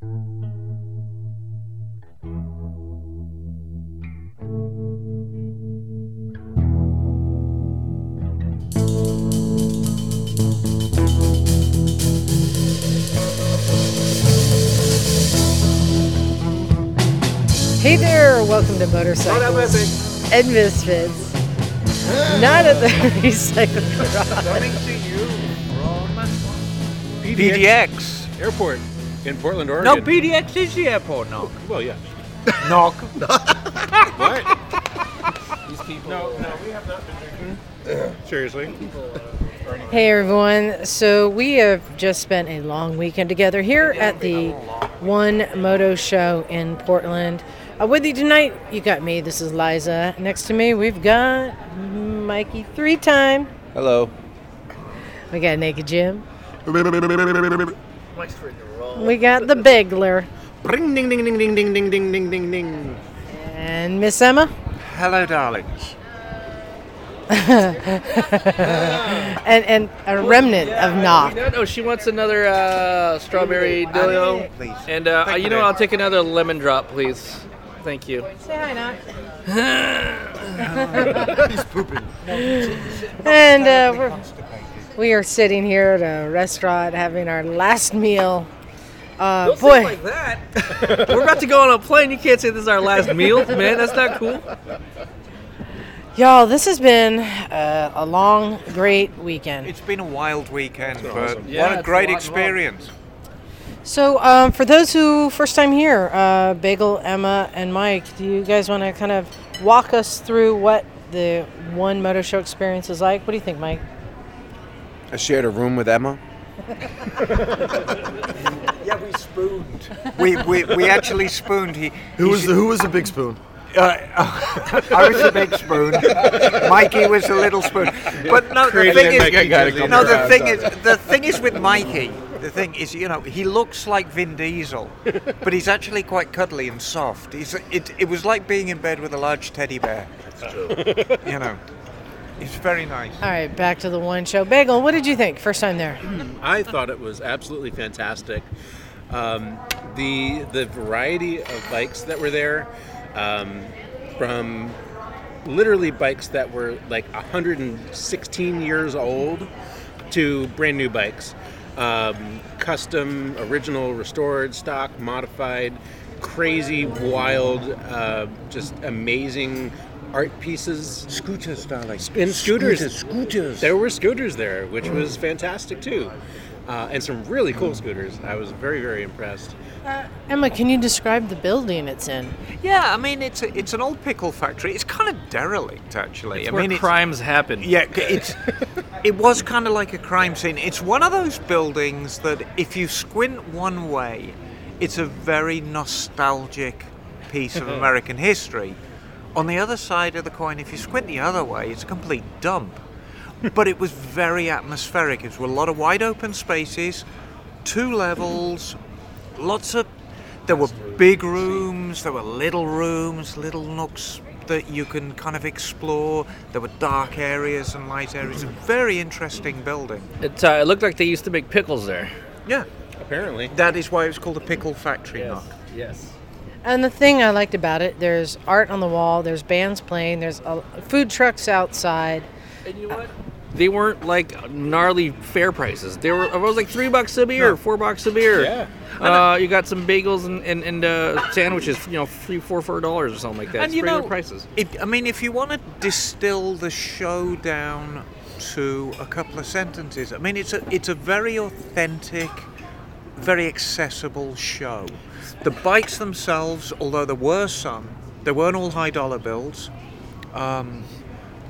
Hey there, welcome to Motorcycles and Misfits. Not at the recycle garage. Coming to you from PDX. Airport in Portland, Oregon. No, PDX is the airport, Nak. Well, yeah. Nak. What? These people. No, no, we have not been drinking. Seriously. Hey everyone, so we have just spent a long weekend together here at the One Moto Show in Portland. Uh, with you tonight, you got me, this is Liza. Next to me, we've got Mikey three time. Hello. We got Naked Jim. We got the Bigler. Ring, ding, ding, ding, ding, ding, ding, ding, ding, ding, ding. And Miss Emma. Hello, darlings. and, and a remnant of Nak. No, no, she wants another uh, strawberry dildo. Please. And uh, Thank you you, know, dear. I'll take another lemon drop, please. Thank you. Say hi, Nak. He's pooping. And uh, we're, we are sitting here at a restaurant having our last meal. Uh, Don't boy, say like that. We're about to go on a plane. You can't say this is our last meal, man. That's not cool. y'all, this has been uh, a long, great weekend. It's been a wild weekend, but Yeah, what a it's a great lot experience. So, um, for those who first time here, uh, Bagel, Emma, and Mike, do you guys want to kind of walk us through what the one Moto show experience is like? What do you think, Mike? I shared a room with Emma. Yeah, we spooned. we, we, we actually spooned. He, Who he was the, who was the big spoon? Uh, I was a big spoon. Mikey was a little spoon. But no, the thing that is, Mikey gotta come no, the thing is, the thing is with Mikey. The thing is, you know, he looks like Vin Diesel, but he's actually quite cuddly and soft. He's, it, it was like being in bed with a large teddy bear. That's true. You know, it's very nice. All right, back to the one show. Bagel, what did you think first time there? I thought it was absolutely fantastic. Um, the the variety of bikes that were there, um, from literally bikes that were like 116 years old to brand new bikes, um, custom, original, restored, stock, modified, crazy, wild, uh, just amazing art pieces. Scooters, darling. And scooters. Scooters. There were scooters there, which was fantastic too, uh, and some really cool scooters. I was very, very impressed. Emma, can you describe the building it's in? Yeah, I mean, it's a, it's an old pickle factory. It's kind of derelict, actually. I Where mean, it's, crimes happen. Yeah, it's it was kind of like a crime scene. It's one of those buildings that if you squint one way, it's a very nostalgic piece of American history. On the other side of the coin, if you squint the other way, it's a complete dump. But it was very atmospheric. It was a lot of wide open spaces, two levels, lots of there were big rooms, there were little rooms, little nooks that you can kind of explore. There were dark areas and light areas. A very interesting building. It, uh, it looked like they used to make pickles there. Yeah, Apparently, that is why it was called a pickle factory. Nak. Yes. And the thing I liked about it, there's art on the wall, there's bands playing, there's uh, food trucks outside. And you know what? They weren't like gnarly fair prices. They were it was like three bucks a beer, four bucks a beer. Yeah. Uh, you got some bagels and, and, and uh, sandwiches, you know, three, four, four dollars or something like that. And It's you know, prices. It, I mean, if you want to distill the show down to a couple of sentences, I mean, it's a it's a very authentic, very accessible show. The bikes themselves, although there were some, they weren't all high dollar bills. Um,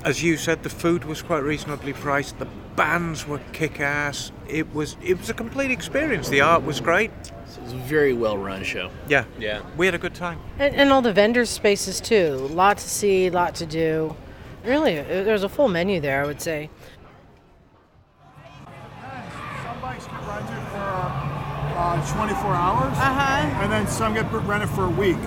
as you said, the food was quite reasonably priced. The bands were kick-ass. It was it was a complete experience. The art was great. It was a very well run show. Yeah, Yeah. we had a good time. And, and all the vendor spaces too. Lot to see, lot to do. Really, there's a full menu there, I would say. Some bikes get rented for uh, 24 hours, Uh-huh. and then some get rented for a week.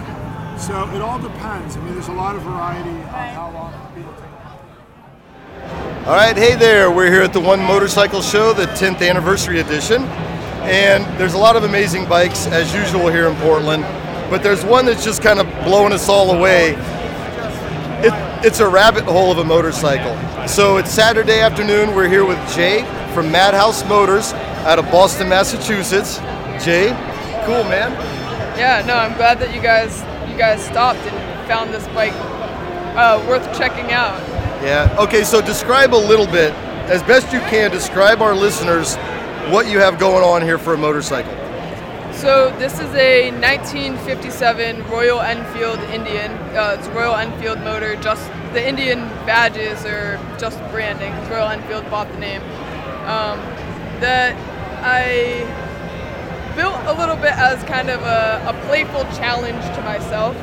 So it all depends. I mean, there's a lot of variety on how long people take. All right, hey there. We're here at the One Motorcycle Show, the 10th anniversary edition. and there's a lot of amazing bikes as usual here in Portland. But there's one that's just kind of blowing us all away. It, it's a rabbit hole of a motorcycle. So it's Saturday afternoon. We're here with Jay from Madhouse Motors out of Boston, Massachusetts. Jay, cool man. Yeah, no, I'm glad that you guys you guys stopped and found this bike uh, worth checking out. Yeah. Okay, so describe a little bit, as best you can, describe our listeners what you have going on here for a motorcycle. So this is a 1957 Royal Enfield Indian. Uh, it's Royal Enfield motor. Just the Indian badges are just branding. Royal Enfield bought the name. Um, that I built a little bit as kind of a, a playful challenge to myself.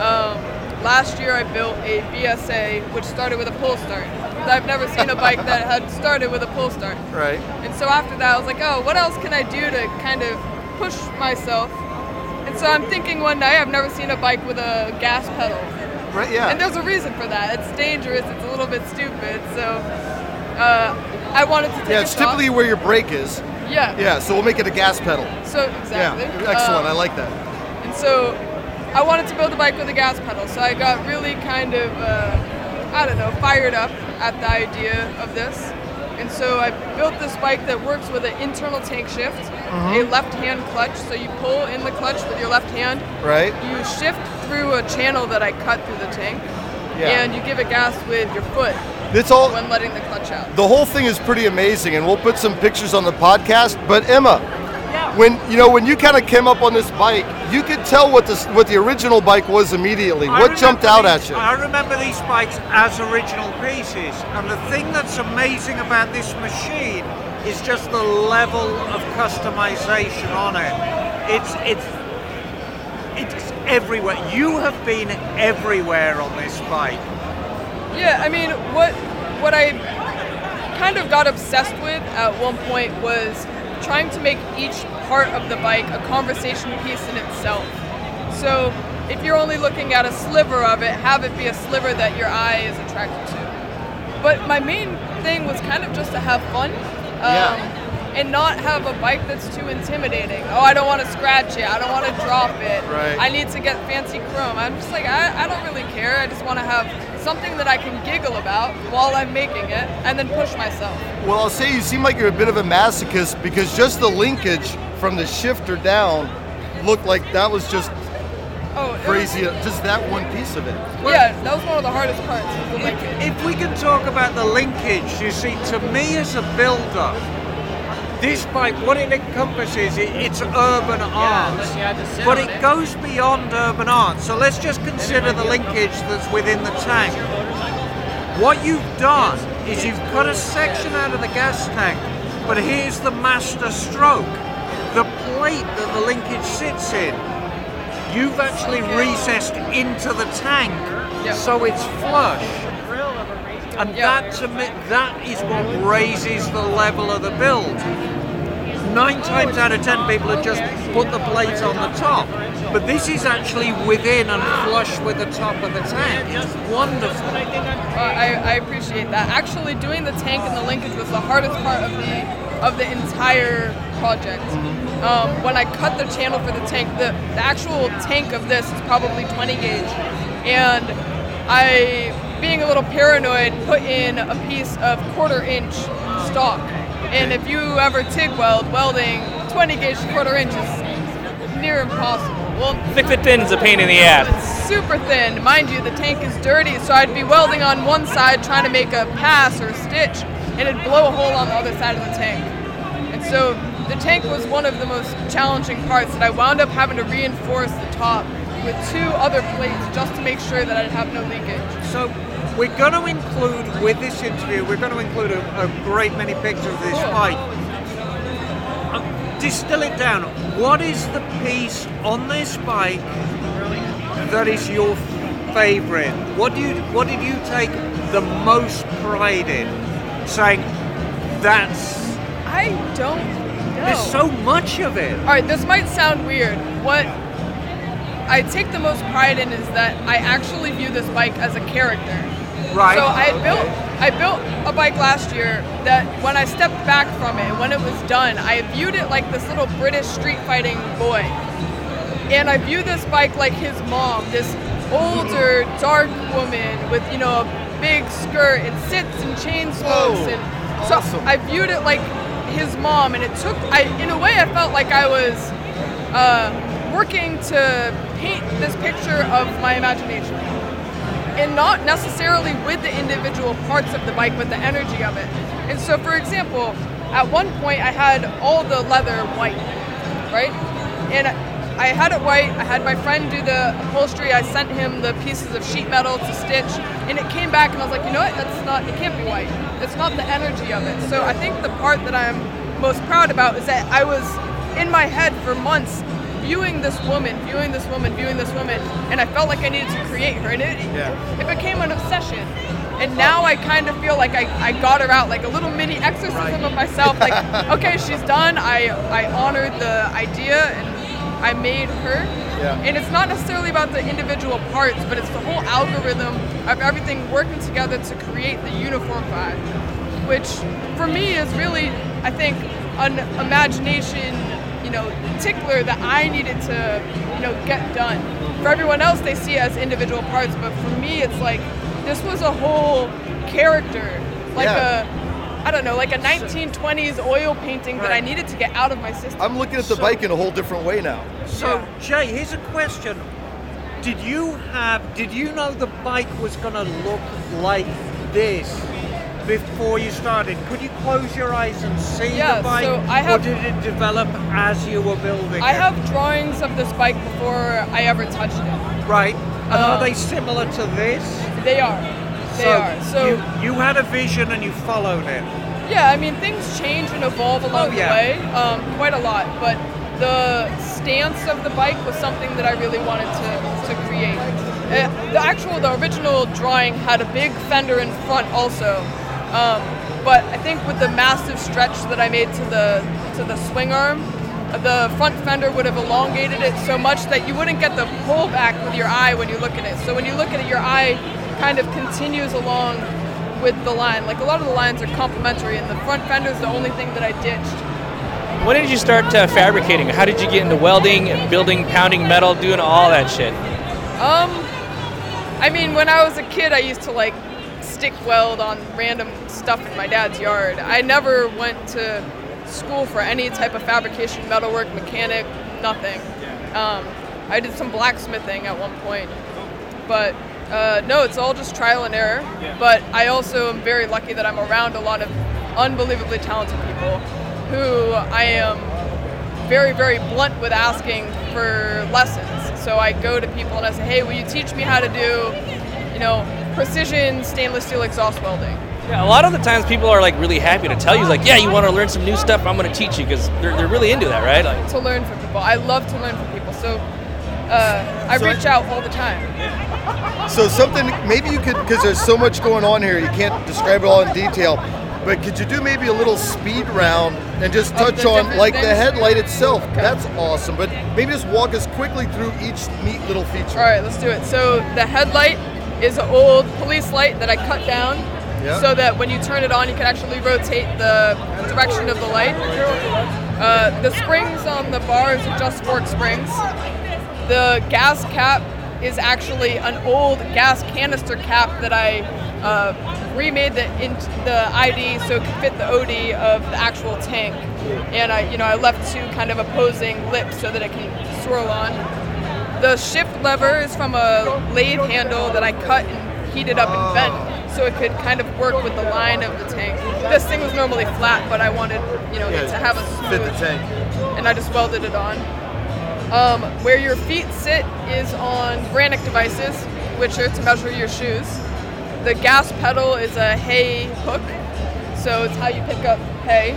Um, last year I built a BSA which started with a pull start. I've never seen a bike that had started with a pull start. Right. And so after that I was like, oh, what else can I do to kind of push myself? And so I'm thinking one night I've never seen a bike with a gas pedal. Right. Yeah. And there's a reason for that. It's dangerous. It's a little bit stupid. So uh, I wanted to take yeah, it's typically where your brake is. Yeah. Yeah. So we'll make it a gas pedal. So exactly. Yeah. Excellent. Um, I like that. And so I wanted to build a bike with a gas pedal. So I got really kind of, uh, I don't know, fired up at the idea of this. And so I built this bike that works with an internal tank shift, Mhm. a left hand clutch. So you pull in the clutch with your left hand. Right. You shift through a channel that I cut through the tank. Yeah. And you give it gas with your foot It's all. when letting the clutch out. The whole thing is pretty amazing, and we'll put some pictures on the podcast. But Emma, when you know when you kind of came up on this bike, you could tell what this what the original bike was immediately. I what jumped out these- at you? I remember these bikes as original pieces, and the thing that's amazing about this machine is just the level of customization on it. It's it's it's everywhere. You have been everywhere on this bike. Yeah, I mean, what what I kind of got obsessed with at one point was trying to make each part of the bike a conversation piece in itself. So if you're only looking at a sliver of it, have it be a sliver that your eye is attracted to. But my main thing was kind of just to have fun. Um, And not have a bike that's too intimidating. Oh, I don't want to scratch it. I don't want to drop it. Right. I need to get fancy chrome. I'm just like, I, I don't really care. I just want to have something that I can giggle about while I'm making it and then push myself. Well, I'll say you seem like you're a bit of a masochist because just the linkage from the shifter down looked like that was just Oh, it was- crazy. Just that one piece of it. yeah, that was one of the hardest parts. the If, if we can talk about the linkage, you see, to me as a builder, this bike, what it encompasses, it, it's urban art, but it goes beyond urban art. So let's just consider the linkage that's within the tank. What you've done is you've cut a section out of the gas tank, but here's the master stroke. The plate that the linkage sits in, you've actually recessed into the tank, so it's flush. And that to me, that is what raises the level of the build. Nine times out of ten, people have just put the plate on the top, but this is actually within and flush with the top of the tank. It's wonderful. Uh, I, I appreciate that. Actually, doing the tank and the linkage was the hardest part of the of the entire project. Um, when I cut the channel for the tank, the, the actual tank of this is probably 20 gauge, and I, being a little paranoid, put in a piece of quarter inch stock. And if you ever TIG weld, welding 20 gauge quarter inch is near impossible. Well, Thick and thin's a pain in the ass. it's super thin. Mind you, the tank is dirty, so I'd be welding on one side trying to make a pass or a stitch, and it'd blow a hole on the other side of the tank. And so the tank was one of the most challenging parts that I wound up having to reinforce the top with two other plates just to make sure that I'd have no leakage. So we're going to include with this interview, we're going to include a, a great many pictures of this bike. Um, distill it down. What is the piece on this bike that is your favorite? What do you what did you take the most pride in? Saying that's I don't know. there's so much of it. All right, this might sound weird. What I take the most pride in is that I actually view this bike as a character. Right. So I had built I built a bike last year that when I stepped back from it, when it was done, I viewed it like this little British street fighting boy. And I view this bike like his mom, this older, dark woman with, you know, a big skirt and sits and chain smokes Whoa, and so awesome. I viewed it like his mom and it took I in a way I felt like I was uh, working to paint this picture of my imagination and not necessarily with the individual parts of the bike, but the energy of it. And so, for example, at one point I had all the leather white, right? And I had it white. I had my friend do the upholstery. I sent him the pieces of sheet metal to stitch, and it came back, and I was like, you know what? That's not. It can't be white. It's not the energy of it. So I think the part that I'm most proud about is that I was in my head for months viewing this woman, viewing this woman, viewing this woman, and I felt like I needed to create her, and it it became an obsession. And now I kind of feel like I, I got her out like a little mini exorcism of myself. Like, okay, she's done. I I honored the idea and I made her. Yeah. And it's not necessarily about the individual parts, but it's the whole algorithm of everything working together to create the uniform vibe, which for me is really, I think, an imagination, you know, tickler that I needed to, you know, get done. For everyone else, they see it as individual parts, but for me, it's like this was a whole character, like Yeah. a, I don't know, like a 1920s oil painting that I needed to get out of my system. I'm looking at the So- bike in a whole different way now. So, Jay, here's a question. Did you have, did you know the bike was going to look like this before you started? Could you close your eyes and see Yeah, the bike? so I have- or did it develop as you were building I it? have drawings of this bike before I ever touched it. Right. And Uh, are they similar to this? They are. They are. So you, you had a vision and you followed it. yeah, I mean things change and evolve along Oh, yeah. the way, um, quite a lot. But the stance of the bike was something that I really wanted to, to create. Uh, the actual, the original drawing had a big fender in front also, um, but I think with the massive stretch that I made to the to the swing arm, the front fender would have elongated it so much that you wouldn't get the pullback with your eye when you look at it. So when you look at it, your eye kind of continues along with the line. Like a lot of the lines are complementary, and the front fender is the only thing that I ditched. When did you start uh, fabricating? How did you get into welding, and building, pounding metal, doing all that shit? Um, I mean, when I was a kid, I used to like stick weld on random stuff in my dad's yard. I never went to school for any type of fabrication, metalwork, mechanic, nothing. Um, I did some blacksmithing at one point, but uh, no, it's all just trial and error. But I also am very lucky that I'm around a lot of unbelievably talented people who I am very, very blunt with asking for lessons. So I go to people and I say, hey, will you teach me how to do, know, precision stainless steel exhaust welding? Yeah, a lot of the times people are like really happy to tell you, like, yeah, you want to learn some new stuff, I'm going to teach you because they're, they're really into that, right? Like, To learn from people. I love to learn from people. So uh, I So I- reach out all the time. So something maybe you could because there's so much going on here, you can't describe it all in detail. But could you do maybe a little speed round and just touch on different like the headlight itself? That's awesome. But maybe just walk us quickly through each neat little feature. All right, let's do it. So the headlight is an old police light that I cut down Yeah. so that when you turn it on, you can actually rotate the direction of the light. Uh, the springs on the bars are just fork springs. The gas cap is actually an old gas canister cap that I uh, remade the in, the ID so it could fit the OD of the actual tank, and I you know I left two kind of opposing lips so that it can swirl on. The shift lever is from a lathe handle that I cut and heated up and bent so it could kind of work with the line of the tank. This thing was normally flat, but I wanted you know it to have a smooth Fit the tank. and I just welded it on. Um, where your feet sit is on Brannock devices, which are to measure your shoes. The gas pedal is a hay hook, so it's how you pick up hay,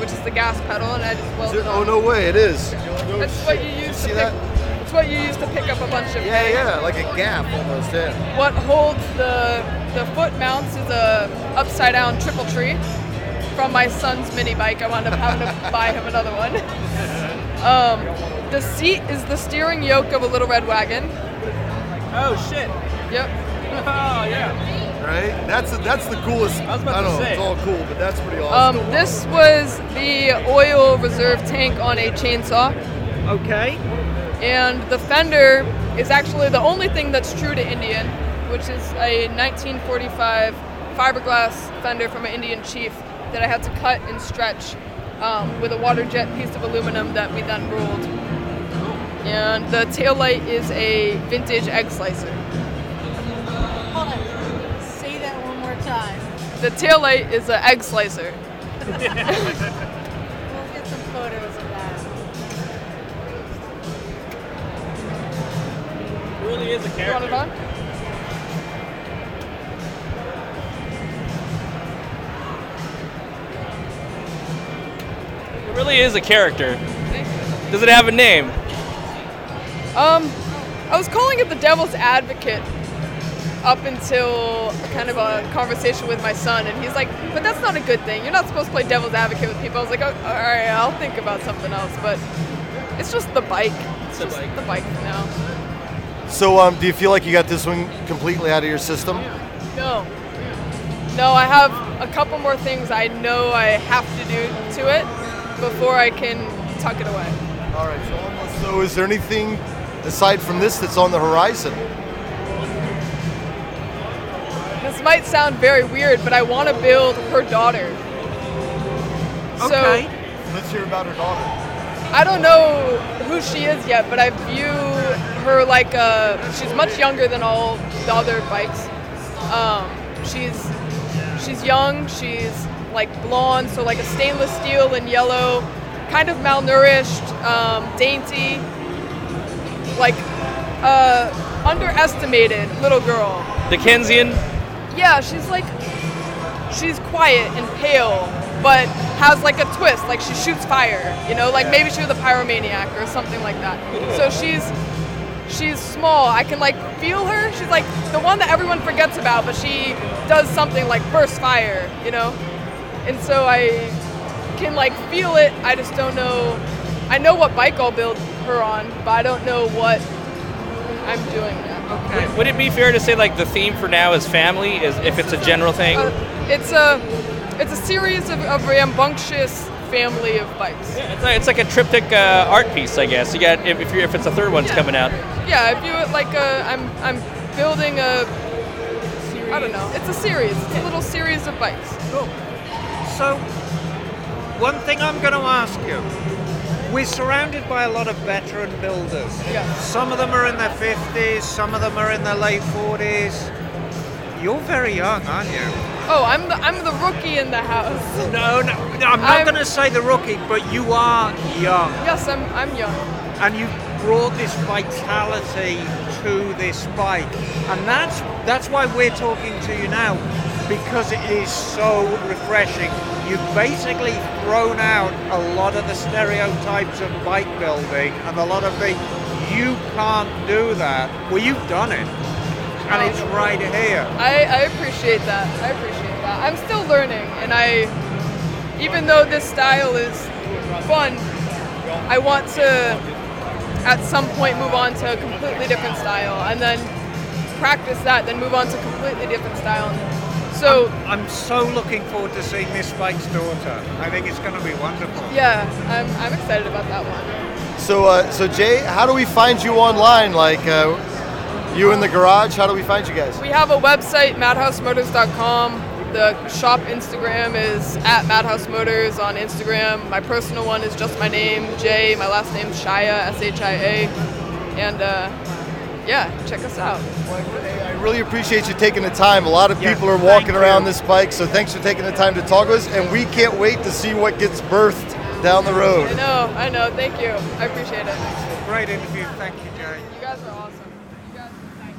which is the gas pedal, and I just welded it- on. oh no way, it is. That's what you use See to that? pick. It's what you use to pick up a bunch of Yeah, hay. yeah, like a gap almost. Yeah. What holds the the foot mounts is a upside down triple tree from my son's mini bike. I wound up having to buy him another one. Um, the seat is the steering yoke of a little red wagon. oh, shit. Yep. Oh, yeah. right? That's the, that's the coolest. I, was about don't to know. say. It's all cool, but that's pretty Um, awesome. this was the oil reserve tank on a chainsaw, Okay. And the fender is actually the only thing that's true to Indian, which is a 1945 fiberglass fender from an Indian chief that I had to cut and stretch um, with a water jet piece of aluminum that we then rolled. And the taillight is a vintage egg slicer. Hold on. Say that one more time. The taillight is an egg slicer. really is a You want it character. on? It really is a character. Does it have a name? Um, I was calling it the devil's advocate up until kind of a conversation with my son, and he's like, "But that's not a good thing. You're not supposed to play devil's advocate with people." I was like, oh, "All right, I'll think about something else." But it's just the bike. It's The just bike. the bike for now. So, um, do you feel like you got this one completely out of your system? No, no, I have a couple more things I know I have to do to it before I can tuck it away. All right. So, almost. So, is there anything aside from this that's on the horizon? This might sound very weird, but I want to build her daughter. Okay. So Let's hear about her daughter. I don't know who she is yet, but I view her like uh she's much younger than all the other bikes. Um, she's she's young. She's like blonde, so like a stainless steel and yellow, kind of malnourished, um, dainty, like uh, underestimated little girl. Dickensian. Yeah, she's like she's quiet and pale, but has like a twist. Like she shoots fire, you know, like maybe she was a pyromaniac or something like that. So she's she's small. I can like feel her. She's like the one that everyone forgets about, but she does something like burst fire, you know. And so I can like feel it. I just don't know. I know what bike I'll build her on, but I don't know what I'm doing yet. Okay. Would it be fair to say like the theme for now is family? Is if it's a general thing? Uh, it's a it's a series of, of rambunctious family of bikes. It's like, it's like a triptych uh, art piece, I guess. You got if if, you're, if it's a third one's Yeah. coming out. Yeah, I view it like a I'm I'm building a I don't know. It's a series. It's a little series of bikes. Cool. So, one thing I'm going to ask you. We're surrounded by a lot of veteran builders. Yeah. Some of them are in their 50s, some of them are in their late 40s. You're very young, aren't you? Oh, I'm the I'm the rookie in the house. No, no, no I'm not I'm- going to say the rookie, but you are young. Yes, I'm I'm young. and you brought this vitality to this bike and that's that's why we're talking to you now because it is so refreshing you've basically thrown out a lot of the stereotypes of bike building and a lot of the you can't do that well you've done it and it's right here I, I appreciate that. I appreciate that. I'm still learning, and I, even though this style is fun, I want to, at some point, move on to a completely different style, and then practice that, then move on to a completely different style. So i'm so looking forward to seeing Miss Spike's daughter i think it's going to be wonderful yeah, I'm, I'm excited about that one. So, uh, so Jay, how do we find you online? Like, uh, you in the garage? How do we find you guys? We have a website, madhousemotors.com. The shop Instagram is at Madhouse Motors on Instagram. My personal one is just my name, Jay. My last name's Shia, S H I A. And uh, yeah, check us out. I really appreciate you taking the time. A lot of Yeah, people are walking around you. this bike, so thanks for taking the time to talk with us. And we can't wait to see what gets birthed down the road. I know, I know. Thank you. I appreciate it. great interview thank you jay You guys are awesome. You guys, thanks.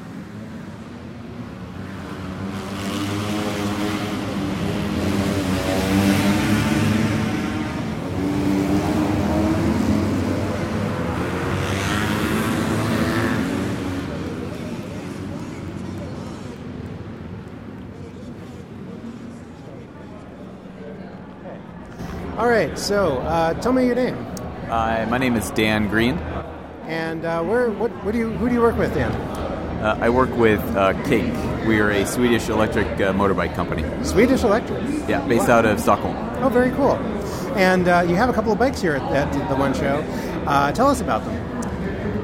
All right, so uh, tell me your name Uh, my name is Dan Green. and uh, where, what, what do you, who do you work with, Dan? Uh, I work with uh, Cake. We are a Swedish electric uh, motorbike company. Swedish Electric. Yeah, based Wow. out of Stockholm. Oh, very cool. And uh, you have a couple of bikes here at, at the one show. Uh, tell us about them.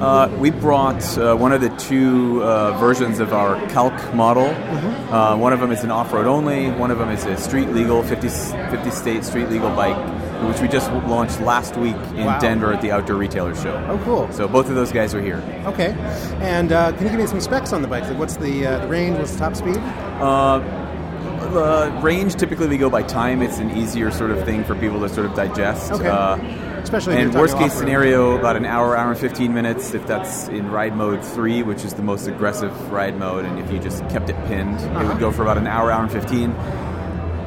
Uh, we brought uh, one of the two uh, versions of our Kalk model. Mm-hmm. Uh, one of them is an off-road only. One of them is a street legal 50, 50 state street legal bike, which we just launched last week in Wow. Denver at the Outdoor Retailer Show. Oh, cool. So both of those guys are here. Okay. And uh, can you give me some specs on the bikes? Like, what's the, uh, the range? What's the top speed? Range typically we go by time. It's an easier sort of thing for people to sort of digest. Okay. Especially and worst case scenario, about an hour, hour and fifteen minutes. If that's in ride mode three, which is the most aggressive ride mode, and if you just kept it pinned, it Uh-huh. would go for about an hour, hour and fifteen.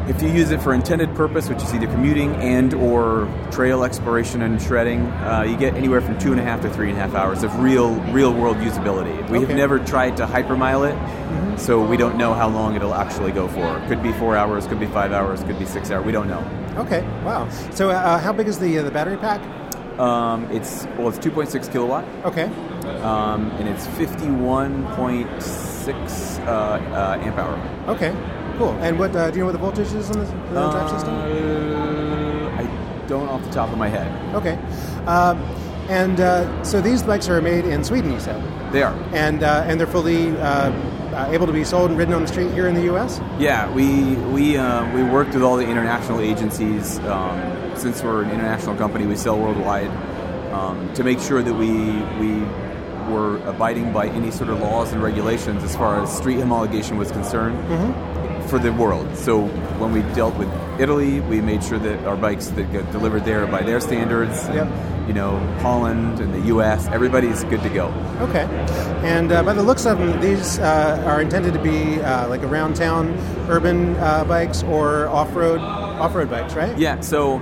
If you use it for intended purpose, which is either commuting and or trail exploration and shredding, uh, you get anywhere from two and a half to three and a half hours of real, real world usability. We have never tried to hypermile it, Mhm. so we don't know how long it'll actually go for. Could be four hours, could be five hours, could be six hours. We don't know. Okay. Wow. So, uh, how big is the uh, the battery pack? Um, it's well, it's 2.6 kilowatt. Okay. Um, and it's 51.6 uh, uh, amp hour. Okay. Cool. And what uh, do you know what the voltage is on the, the drive system? Uh, I don't off the top of my head. Okay. Um, and uh, so these bikes are made in Sweden, you said, They are. and uh, and they're fully uh, uh, able to be sold and ridden on the street here in the U.S. Yeah, we we uh, we worked with all the international agencies. Um, since we're an international company, we sell worldwide. Um, to make sure that we we were abiding by any sort of laws and regulations as far as street homologation was concerned for the world. So when we dealt with Italy, we made sure that our bikes that get delivered there by their standards. Yep. You know, Holland and the U.S. Everybody's good to go. Okay. And uh, by the looks of them, these uh, are intended to be uh, like around town urban uh, bikes or off road off road bikes, right? Yeah, so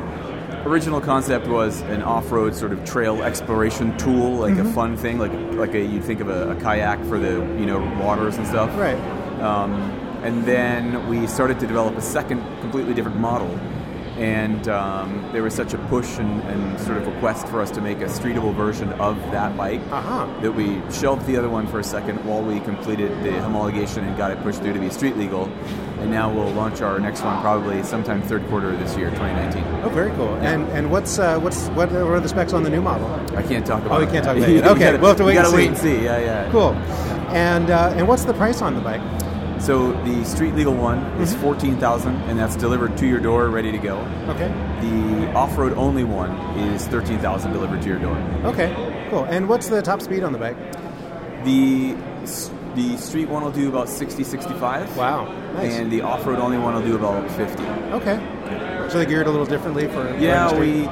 original concept was an off-road sort of trail exploration tool, like a Mhm. fun thing, like like a you'd think of a, a kayak for the you know waters and stuff. Right. Um, and then we started to develop a second, completely different model. And um, there was such a push and, and sort of request for us to make a streetable version of that bike Uh-huh. that we shelved the other one for a second while we completed the homologation and got it pushed through to be street legal. And now we'll launch our next one probably sometime third quarter of this year, 2019. Oh, very cool. Yeah. And and what's uh, what's what are the specs on the new model? I can't talk about Oh, we can't talk about it. Okay, gotta- we'll have to wait. you and gotta see. wait and see. Yeah, yeah. Cool. And uh, and what's the price on the bike? So the street legal one is mm-hmm. fourteen thousand, and that's delivered to your door, ready to go. Okay. The off-road only one is thirteen thousand, delivered to your door. Okay. Cool. And what's the top speed on the bike? The the street one will do about 60, 65. Wow. Nice. And the off-road only one will do about fifty. Okay. So they geared a little differently for Yeah, we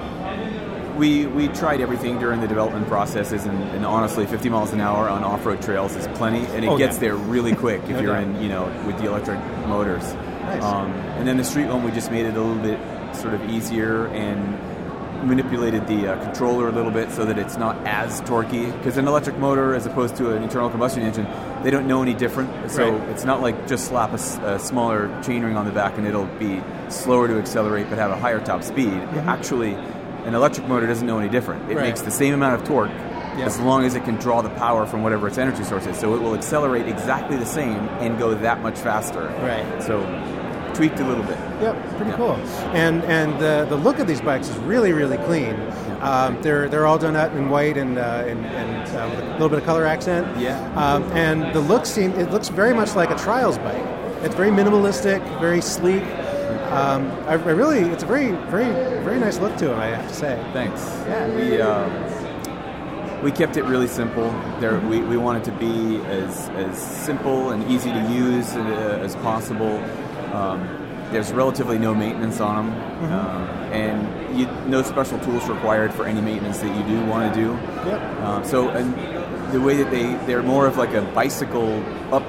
we we tried everything during the development processes, and, and honestly, 50 miles an hour on off-road trails is plenty, and it Oh, gets yeah. there really quick if No you're doubt. in, you know, with the electric motors. Nice. Um, and then the street one, we just made it a little bit sort of easier and manipulated the uh, controller a little bit so that it's not as torquey. Because an electric motor, as opposed to an internal combustion engine, they don't know any different. So Right. it's not like just slap a smaller chainring on the back and it'll be slower to accelerate but have a higher top speed. Actually, an electric motor doesn't know any different. It. Right. makes the same amount of torque Yeah. as long as it can draw the power from whatever its energy source is. So it will accelerate exactly the same and go that much faster. Right. So tweaked a little bit. Yep, pretty Yeah. cool. And and the the look of these bikes is really really clean. Um, they're they're all done up in white and uh, and, and uh, with a little bit of color accent. Yeah. Um, and the look seem it looks very much like a trials bike. It's very minimalistic, very sleek. Um, I, I really, it's a very very very nice look to them. I have to say. Thanks. Yeah. We uh, we kept it really simple. There, we, we wanted to be as as simple and easy to use uh, as possible. Um, there's relatively no maintenance on them, Mm-hmm. um, and you, no special tools required for any maintenance that you do want to do. Yep. Um, so, and the way that they they're more of like a bicycle up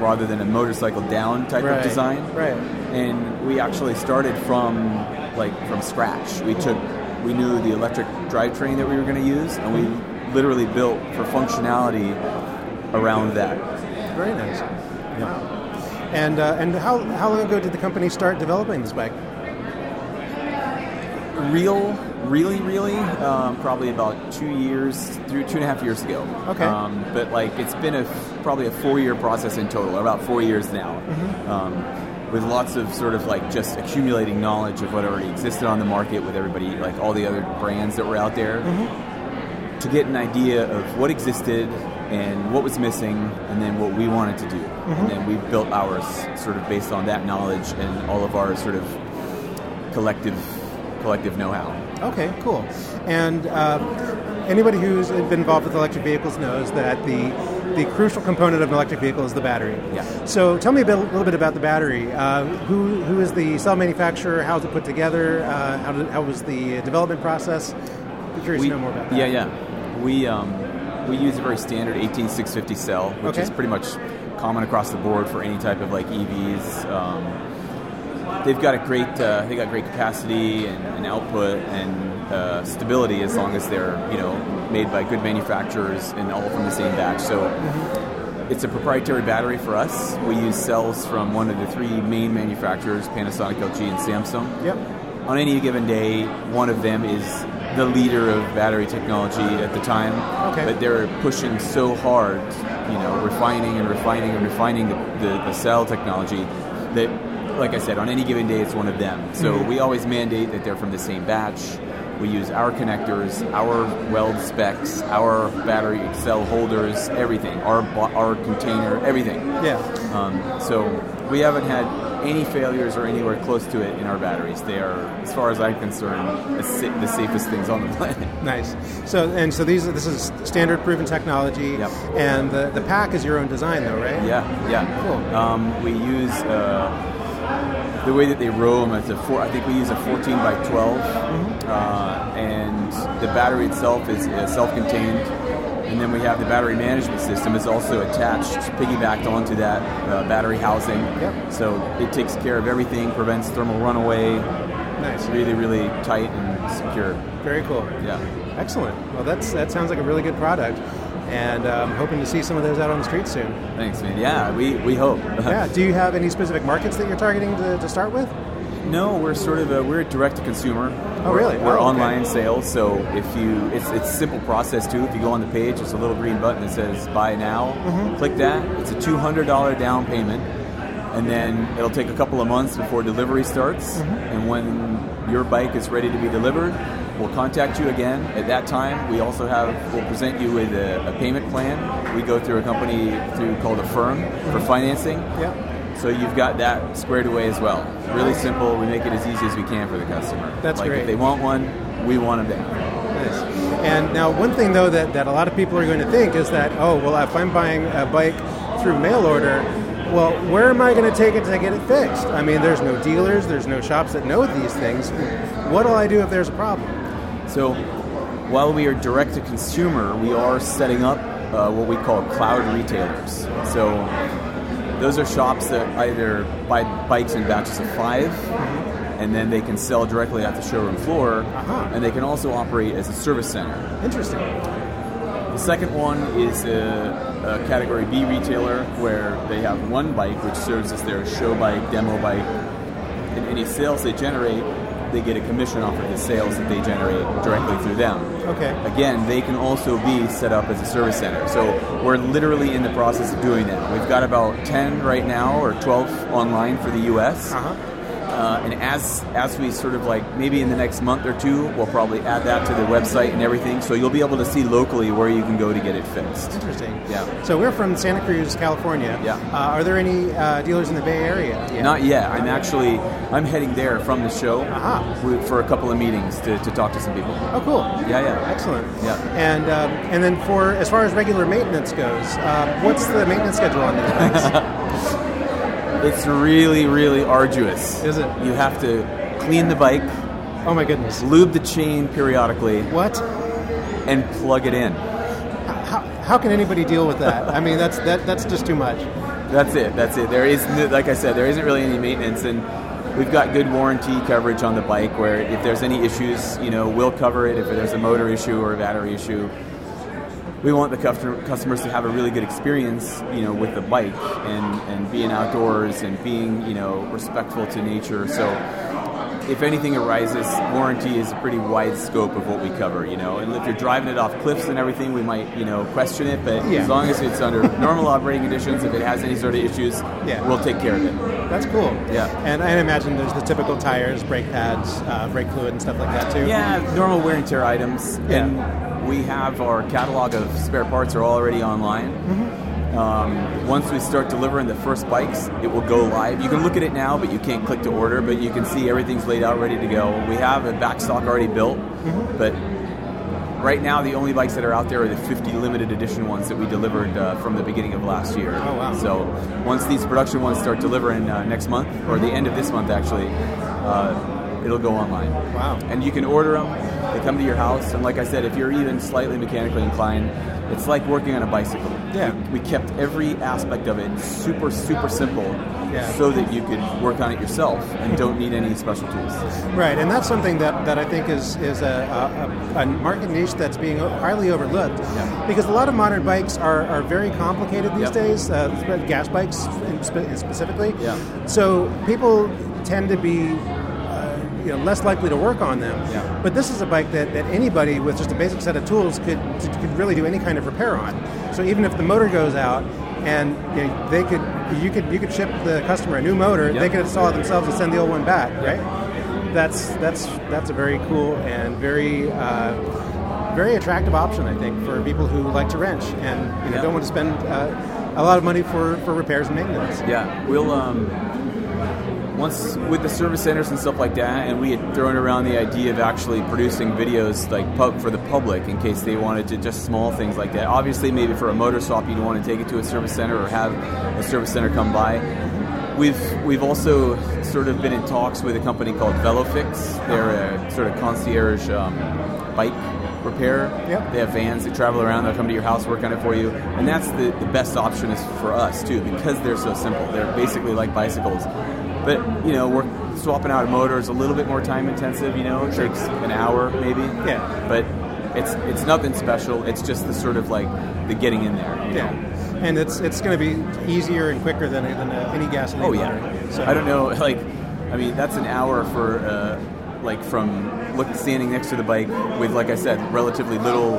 rather than a motorcycle down type Right, of design. right. And we actually started from like from scratch. We took we knew the electric drivetrain that we were going to use, and we literally built for functionality around that. Very nice. Wow. And uh, and how how long ago did the company start developing this bike? Real Really, really, um, probably about two years, through two and a half years ago. Okay. Um, but like, it's been a probably a four-year process in total, about four years now, Mhm. um, with lots of sort of like just accumulating knowledge of what already existed on the market with everybody, like all the other brands that were out there, to get an idea of what existed and what was missing, and then what we wanted to do, Mhm. and then we built ours sort of based on that knowledge and all of our sort of collective collective know-how. Okay, cool. And uh, anybody who's been involved with electric vehicles knows that the the crucial component of an electric vehicle is the battery. Yeah. So tell me a, bit, a little bit about the battery. Uh, who who is the cell manufacturer? How's it put together? Uh, how, did, how was the development process? Be curious We- to know more about that. Yeah, yeah. We um, we use a very standard 18650 cell, which Okay. is pretty much common across the board for any type of like EVs. Um, they've got a great uh, they got great capacity and, and output and uh, stability as long as they're you know made by good manufacturers and all from the same batch. So. It's a proprietary battery for us. We use cells from one of the three main manufacturers, Panasonic, LG, and Samsung. Yep. On any given day, one of them is the leader of battery technology at the time. Okay. But they're pushing so hard, you know, refining and refining and refining the, the, the cell technology that, like I said, on any given day, it's one of them. So Mhm. we always mandate that they're from the same batch. We use our connectors, our weld specs, our battery cell holders, everything, our our container, everything. Yeah. Um, so we haven't had any failures or anywhere close to it in our batteries. They are, as far as I'm concerned, the, sa- the safest things on the planet. Nice. So and so these this is standard proven technology. Yep. And the, the pack is your own design though, right? Yeah, yeah. Cool. Um, we use uh, the way that they them. It's a four. I think we use a 14 by 12, uh, and the battery itself is uh, self-contained. And then we have the battery management system is also attached, piggybacked onto that uh, battery housing. Yep. So it takes care of everything, prevents thermal runaway. Nice. Really, really tight and secure. Very cool. Yeah. Excellent. Well, that's that sounds like a really good product, and um, hoping to see some of those out on the street soon. Thanks, man. Yeah, we, we hope. yeah. Do you have any specific markets that you're targeting to, to start with? No, we're sort of a, we're direct to consumer. Oh, We're- really? We're Oh, okay. online sales, so if you it's it's a simple process too. If you go on the page, there's a little green button that says Buy Now. Mhm. Click that. It's a two hundred dollar down payment, and then it'll take a couple of months before delivery starts. Mhm. And when your bike is ready to be delivered, we'll contact you again. At that time, we also have we'll present you with a, a payment plan. We go through a company through called Affirm for financing. Yeah. So you've got that squared away as well. Really simple. We make it as easy as we can for the customer. That's like great. If they want one, we want them down. Nice. And now, one thing though that, that a lot of people are going to think is that, oh, well, if I'm buying a bike through mail order, well, where am I going to take it to get it fixed? I mean, there's no dealers, there's no shops that know these things. What'll I do if there's a problem? So while we are direct to consumer, we are setting up uh, what we call cloud retailers. So those are shops that either buy bikes in batches of 5 and then they can sell directly at the showroom floor, and they can also operate as a service center. Interesting. The second one is a, a Category B retailer where they have one bike which serves as their show bike, demo bike, and any sales they generate, they get a commission off of the sales that they generate directly through them. Okay. Again, they can also be set up as a service center. So we're literally in the process of doing that. We've got about 10 right now or 12 online for the US. Uh-huh. Uh, and as as we sort of like maybe in the next month or two, we'll probably add that to the website and everything. So you'll be able to see locally where you can go to get it fixed. Interesting. Yeah. So we're from Santa Cruz, California. Yeah. Uh, are there any uh, dealers in the Bay Area? yet? Not yet. I'm actually I'm heading there from the show with- for a couple of meetings to, to talk to some people. Oh, cool. Yeah, yeah. Excellent. Yeah. And um, and then for as far as regular maintenance goes, uh, what's the maintenance schedule on these bikes? It's really, really arduous. Is it? You have to clean the bike. Oh my goodness. Lube the chain periodically. What? And plug it in. how, how can anybody deal with that? I mean, that's that that's just too much. That's it. That's it. There is, like I said, there isn't really any maintenance, and we've got good warranty coverage on the bike. Where if there's any issues, you know, we'll cover it. If there's a motor issue or a battery issue, we want the customers to have a really good experience, you know, with the bike and and being outdoors and being, you know, respectful to nature. So if anything arises, warranty is a pretty wide scope of what we cover, you know. And if you're driving it off cliffs and everything, we might, you know, question it. But Yeah. as long as it's under normal operating conditions, if it has any sort of issues, Yeah. we'll take care of it. That's cool. Yeah. And I imagine there's the typical tires, brake pads, uh, brake fluid, and stuff like that too. Yeah, normal wear and tear items. Yeah. And we have our catalog of spare parts are already online. Um, once we start delivering the first bikes, it will go live. You can look at it now, but you can't click to order. But you can see everything's laid out, ready to go. We have a back stock already built, but right now the only bikes that are out there are the 50 limited edition ones that we delivered uh, from the beginning of last year. Oh, wow. So once these production ones start delivering uh, next month, or the end of this month actually, uh, it'll go online. Wow. And you can order them. They come to your house, and like I said, if you're even slightly mechanically inclined, it's like working on a bicycle. Yeah. We, we kept every aspect of it super, super simple, Yeah. so that you could work on it yourself and don't need any special tools. Right, and that's something that, that I think is is a, a, a market niche that's being highly overlooked. Yeah. Because a lot of modern bikes are, are very complicated these Yep. days, uh, gas bikes specifically. Yeah. So people tend to be you know, less likely to work on them. Yeah. But this is a bike that, that anybody with just a basic set of tools could, could really do any kind of repair on. So even if the motor goes out and you know, they could you could you could ship the customer a new motor, they could install it themselves and send the old one back, right? That's that's that's a very cool and very uh, very attractive option, I think, for people who like to wrench and you know don't want to spend uh, a lot of money for, for repairs and maintenance. Yeah, we'll um, once with the service centers and stuff like that, and we had thrown around the idea of actually producing videos like pub for the public in case they wanted to just small things like that. Obviously, maybe for a motor swap, you'd want to take it to a service center or have a service center come by. We've we've also sort of been in talks with a company called VeloFix. They're a sort of concierge um, bike repair. Yep. They have vans that travel around. They'll come to your house, work on it for you, and that's the, the best option is for us too because they're so simple. They're basically like bicycles, but you know we're swapping out a motor is a little bit more time intensive. You know, it takes an hour maybe. Yeah. But it's it's nothing special. It's just the sort of like the getting in there. Yeah. know? And it's it's going to be easier and quicker than, than uh, any gasoline Oh motor. yeah. So I don't know. Like, I mean, that's an hour for uh, like from look standing next to the bike with, like I said, relatively little,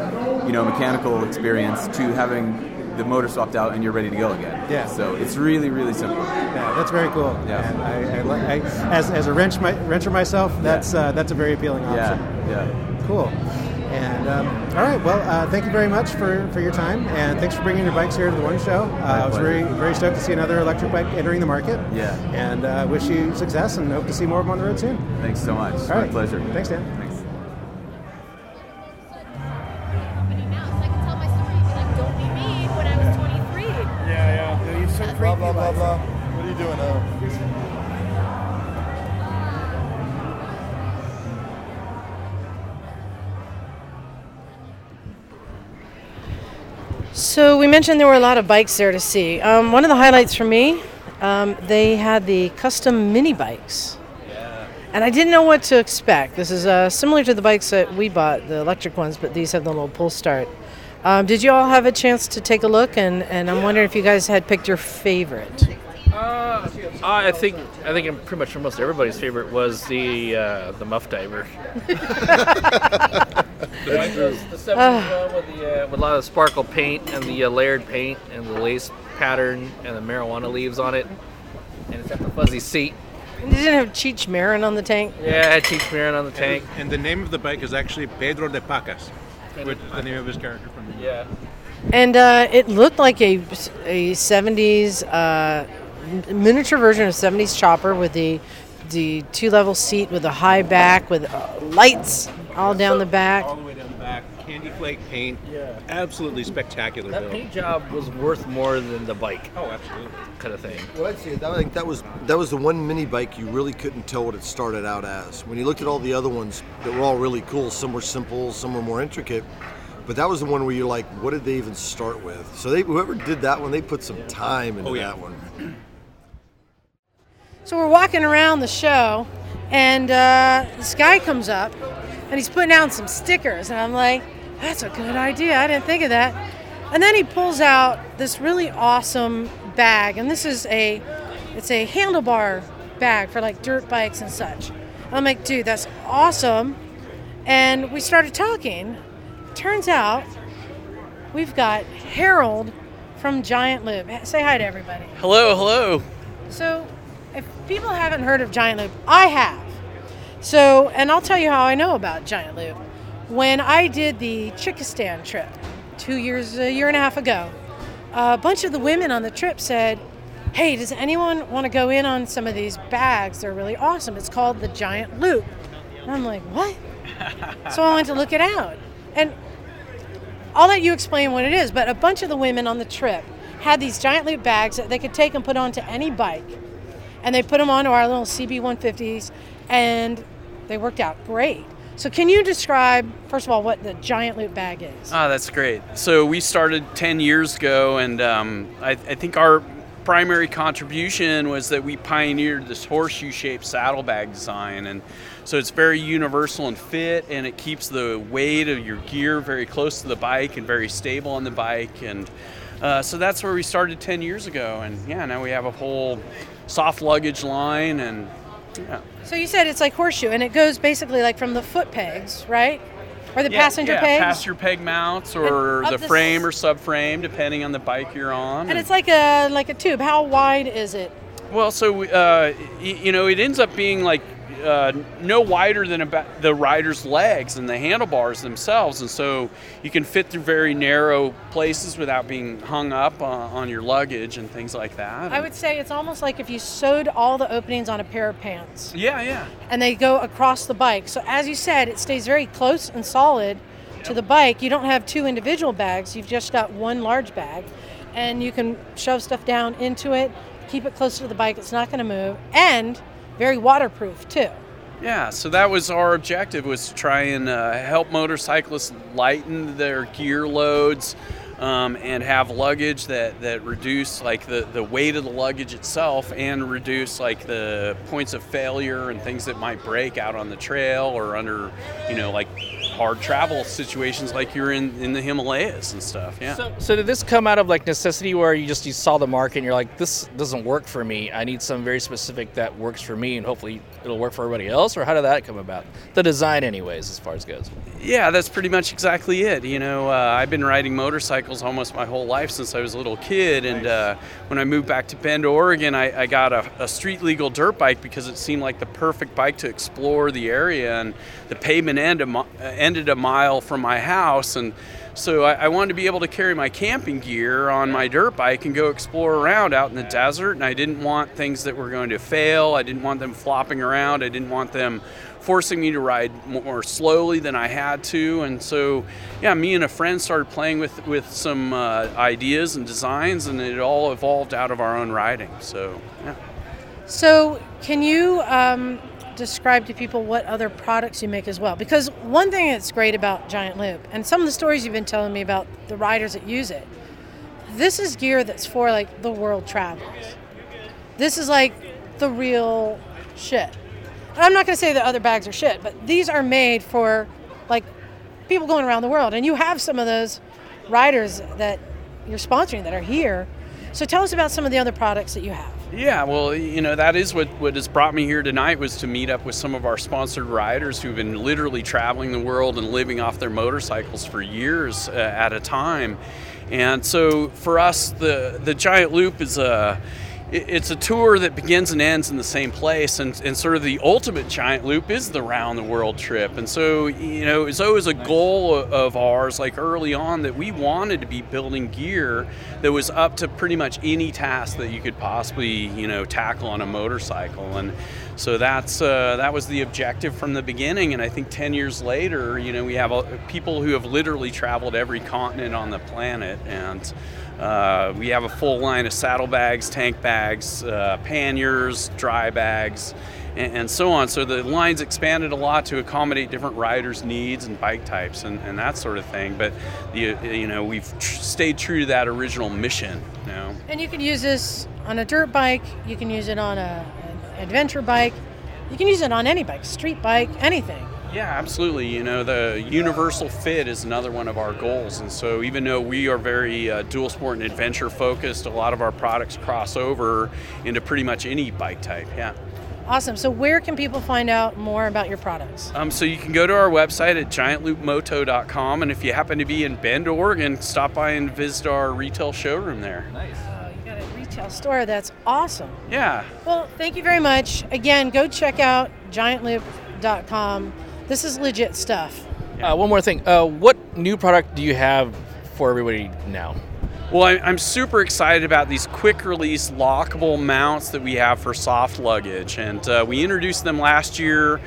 you know, mechanical experience to having the motor swapped out and you're ready to go again. Yeah. So it's really, really simple. Yeah, that's very cool. Yeah. And I, I, I, as, as a wrench my, wrencher myself, that's uh, that's a very appealing option. Yeah. Yeah. Cool. And um, all right, well, uh, thank you very much for, for your time, and thanks for bringing your bikes here to the One Show. Uh, I was very very stoked to see another electric bike entering the market. Yeah. And uh, wish you success, and hope to see more of them on the road soon. Thanks so much. All My right. pleasure. Thanks, Dan. Thanks. Mentioned there were a lot of bikes there to see. Um, one of the highlights for me, um, they had the custom mini bikes. And I didn't know what to expect. This is uh, similar to the bikes that we bought, the electric ones, but these have the little pull start. Um, did you all have a chance to take a look? And, and I'm wondering if you guys had picked your favorite. Uh, I think I think pretty much almost everybody's favorite was the uh, the Muff Diver. That's. The 70s one with, the, uh, with a lot of sparkle paint and the uh, layered paint and the lace pattern and the marijuana leaves on it, and it's got the fuzzy seat. And Did it have Cheech Marin on the tank? Yeah, it had Cheech Marin on the tank. And the name of the bike is actually Pedro de Pacas, which is the name of his character from the Yeah. And uh, it looked like a, a 70s uh, m- miniature version of 70s chopper with the the two level seat with a high back with uh, lights all down the back. all the way down the back, candy flake paint. Yeah. Absolutely spectacular That build. paint job was worth more than the bike. Oh, absolutely. Kind of thing. Well, I'd say that, I think that was that was the one mini bike you really couldn't tell what it started out as. When you looked at all the other ones that were all really cool, some were simple, some were more intricate, but that was the one where you're like, what did they even start with? So they whoever did that one, they put some time into Oh, yeah. that one. So we're walking around the show, and uh, this guy comes up, and he's putting out some stickers, and I'm like, that's a good idea. I didn't think of that. And then he pulls out this really awesome bag, and this is a, it's a handlebar bag for like dirt bikes and such. I'm like, dude, that's awesome. And we started talking. Turns out we've got Harold from Giant Loop. Say hi to everybody. Hello, hello. So, if people haven't heard of Giant Loop, I have. So, and I'll tell you how I know about Giant Loop. When I did the Chickistan trip two years, a year and a half ago, a bunch of the women on the trip said, Hey, does anyone want to go in on some of these bags? They're really awesome. It's called the Giant Loop. And I'm like, What? so I went to look it out. And I'll let you explain what it is, but a bunch of the women on the trip had these giant loop bags that they could take and put onto any bike. And they put them onto our little CB 150s, and they worked out great. So, can you describe, first of all, what the giant loop bag is? Ah, that's great. So we started 10 years ago, and um, I, I think our primary contribution was that we pioneered this horseshoe-shaped saddlebag design, and so it's very universal and fit, and it keeps the weight of your gear very close to the bike and very stable on the bike, and uh, so that's where we started 10 years ago, and yeah, now we have a whole soft luggage line, and yeah. So, you said it's like horseshoe, and it goes basically like from the foot pegs, right? Or the Yeah, passenger yeah, pegs? passenger peg mounts, or the the frame or subframe, depending on the bike you're on. and it's like a like a tube. How wide is it? Well, so uh, you know, it ends up being like uh, no wider than about the rider's legs and the handlebars themselves, and so you can fit through very narrow places without being hung up uh, on your luggage and things like that. I would say it's almost like if you sewed all the openings on a pair of pants. Yeah, yeah. And they go across the bike. So as you said, it stays very close and solid to the bike. You don't have two individual bags. You've just got one large bag. And you can shove stuff down into it, keep it close to the bike. It's not going to move. And very waterproof too. Yeah, so that was our objective was to try and uh, help motorcyclists lighten their gear loads um, and have luggage that, that reduce like the, the weight of the luggage itself and reduce like the points of failure and things that might break out on the trail or under you know like hard travel situations like you're in, in the Himalayas and stuff. Yeah. So, so did this come out of like necessity where you just you saw the market and you're like, this doesn't work for me. I need some very specific that works for me and hopefully it'll work for everybody else. Or how did that come about? The design, anyways, as far as goes. Yeah, that's pretty much exactly it. You know, uh, I've been riding motorcycles almost my whole life since I was a little kid, and uh, when I moved back to Bend, Oregon, I, I got a, a street legal dirt bike because it seemed like the perfect bike to explore the area, and the pavement end a uh, ended a mile from my house, and so I, I wanted to be able to carry my camping gear on my dirt bike and go explore around out in the desert, and I didn't want things that were going to fail. I didn't want them flopping around. I didn't want them forcing me to ride more slowly than I had to. And so, yeah, me and a friend started playing with with some uh, ideas and designs, and it all evolved out of our own riding. So, yeah. So, can you um, describe to people what other products you make as well? Because one thing that's great about Giant Loop, and some of the stories you've been telling me about the riders that use it, this is gear that's for like the world travelers. This is like the real shit. I'm not going to say that other bags are shit, but these are made for like people going around the world. And you have some of those riders that you're sponsoring that are here. So tell us about some of the other products that you have. Yeah, well, you know, that is what, what has brought me here tonight was to meet up with some of our sponsored riders who've been literally traveling the world and living off their motorcycles for years uh, at a time. And so for us, the, the Giant Loop is a it- it's a tour that begins and ends in the same place and, and sort of the ultimate giant loop is the round the world trip. And so you know it's always a goal of ours like early on that we wanted to be building gear that was up to pretty much any task that you could possibly you know tackle on a motorcycle. And so that's uh, that was the objective from the beginning. And i think 10 years later you know we have people who have literally traveled every continent on the planet. And uh, we have a full line of saddlebags, tank bags, uh, panniers, dry bags, and, and so on. So the line's expanded a lot to accommodate different riders' needs and bike types and, and that sort of thing. But the, you know we've tr- stayed true to that original mission. You know. And you can use this on a dirt bike, you can use it on a, an adventure bike, you can use it on any bike, street bike, anything. Yeah, absolutely. You know, the universal fit is another one of our goals. And so, even though we are very uh, dual sport and adventure focused, a lot of our products cross over into pretty much any bike type. Yeah. Awesome. So where can people find out more about your products? Um, so you can go to our website at giantloopmoto.com, and if you happen to be in Bend, Oregon, stop by and visit our retail showroom there. Nice. Oh, you got a retail store. That's awesome. Yeah. Well, thank you very much. Again, go check out giantloop.com. This is legit stuff. Uh, one more thing. Uh, what new product do you have for everybody now? Well, I- I'm super excited about these quick release lockable mounts that we have for soft luggage. And uh, we introduced them last year.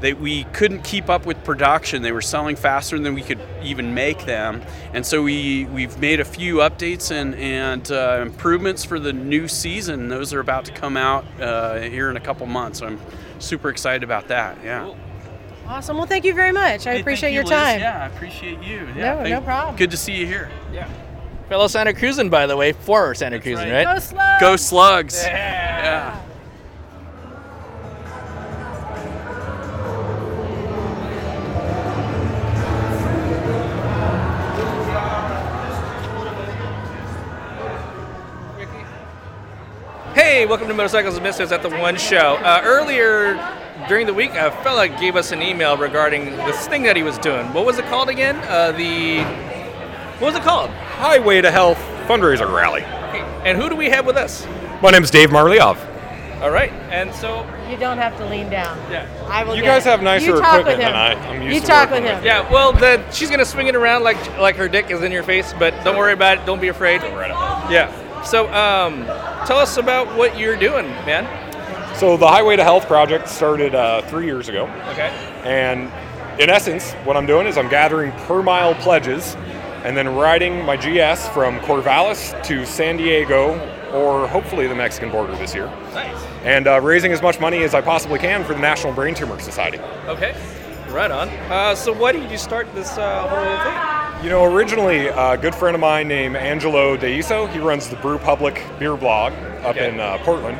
that we couldn't keep up with production. They were selling faster than we could even make them. And so we, we've made a few updates and, and uh, improvements for the new season. Those are about to come out uh, here in a couple months. So I'm super excited about that. Yeah. Awesome. Well, thank you very much. I Hey, appreciate thank your Liz. time. Yeah, I appreciate you. No, Yeah, no thank- problem. Good to see you here. Yeah. Fellow Santa Cruzan, by the way, former Santa Cruzan, right? Go Slugs! Go Slugs. yeah. Hey, welcome to Motorcycles and Misfits at the One Show. Uh, earlier during the week, a fella gave us an email regarding this thing that he was doing. What was it called again? Uh, the what was it called? Highway to Health fundraiser rally. And who do we have with us? My name's Dave Marliave. All right, and so You don't have to lean down. Yeah. I will You get guys it. have nicer you talk equipment with him. than I- I'm used you to talk working with with. him. yeah, well, the, she's gonna swing it around like like her dick is in your face, but don't worry about it. Don't be afraid. Yeah. So, um, tell us about what you're doing, man. So the Highway to Health project started uh, three years ago. Okay. And in essence, what I'm doing is I'm gathering per mile pledges and then riding my GS from Corvallis to San Diego or hopefully the Mexican border this year. Nice. And uh, raising as much money as I possibly can for the National Brain Tumor Society. Okay. Right on. Uh, so, why did you start this uh, whole thing? You know, originally, a good friend of mine named Angelo De Ieso, he runs the Brewpublic beer blog up Okay. in uh, Portland.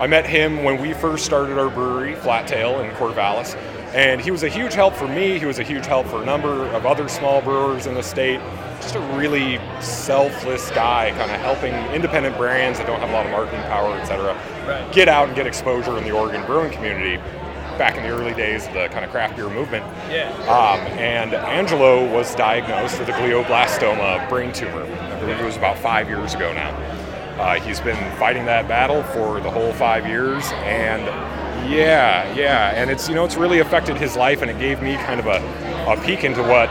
I met him when we first started our brewery, Flat Tail, in Corvallis. And he was a huge help for me. He was a huge help for a number of other small brewers in the state. Just a really selfless guy, kind of helping independent brands that don't have a lot of marketing power, et cetera, Right. get out and get exposure in the Oregon brewing community back in the early days of the kind of craft beer movement. Yeah. Um, and Angelo was diagnosed with a glioblastoma brain tumor. I believe it was about five years ago now. Uh, he's been fighting that battle for the whole five years, and yeah, yeah, and it's you know it's really affected his life, and it gave me kind of a, a peek into what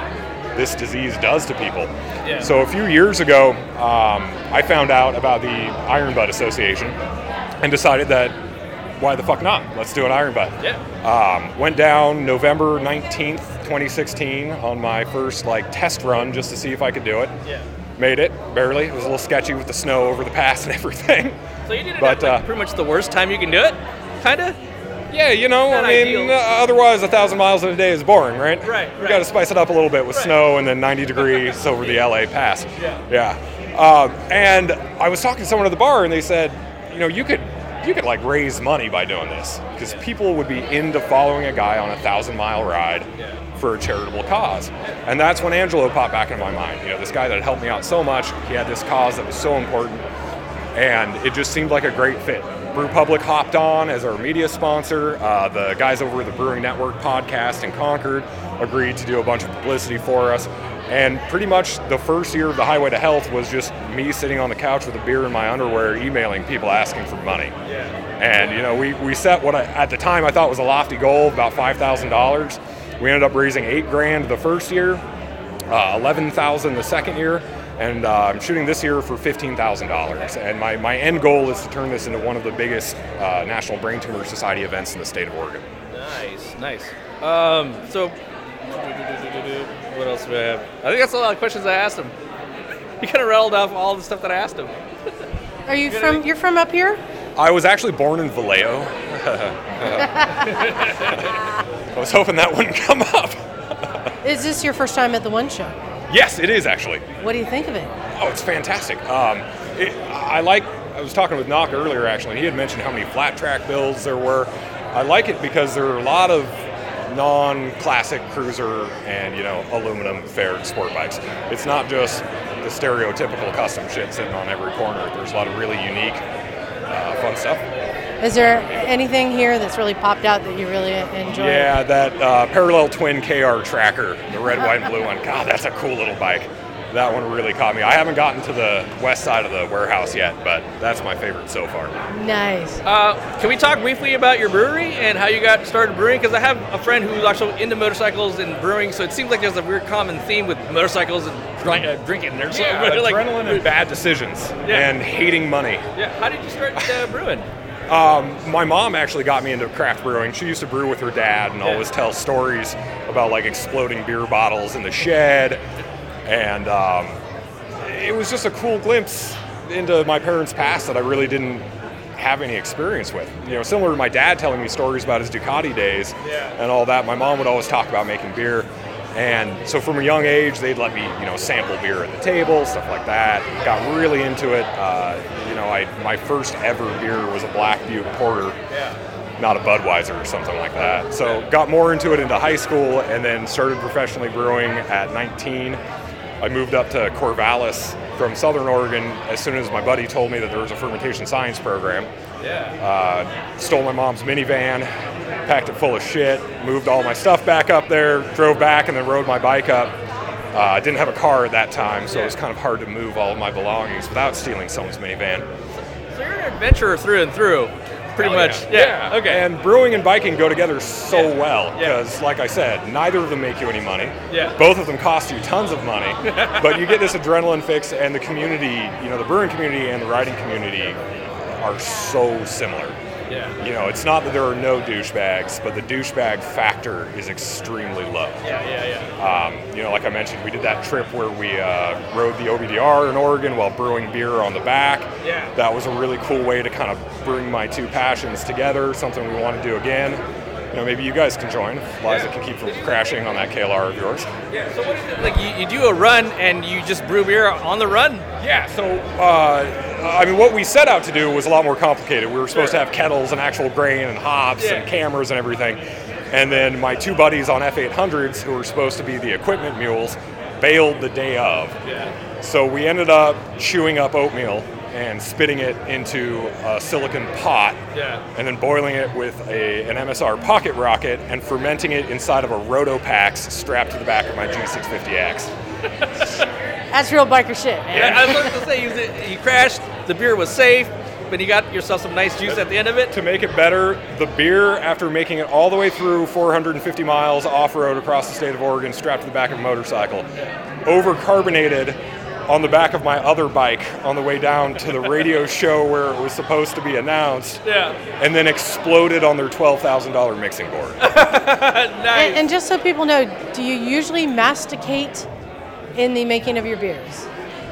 this disease does to people. Yeah. So a few years ago, um, I found out about the Iron Butt Association, and decided that why the fuck not? Let's do an Iron Butt. Yeah. Um, went down November 19th, 2016 on my first like test run just to see if I could do it. Yeah. Made it, barely. It was a little sketchy with the snow over the pass and everything. So you did it But, at like, uh, pretty much the worst time you can do it, kind of. Yeah, you know, Not I mean, ideal. uh, otherwise a thousand miles in a day is boring, right? Right, You right. got to spice it up a little bit with Right. snow and then 90 degrees over the LA pass. Yeah. Yeah. Um, and I was talking to someone at the bar, and they said, you know, you could you could like raise money by doing this because people would be into following a guy on a thousand mile ride for a charitable cause. And that's when Angelo popped back into my mind. You know, this guy that helped me out so much, he had this cause that was so important, and it just seemed like a great fit. Brewpublic hopped on as our media sponsor. Uh, the guys over at the Brewing Network podcast in Concord agreed to do a bunch of publicity for us. And pretty much the first year of the Highway to Health was just me sitting on the couch with a beer in my underwear, emailing people asking for money. And you know, we, we set what I, at the time I thought was a lofty goal of about five thousand dollars. We ended up raising eight grand the first year, uh, eleven thousand the second year, and uh, I'm shooting this year for fifteen thousand dollars. And my, my end goal is to turn this into one of the biggest uh, National Brain Tumor Society events in the state of Oregon. Nice, nice. Um, so, what else do I have? I think that's a lot of questions I asked him. He kind of rattled off all the stuff that I asked him. Are you from? You're from up here? I was actually born in Vallejo. I was hoping that wouldn't come up. Is this your first time at the One Show? Yes, it is actually. What do you think of it? Oh, it's fantastic. Um, it, I like. I was talking with Nak earlier. Actually, and he had mentioned how many flat track builds there were. I like it because there are a lot of non-classic cruiser and you know aluminum faired sport bikes. It's not just the stereotypical custom shit sitting on every corner. There's a lot of really unique, uh, fun stuff. Is there anything here that's really popped out that you really enjoy? Yeah, that uh, parallel twin KR tracker, the red, white, and blue one. God, that's a cool little bike. That one really caught me. I haven't gotten to the west side of the warehouse yet, but that's my favorite so far. Nice. Uh, can we talk briefly about your brewery and how you got started brewing? Because I have a friend who's actually into motorcycles and brewing, so it seems like there's a weird common theme with motorcycles and drink, uh, drinking. Or Yeah, something. Like- adrenaline and bad decisions Yeah. and hating money. Yeah. How did you start uh, brewing? Um, my mom actually got me into craft brewing. She used to brew with her dad and Yeah. always tell stories about like exploding beer bottles in the shed. And um, it was just a cool glimpse into my parents' past that I really didn't have any experience with. You know, similar to my dad telling me stories about his Ducati days and all that, my mom would always talk about making beer. And so from a young age, they'd let me, you know, sample beer at the table, stuff like that. Got really into it. Uh, you know, I my first ever beer was a Black Butte Porter, not a Budweiser or something like that. So got more into it into high school, and then started professionally brewing at 19. I moved up to Corvallis from Southern Oregon as soon as my buddy told me that there was a fermentation science program. Uh, stole my mom's minivan, packed it full of shit, moved all my stuff back up there, drove back, and then rode my bike up. Uh, I didn't have a car at that time, so it was kind of hard to move all of my belongings without stealing someone's minivan. So you're an adventurer through and through, pretty Hell much. Yeah. Yeah. Okay. And brewing and biking go together so well because, like I said, neither of them make you any money. Yeah. Both of them cost you tons of money, but you get this adrenaline fix, and the community, you know, the brewing community and the riding community are so similar. Yeah. You know, it's not that there are no douchebags, but the douchebag factor is extremely low. Yeah, yeah, yeah. Um, you know, like I mentioned, we did that trip where we uh, rode the OBDR in Oregon while brewing beer on the back. Yeah. That was a really cool way to kind of bring my two passions together, something we want to do again. You know, maybe you guys can join. Liza can keep from crashing on that KLR of yours. Yeah. So what is it like? You, you do a run and you just brew beer on the run? Yeah. So, uh, I mean, what we set out to do was a lot more complicated. We were supposed to have kettles and actual grain and hops and cameras and everything. And then my two buddies on F800s, who were supposed to be the equipment mules, bailed the day of. Yeah. So we ended up chewing up oatmeal and spitting it into a silicon pot Yeah. and then boiling it with a, an MSR pocket rocket and fermenting it inside of a Rotopax strapped to the back of my G650X. That's real biker shit, man. Yeah, I was going to say you, you crashed. The beer was safe, but you got yourself some nice juice at the end of it. To make it better, the beer, after making it all the way through 450 miles off road across the state of Oregon, strapped to the back of a motorcycle, over carbonated on the back of my other bike on the way down to the radio show where it was supposed to be announced, Yeah. and then exploded on their $12,000 mixing board. And, and just so people know, do you usually masticate in the making of your beers?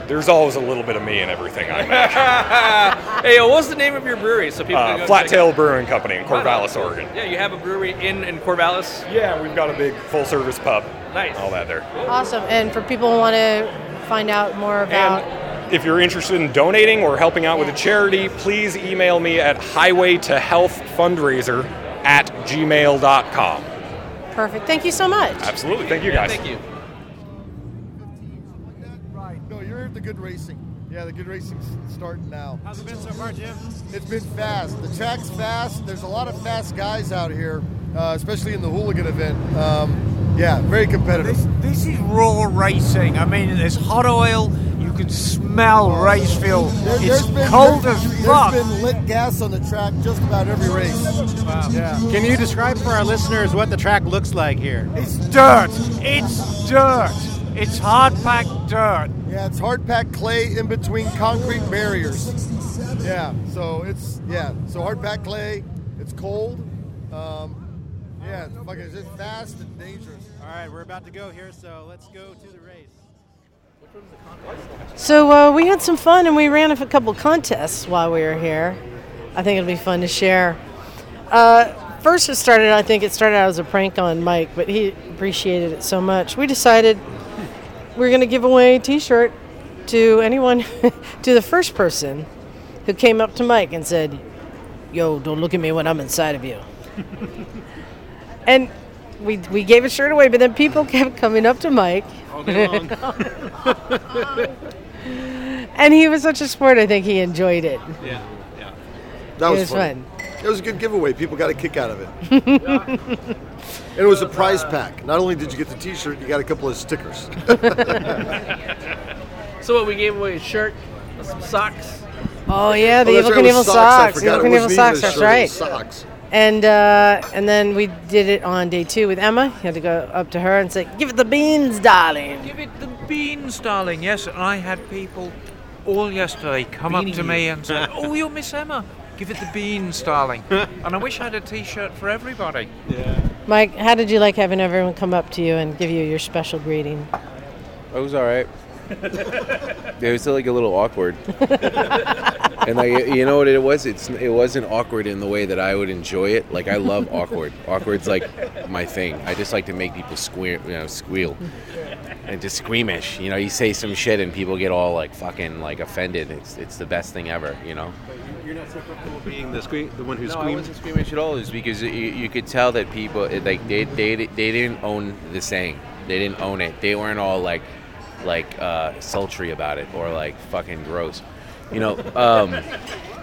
There's always a little bit of me in everything I make. hey, what's the name of your brewery so people can Uh, go Flat check Tail Brewing Company in? Corvallis, Oregon. Yeah, you have a brewery in, in Corvallis. Yeah, we've got a big full service pub. Nice. All that there. Awesome. And for people who want to find out more about. And If you're interested in donating or helping out with a charity, please email me at highway to health fundraiser at gmail.com. Perfect. Thank you so much. Absolutely. Thank you Yeah, guys. thank you. Right. No, you're the good racing. Yeah, the good racing's starting now. How's it been so far, Jim? It's been fast. The track's fast. There's a lot of fast guys out here, uh, especially in the hooligan event. Um, yeah, very competitive. This is raw racing. I mean, there's hot oil. You can smell race fuel. There, it's there's been, cold there, as fuck. There's been lit gas on the track just about every race. Wow. Yeah. Can you describe for our listeners what the track looks like here? It's dirt. It's dirt. It's hard packed dirt. Yeah, it's hard packed clay in between concrete barriers. Yeah, so it's yeah, so hard packed clay. It's cold. Um, yeah, it's fucking it's just fast and dangerous. All right, we're about to go here, so let's go to the race. So uh, we had some fun and we ran a couple contests while we were here. I think it'll be fun to share. Uh, first, it started. I think it started out as a prank on Mike, but he appreciated it so much. We decided we are going to give away a T-shirt to anyone, to the first person who came up to Mike and said, "Yo, don't look at me when I'm inside of you." and we we gave a shirt away, but then people kept coming up to Mike. All day long. and he was such a sport. I think he enjoyed it. Yeah, yeah. That It was, was fun. fun. It was a good giveaway. People got a kick out of it. and it was a prize pack. Not only did you get the T-shirt, you got a couple of stickers. So what we gave away a shirt, some socks. Oh yeah, the Oh, Evel right, Knievel was socks. socks. The Evel Knievel socks. That's right. was socks. And uh, and then we did it on day two with Emma. You had to go up to her and say, "Give it the beans, darling." Give it the beans, darling. Yes, and I had people all yesterday come up to me and say, "Oh, you're Miss Emma. Give it the beans, darling." and I wish I had a T-shirt for everybody. Yeah. Mike, how did you like having everyone come up to you and give you your special greeting? It was all right. It was still like a little awkward. and like you know what it was? It's it wasn't awkward in the way that I would enjoy it. Like I love awkward. Awkward's like my thing. I just like to make people squeal, you know, squeal, and just squeamish. You know, you say some shit and people get all like fucking like offended. It's it's the best thing ever. You know. You're not so comfortable being the sque- the one who No, I wasn't squeamish at all. Is because you, you could tell that people like they, they they didn't own the saying. They didn't own it. They weren't all like like uh, sultry about it or like fucking gross. You know. Um,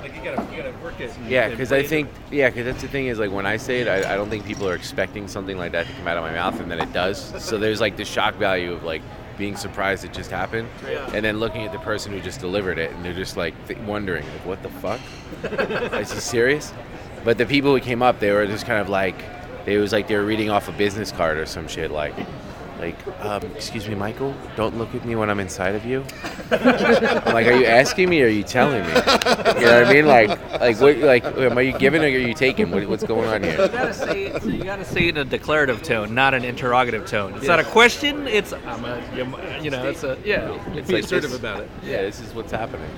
Like you gotta, you gotta work it. and- yeah, because I think yeah, because that's the thing is like when I say it, I, I don't think people are expecting something like that to come out of my mouth, and then it does. So there's like the shock value of like being surprised it just happened, Yeah. and then looking at the person who just delivered it, and they're just like th- wondering like what the fuck, is he serious? But the people who came up, they were just kind of like, it was like they were reading off a business card or some shit like. Like, um, excuse me, Michael. Don't look at me when I'm inside of you. I'm like, are you asking me or are you telling me? You know what I mean? Like, like, what, like, am you giving or are you taking? What, what's going on You here? gotta say it. You gotta say it in a declarative tone, not an interrogative tone. It's not a question. It's I'm a, you know, it's a yeah. It's Be like assertive about it. Yeah, this is what's happening.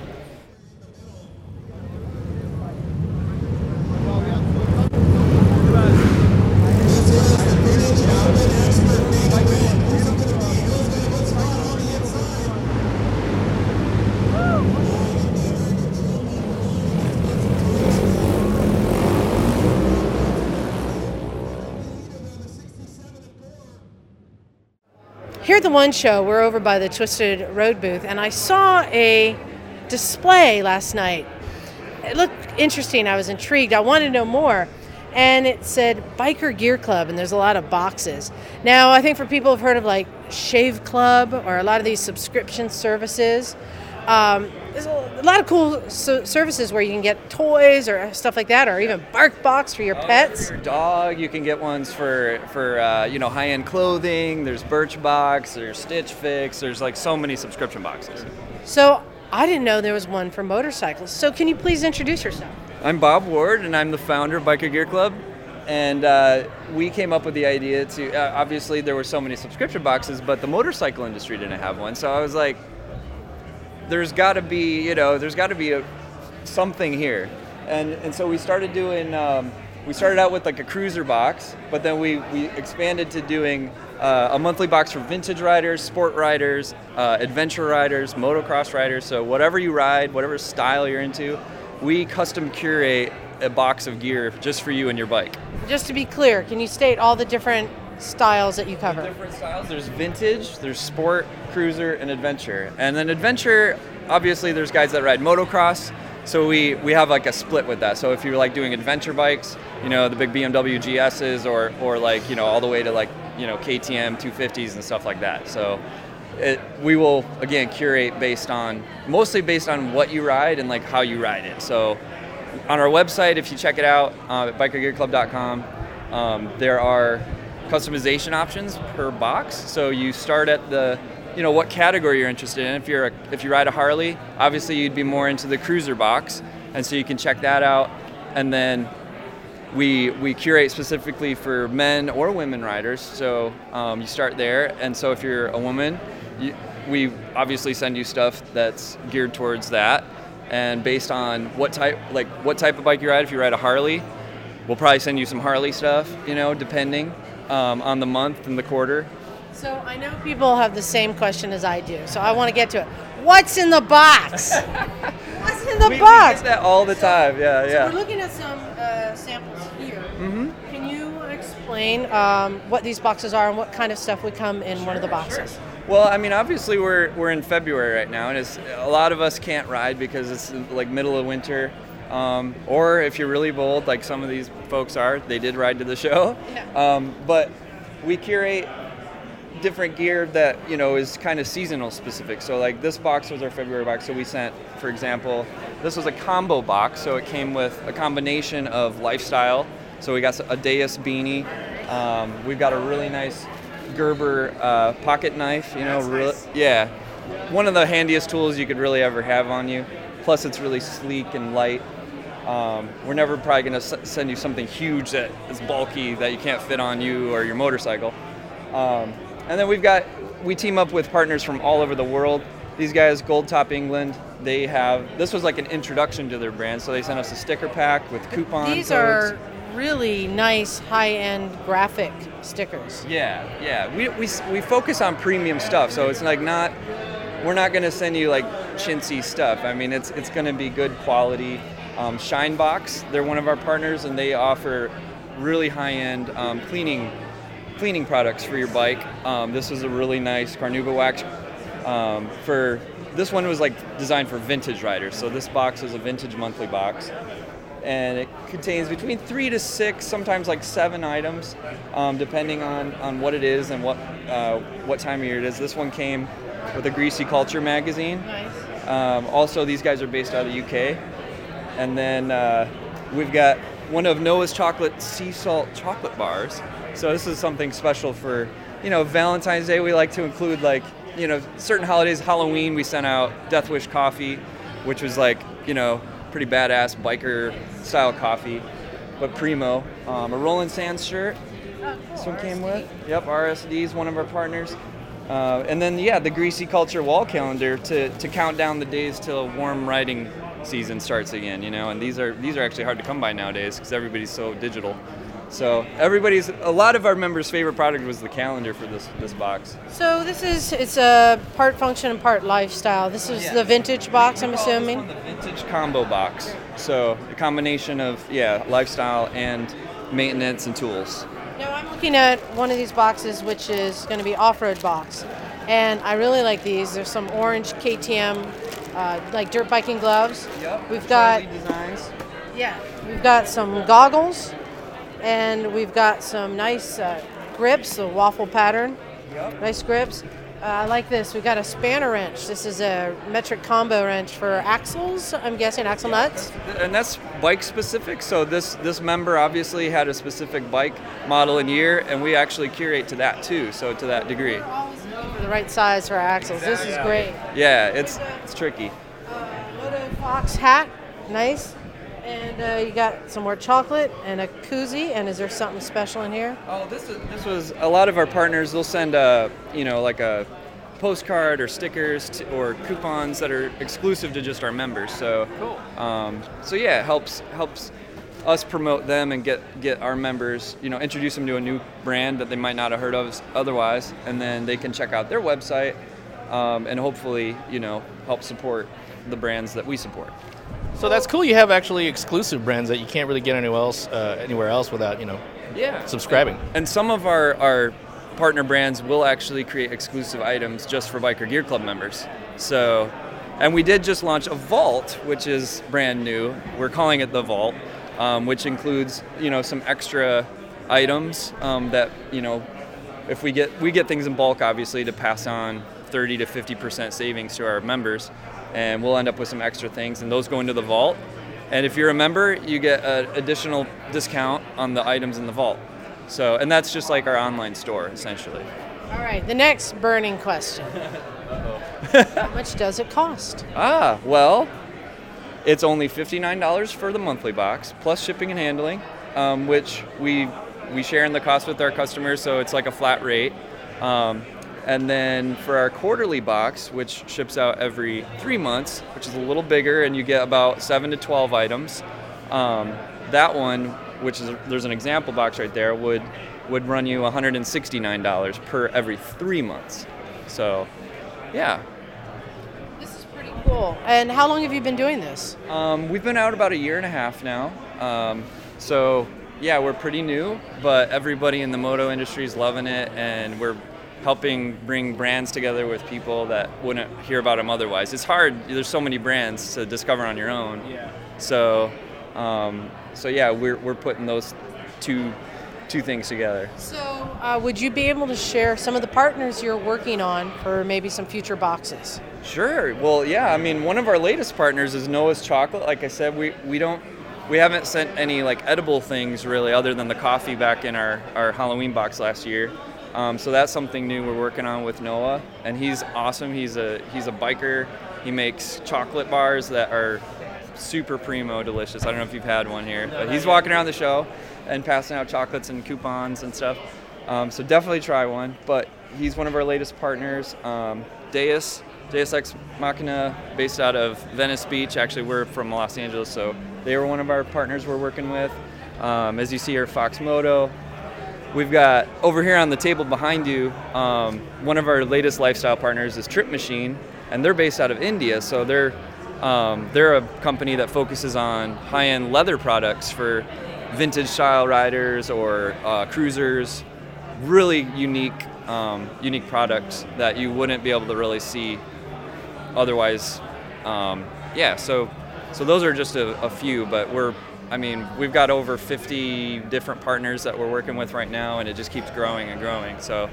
Here at the One Show, we're over by the Twisted Road booth, and I saw a display last night. It looked interesting. I was intrigued. I wanted to know more. And it said Biker Gear Club, and there's a lot of boxes. Now, I think for people who've heard of like Shave Club or a lot of these subscription services, um, there's a, lot of cool so- services where you can get toys or stuff like that, or even Bark Box for your pets. your dog. You can get ones for for uh, you know high end clothing. There's Birchbox. There's Stitch Fix. There's like so many subscription boxes. So I didn't know there was one for motorcycles. So can you please introduce yourself? I'm Bob Ward, and I'm the founder of Biker Gear Club. And uh, we came up with the idea to uh, obviously there were so many subscription boxes, but the motorcycle industry didn't have one. So I was like, there's got to be you know there's got to be a, something here, and and so we started doing. Um, we started out with like a cruiser box, but then we, we expanded to doing uh, a monthly box for vintage riders, sport riders, uh, adventure riders, motocross riders. So whatever you ride, whatever style you're into, we custom curate a box of gear just for you and your bike. Just to be clear, can you state all the different styles that you cover? Different styles. There's vintage, there's sport, cruiser, and adventure. And then adventure, obviously, there's guys that ride motocross. So we, we have like a split with that. So if you're like doing adventure bikes, you know, the big BMW GSs or, or like, you know, all the way to like, you know, KTM 250s and stuff like that. So it, we will, again, curate based on, mostly based on what you ride and like how you ride it. So on our website, if you check it out, uh, at bikergearclub.com, um, there are customization options per box. So you start at the, you know, what category you're interested in. If you're a, if you ride a Harley, obviously you'd be more into the cruiser box, and so you can check that out. And then we we curate specifically for men or women riders. So um, you start there, and so if you're a woman, you, we obviously send you stuff that's geared towards that. And based on what type, like what type of bike you ride, if you ride a Harley, we'll probably send you some Harley stuff. You know, depending um, on the month and the quarter. So I know people have the same question as I do, so I want to get to it. What's in the box? What's in the We- we box? get that all the time. Yeah, So yeah. we're looking at some uh, samples here. Mhm. Can you explain um, what these boxes are and what kind of stuff would come in one of the boxes? Well, I mean, obviously we're we're in February right now, and it's, a lot of us can't ride because it's like middle of winter, Um, or if you're really bold, like some of these folks are, they did ride to the show. Um, but we curate different gear that you know is kind of seasonal specific. So like this box was our February box. So we sent, for example, this was a combo box. So it came with a combination of lifestyle. So we got a Deus beanie. Um, we've got a really nice Gerber uh, pocket knife. You know, real, yeah, one of the handiest tools you could really ever have on you. Plus, it's really sleek and light. Um, we're never probably going to s- send you something huge that is bulky that you can't fit on you or your motorcycle. Um, and then we've got we team up with partners from all over the world. These guys, Gold Top England, they have this was like an introduction to their brand, so they sent us a sticker pack with coupons. These codes. are really nice high-end graphic stickers. Yeah, yeah. We, we, we focus on premium stuff, so it's like not we're not going to send you like chintzy stuff. I mean, it's it's going to be good quality. Um, Shinebox, they're one of our partners, and they offer really high-end um, cleaning cleaning products for your bike. Um, this is a really nice Carnauba wax um, for. This one was like designed for vintage riders. So this box is a vintage monthly box and it contains between three to six, sometimes like seven items, um, depending on, on what it is and what uh, what time of year it is. This one came with a Greasy Culture magazine. Nice. Um, also, these guys are based out of the UK, and then uh, we've got one of Noah's chocolate sea salt chocolate bars. So this is something special for you know Valentine's Day. We like to include like you know certain holidays. Halloween we sent out Death Wish coffee, which was like you know pretty badass biker style coffee, but primo. Um, a Roland Sands shirt. This one came with. Yep, RSD is one of our partners. Uh, and then yeah, the Greasy Culture wall calendar to, to count down the days till warm riding season starts again. You know, and these are these are actually hard to come by nowadays because everybody's so digital. So everybody's a lot of our members' favorite product was the calendar for this this box. So this is it's a part function and part lifestyle. This is the vintage box, I'm assuming. The vintage combo box. So a combination of yeah lifestyle and maintenance and tools. Now I'm looking at one of these boxes, which is going to be off-road box, and I really like these. There's some orange KTM, uh, like dirt biking gloves. Yep. We've got designs. Yeah. We've got some goggles, and we've got some nice uh, grips, a waffle pattern. Yep. Nice grips. Uh, I like this. We've got a spanner wrench. This is a metric combo wrench for axles. I'm guessing axle nuts. and that's bike specific. So this this member obviously had a specific bike model and year, and we actually curate to that too. So to that degree. For the right size for our axles. This is great. Yeah, it's it's tricky. Moto Fox hat, nice. And uh, you got some more chocolate and a koozie. And is there something special in here? Oh, this is this was a lot of our partners. They'll send a you know like a postcard or stickers to, or coupons that are exclusive to just our members. So cool. Um, so yeah, it helps helps us promote them and get get our members you know introduce them to a new brand that they might not have heard of otherwise, and then they can check out their website um, and hopefully you know help support the brands that we support. So that's cool. You have actually exclusive brands that you can't really get anywhere else, uh, anywhere else without you know, Yeah. subscribing. And some of our, our partner brands will actually create exclusive items just for Biker Gear Club members. So, and we did just launch a vault, which is brand new. We're calling it the vault, um, which includes you know some extra items um, that you know if we get we get things in bulk, obviously to pass on 30 to 50 percent savings to our members, and we'll end up with some extra things, and those go into the vault. And if you're a member, you get an additional discount on the items in the vault. So, and that's just like our online store, essentially. All right, the next burning question. How much does it cost? Ah, well, it's only $59 for the monthly box, plus shipping and handling, um, which we we share in the cost with our customers, so it's like a flat rate. Um, and then for our quarterly box, which ships out every three months, which is a little bigger, and you get about seven to 12 items, um, that one, which is there's an example box right there, would would run you $169 per every three months. So, yeah, Cool. And how long have you been doing this? Um, we've been out about a year and a half now. Um, so, yeah, we're pretty new, but everybody in the moto industry is loving it, and we're helping bring brands together with people that wouldn't hear about them otherwise. It's hard, there's so many brands to discover on your own. Yeah. So, um, so yeah, we're, we're putting those two two things together. So, uh, would you be able to share some of the partners you're working on for maybe some future boxes? Sure. Well, yeah. I mean, one of our latest partners is Noah's Chocolate. Like I said, we, we don't we haven't sent any like edible things really, other than the coffee back in our, our Halloween box last year. Um, so that's something new we're working on with Noah, and he's awesome. He's a he's a biker. He makes chocolate bars that are super primo delicious. I don't know if you've had one here, but he's walking around the show and passing out chocolates and coupons and stuff. Um, so definitely try one. But he's one of our latest partners. Um, Deus, Deus Ex Machina, based out of Venice Beach. Actually, we're from Los Angeles, so they were one of our partners we're working with. Um, as you see here, Fox Moto. We've got over here on the table behind you, um, one of our latest lifestyle partners is Trip Machine, and they're based out of India. So they're um, they're a company that focuses on high-end leather products for vintage style riders or uh, cruisers. Really unique, um, unique products that you wouldn't be able to really see otherwise. Um, yeah, so so those are just a, a few, but we're I mean, we've got over 50 different partners that we're working with right now, and it just keeps growing and growing. So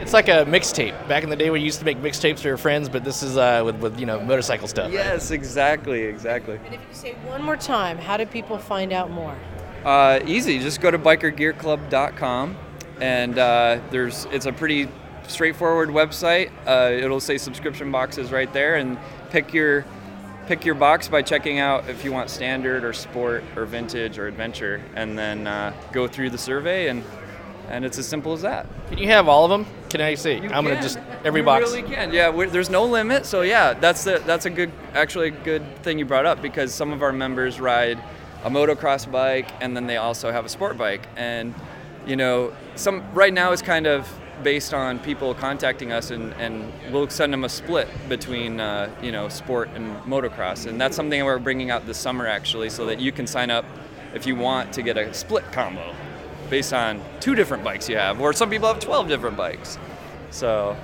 It's like a mixtape. Back in the day, we used to make mixtapes for your friends, but this is uh, with, with you know motorcycle stuff. Yes, exactly, exactly. And if you say one more time, how do people find out more? Uh, easy. Just go to bikergearclub.com, and uh, there's it's a pretty straightforward website. Uh, it'll say subscription boxes right there, and pick your pick your box by checking out if you want standard or sport or vintage or adventure, and then uh, go through the survey, and and it's as simple as that. Can you have all of them? Can I see? I'm gonna just every You box. really can. Yeah, there's no limit. So yeah, that's the, that's a good actually a good thing you brought up because some of our members ride a motocross bike and then they also have a sport bike and you know some right now is kind of based on people contacting us and, and we'll send them a split between uh, you know sport and motocross and that's something we're bringing out this summer actually so that you can sign up if you want to get a split combo based on two different bikes you have or some people have 12 different bikes so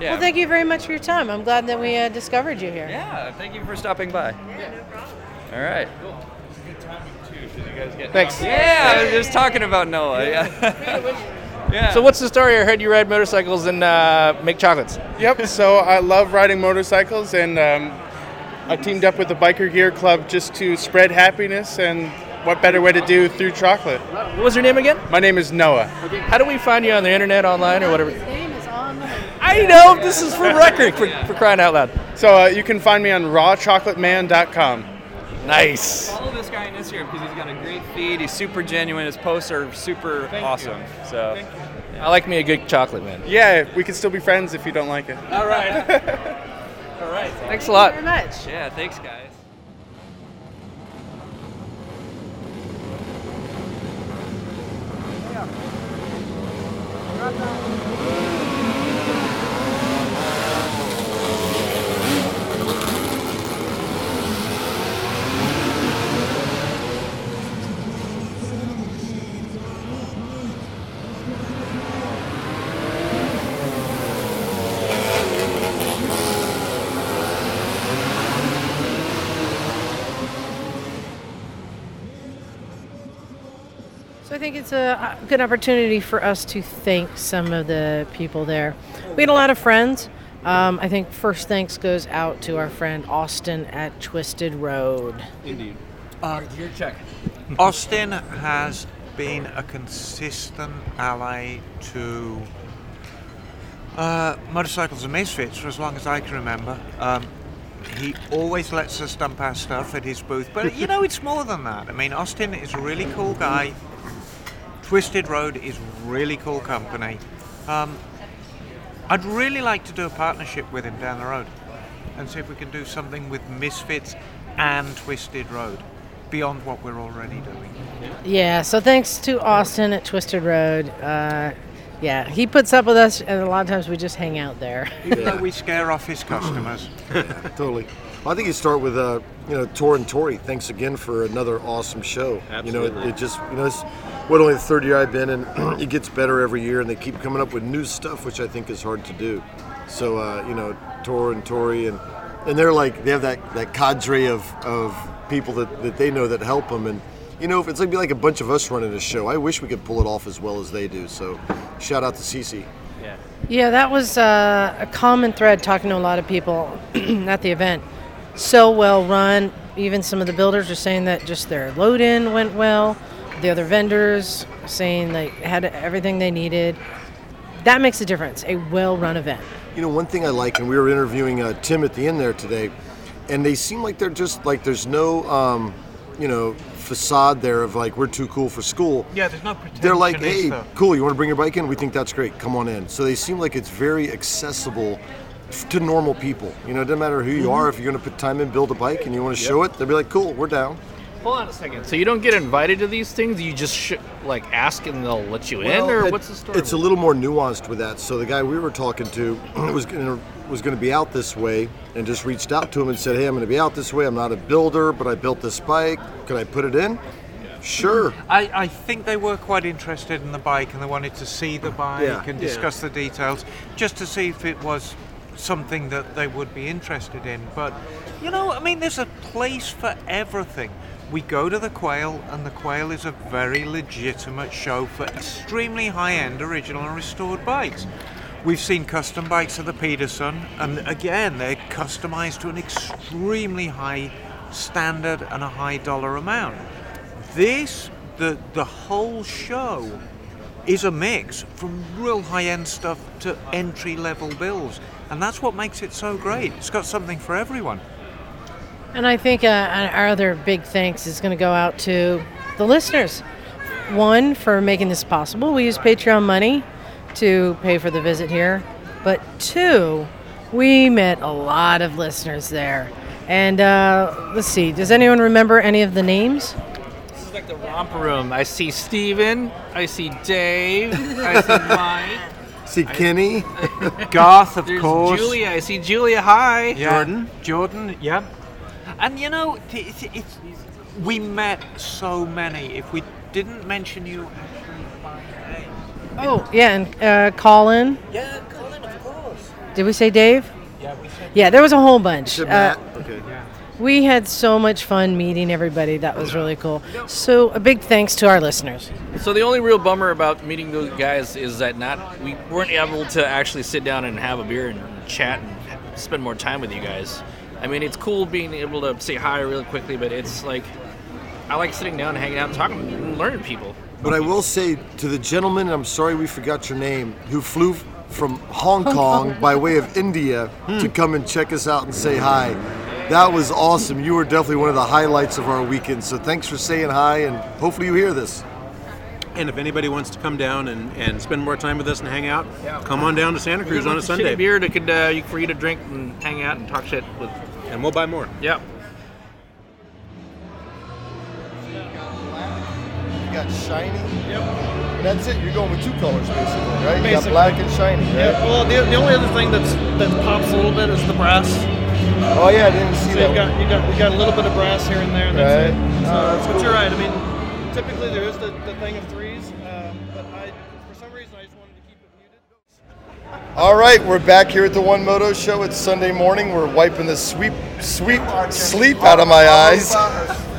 yeah Well, thank you very much for your time. I'm glad that we uh, discovered you here. Yeah, thank you for stopping by. Yeah, no problem. All right. Cool. It's a good timing too, because you guys get. Thanks. Yeah, I was just talking about Noah. Yeah. yeah. So what's the story? I heard you ride motorcycles and uh, make chocolates. Yep. So I love riding motorcycles, and um, I teamed up with the Biker Gear Club just to spread happiness. And what better way to do through chocolate? What was your name again? My name is Noah. How do we find you on the internet, online, or whatever? His name is online. I know this is for record for, for crying out loud. So uh, you can find me on rawchocolateman.com. Nice. Follow this guy on Instagram because he's got a great feed. He's super genuine. His posts are super awesome. So. I like me a good chocolate, man. Yeah, we can still be friends if you don't like it. All right. All right. Thanks a lot. Thank very much. Yeah, thanks, guys. So it's a good opportunity for us to thank some of the people there. We had a lot of friends. Um, I think first thanks goes out to our friend Austin at Twisted Road. Indeed. Your check. Austin has been a consistent ally to uh, motorcycles and misfits for as long as I can remember. Um, he always lets us dump our stuff at his booth, but you know it's more than that. I mean, Austin is a really cool guy. Twisted Road is really cool company. Um, I'd really like to do a partnership with him down the road and see if we can do something with Misfits and Twisted Road beyond what we're already doing. Yeah, so thanks to Austin at Twisted Road. Uh, yeah, he puts up with us, and a lot of times we just hang out there. Even though we scare off his customers. totally. Well, I think you start with, uh, you know, Thor and Tori. Thanks again for another awesome show. You know, it, it just, you know, it's what only the third year I've been, and it gets better every year, and they keep coming up with new stuff, which I think is hard to do. So, uh, you know, Thor and Tori and and they're like they have that, that cadre of, of people that, that they know that help them and you know if it's like be like a bunch of us running a show i wish we could pull it off as well as they do so shout out to Cece. Yeah. Yeah, that was uh, a common thread talking to a lot of people at the event. So well run. Even some of the builders are saying that just their load in went well. The other vendors saying they had everything they needed. That makes a difference. A well run event. You know, one thing I like, and we were interviewing uh, Tim at the end there today, and they seem like they're just like there's no, um, you know, facade there of like we're too cool for school. Yeah, there's no pretension. They're like, hey, cool, you want to bring your bike in? We think that's great. Come on in. So they seem like it's very accessible f- to normal people. You know, it doesn't matter who you are. If you're going to put time in, build a bike, and you want to show it, they'll be like, cool, we're down. Hold on a second. So you don't get invited to these things? You just sh- like ask and they'll let you in, or it- what's the story? It's a little more nuanced with that. So the guy we were talking to was going to was going to be out this way, and just reached out to him and said, "Hey, I'm going to be out this way. I'm not a builder, but I built this bike. Can I put it in?" Sure. I, I think they were quite interested in the bike and they wanted to see the bike Yeah. and Yeah. discuss the details just to see if it was something that they would be interested in. But, you know, I mean, there's a place for everything. We go to the Quail, and the Quail is a very legitimate show for extremely high end original and restored bikes. We've seen custom bikes at the Peterson, and again, they're customized to an extremely high standard and a high dollar amount. This, the the whole show, is a mix from real high end stuff to entry level builds, and that's what makes it so great. It's got something for everyone. And I think uh, our other big thanks is going to go out to the listeners. One, for making this possible. We use Patreon money to pay for the visit here. But two, we met a lot of listeners there. And uh, let's see, does anyone remember any of the names? This is like the romper room. I see Steven. I see Dave. I see Mike. See Kenny, Garth, of There's course. Julia. I see Julia. Hi. Jordan. Jordan, yeah. And you know, t- it's, it's, we met so many. If we didn't mention you actually by name. Oh, yeah, and uh, Colin. Yeah, Colin, of course. Did we say Dave? Yeah, we said Yeah, there was a whole bunch. said Uh, Matt? Okay. We had so much fun meeting everybody. That was really cool. So, a big thanks to our listeners. So the only real bummer about meeting those guys is that not we weren't able to actually sit down and have a beer and chat and spend more time with you guys. I mean, it's cool being able to say hi really quickly, but it's like I like sitting down and hanging out and talking and learning people. But I will say to the gentleman, I'm sorry we forgot your name, who flew from Hong Kong by way of India to hmm. come and check us out and say hi. That was awesome. You were definitely one of the highlights of our weekend. So thanks for saying hi, and hopefully you hear this. And if anybody wants to come down and, and spend more time with us and hang out, yeah. come on down to Santa Cruz on a Sunday. Beer that could uh, you- for you to drink and hang out and talk shit with. And we'll buy more. Yep. You got black, you got shiny. Yep. That's it. You're going with two colors, basically, right? You got Basically. black and shiny, right? Yeah, well, the, the only other thing that's that pops a little bit is the brass. Oh yeah, I didn't see so that You've got, you got you got a little bit of brass here and there. And that's Right. it. So, Oh, that's but cool. you're right. I mean, typically there is the, the thing of threes, um, but I, for some reason, I just wanted to keep it muted. All right, we're back here at the One Moto Show. It's Sunday morning. We're wiping the sweep, sweep sleep out of my eyes.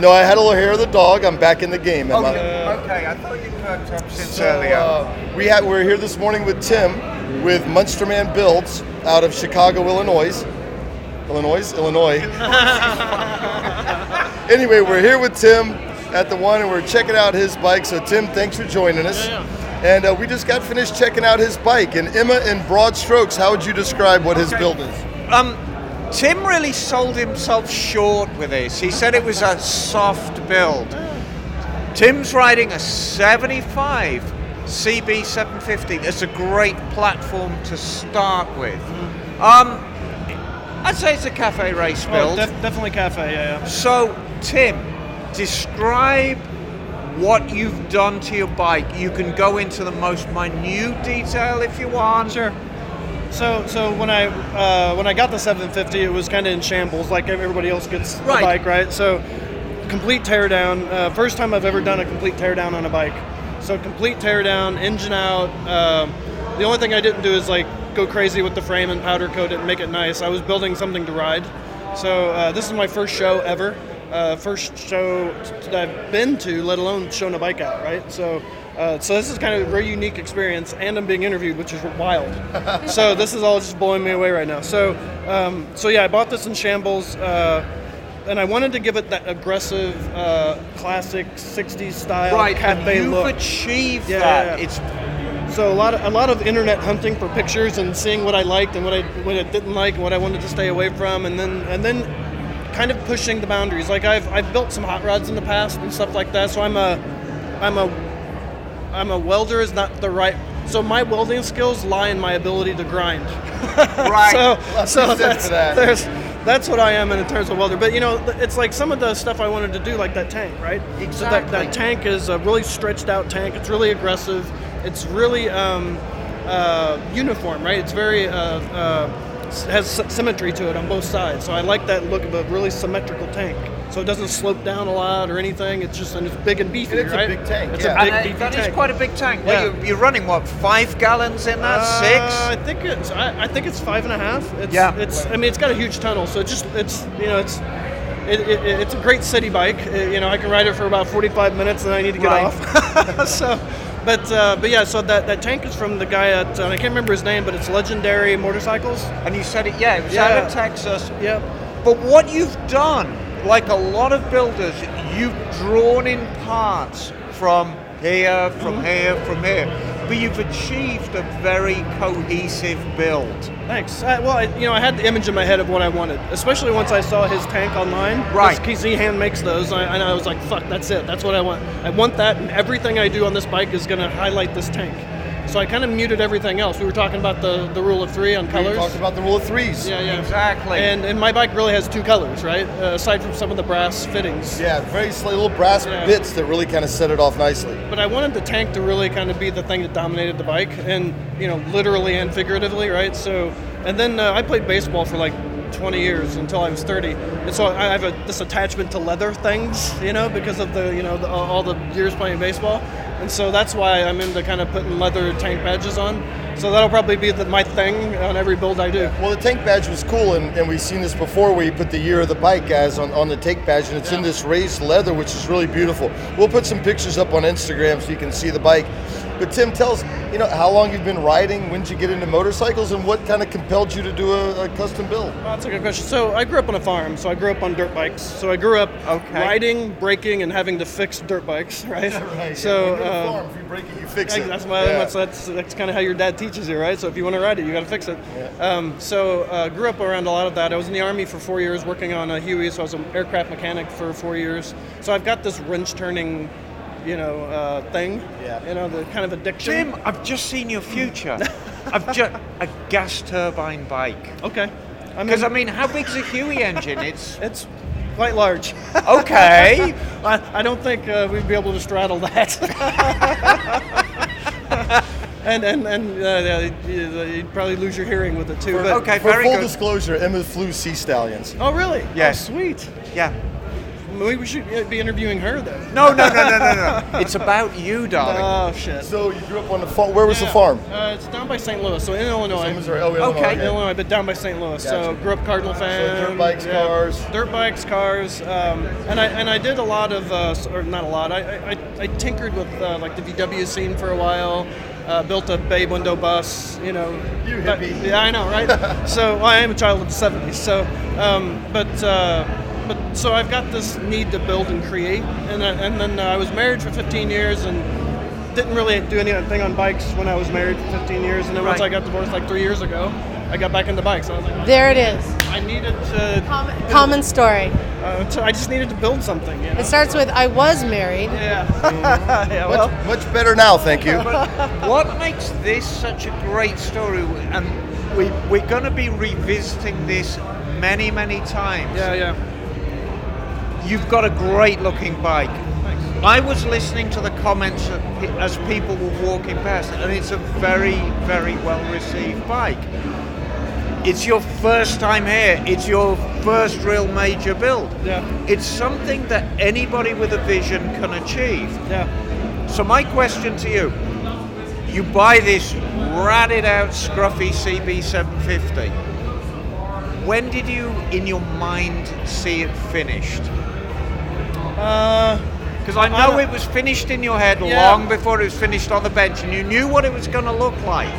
No, I had a little hair of the dog. I'm back in the game. Am I? okay, I thought you perked up since So, uh, we had we're here this morning with Tim with Muenstermann Builds out of Chicago, Illinois. Illinois, Illinois. anyway, we're here with Tim at the one, and we're checking out his bike. So, Tim, thanks for joining us. Yeah. And uh, we just got finished checking out his bike. And Emma, in broad strokes, how would you describe what his build is? Um, Tim really sold himself short with this. He said it was a soft build. Tim's riding a 75 CB750. It's a great platform to start with. Um, I'd say it's a cafe race Oh, build. def- definitely cafe. Yeah, yeah. So, Tim, describe what you've done to your bike. You can go into the most minute detail if you want. Sure. So, so when I uh, when I got the 750, it was kind of in shambles, like everybody else gets Right. a bike, right? So, complete teardown. Uh, first time I've ever done a complete teardown on a bike. So, complete teardown, engine out. Um, the only thing I didn't do is like go crazy with the frame and powder coat it and make it nice. I was building something to ride. So uh, this is my first show ever. Uh, first show that I've been to, let alone showing a bike out, right? So, uh, so this is kind of a very unique experience, and I'm being interviewed, which is wild. so this is all just blowing me away right now. So, um, so yeah, I bought this in shambles, uh, and I wanted to give it that aggressive, uh, classic '60s style Right, cafe you've look. achieved Yeah, that. yeah, yeah. So a lot of a lot of internet hunting for pictures and seeing what I liked and what I what I didn't like and what I wanted to stay away from and then and then kind of pushing the boundaries. Like I've I've built some hot rods in the past and stuff like that. So I'm a I'm a I'm a welder is not the right so my welding skills lie in my ability to grind. Right. so Lots so that's, that. there's that's what I am in terms of welder. But you know, it's like some of the stuff I wanted to do, like that tank, right? Exactly. So that, that tank is a really stretched out tank. It's really aggressive. It's really um, uh, uniform, right? It's very uh, uh, has symmetry to it on both sides. So I like that look of a really symmetrical tank. So it doesn't slope down a lot or anything. It's just and it's big and beefy, And it's a big tank, It's yeah. a big, And, uh, beefy that is tank. quite a big tank. Yeah. Well, you're, you're running what five gallons in that? Uh, Six? I think it's I, I think it's five and a half. It's, Yeah. It's I mean it's got a huge tunnel, so it just it's you know it's. It, it, it's a great city bike. Uh, you know, I can ride it for about 45 minutes, and then I need to get Right. off. so, but uh, but yeah, so that, that tank is from the guy at uh, I can't remember his name, but it's Legendary Motorcycles. And you said it, yeah, it was Yeah. out of Texas. Yeah. But what you've done, like a lot of builders, you've drawn in parts from here, from Mm-hmm. here, from here. But you've achieved a very cohesive build. Thanks. Uh, well, I, you know, I had the image in my head of what I wanted, especially once I saw his tank online. Right. Because he hand makes those, and I, and I was like, "Fuck, that's it. That's what I want. I want that, and everything I do on this bike is going to highlight this tank." So I kind of muted everything else. We were talking about the, the rule of three on colors. We talked about the rule of threes. Yeah, yeah. Exactly. And and my bike really has two colors, right? Uh, aside from some of the brass fittings. Yeah, very slight little brass Yeah. bits that really kind of set it off nicely. But I wanted the tank to really kind of be the thing that dominated the bike, and you know, literally and figuratively, right? So, and then uh, I played baseball for like 20 years until I was 30, and so I have a, this attachment to leather things, you know, because of the you know the, all the years playing baseball, and so that's why I'm into kind of putting leather tank badges on. So that'll probably be the, my thing on every build I do. Well, the tank badge was cool, and, and we've seen this before where you put the year of the bike, guys, on, on the tank badge, and it's in this raised leather, which is really beautiful. We'll put some pictures up on Instagram so you can see the bike. But Tim, tell us, you know, how long you've been riding, when did you get into motorcycles, and what kind of compelled you to do a, a custom build? Well, that's a good question. So I grew up on a farm, so I grew up on dirt bikes. So I grew up riding, braking, and having to fix dirt bikes, right? right, So yeah. When you're on um, farm, if you break it, you fix it. That's, why, Yeah. that's, that's, that's kind of how your dad teaches you, right? So if you want to ride it, you got to fix it. Um, so uh, grew up around a lot of that. I was in the army for four years, working on a Huey. So I was an aircraft mechanic for four years. So I've got this wrench turning, you know, uh, thing. Yeah. You know, the kind of addiction. Jim, I've just seen your future. I've just a gas turbine bike. Okay. Because I mean, how big is a Huey engine? It's it's quite large. Okay. I, I don't think uh, we'd be able to straddle that. and and and uh, yeah, you'd, you'd probably lose your hearing with it too. but For full disclosure, Emma flew Sea Stallions. Oh really? Yes. Oh, sweet. Yeah. Maybe we should uh, be interviewing her then. No, no, no, no, no, no. It's about you, darling. Oh shit. So you grew up on the farm. Where was the farm? Uh, it's down by St. Louis, so in Illinois. Missouri. Oh, Illinois, Okay. okay. Illinois, but down by St. Louis. So grew up Cardinal fan. dirt bikes, cars. Dirt bikes, cars, um, and I and I did a lot of, uh, or not a lot. I I, I, I tinkered with uh, like the VW scene for a while. Uh, built a bay window bus, you know. You but- hippie. yeah, I know, right? so well, I am a child of the '70s. So, um, but uh, but so I've got this need to build and create, and I, and then uh, I was married for 15 years and didn't really do anything on bikes when I was married for 15 years, and then once Right. I got divorced like three years ago, I got back into bikes. I was like, There it is. I needed to. Common, common story. Uh, to- I just needed to build something. You know? It starts with I was married. Yeah. yeah. Well, much, much better now, thank you. But what makes this such a great story, and we, we're going to be revisiting this many, many times. Yeah, yeah. You've got a great looking bike. I was listening to the comments as people were walking past, and it's a very, very well received bike. It's your first time here. It's your first real major build. Yeah. It's something that anybody with a vision can achieve. Yeah. So my question to you: you buy this ratted out, scruffy CB750. When did you, in your mind, see it finished? Uh, because I know it was finished in your head Yeah. long before it was finished on the bench, and you knew what it was going to look like.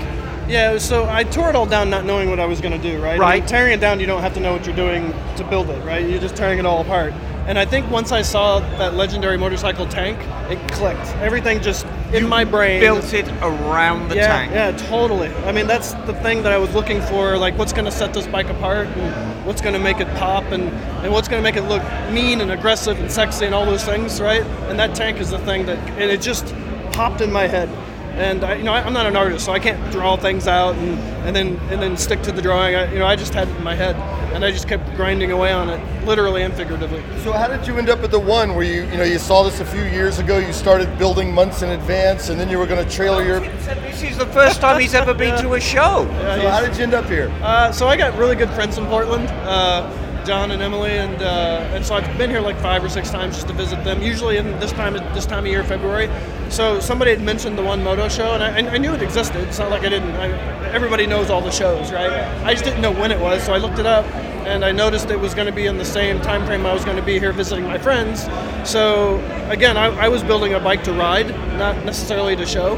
Yeah, so I tore it all down not knowing what I was going to do, right? I Right. mean, tearing it down, you don't have to know what you're doing to build it, right? You're just tearing it all apart. And I think once I saw that legendary motorcycle tank, it clicked. Everything just in my brain. built it around the yeah, tank. Yeah, totally. I mean, that's the thing that I was looking for. Like, what's going to set this bike apart, and what's going to make it pop, and, and what's going to make it look mean and aggressive and sexy and all those things, right? And that tank is the thing that, and it just popped in my head. And I, you know, I, I'm not an artist, so I can't draw things out and, and then and then stick to the drawing. I, you know, I just had it in my head, and I just kept grinding away on it, literally and figuratively. So how did you end up at the one where you you know you saw this a few years ago? You started building months in advance, and then you were going to trailer your. This is the first time he's ever been to a show. So how did you end up here? Uh, so I got really good friends in Portland, uh, John and Emily, and uh, and so I've been here like five or six times just to visit them. Usually in this time this time of year, February. So somebody had mentioned the One Moto show, and I, I knew it existed. It's not like I didn't. I, everybody knows all the shows, right? I just didn't know when it was, so I looked it up, and I noticed it was going to be in the same time frame I was going to be here visiting my friends. So again, I, I was building a bike to ride, not necessarily to show.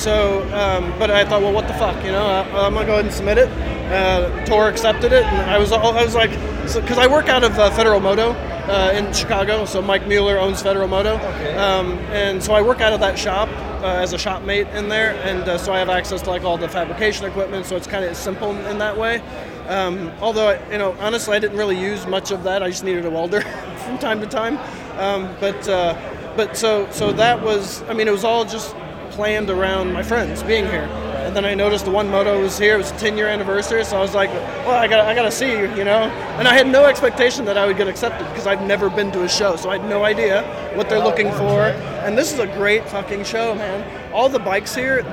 So, um, but I thought, well, what the fuck, you know? I, I'm gonna go ahead and submit it. Uh, Thor accepted it, and I was, I was like, because I work out of uh, Federal Moto uh, in Chicago, so Mike Mueller owns Federal Moto, um, and so I work out of that shop uh, as a shop mate in there, and uh, so I have access to like all the fabrication equipment, so it's kind of simple in that way. Um, although, you know, honestly, I didn't really use much of that. I just needed a welder from time to time. Um, but, uh, but so, so that was, I mean, it was all just planned around my friends being here. And then I noticed the one moto was here. It was a 10 year anniversary, so I was like, well, I got, I got to see you, you know. And I had no expectation that I would get accepted because I've never been to a show, so I had no idea what they're looking for. And this is a great fucking show, man. All the bikes here,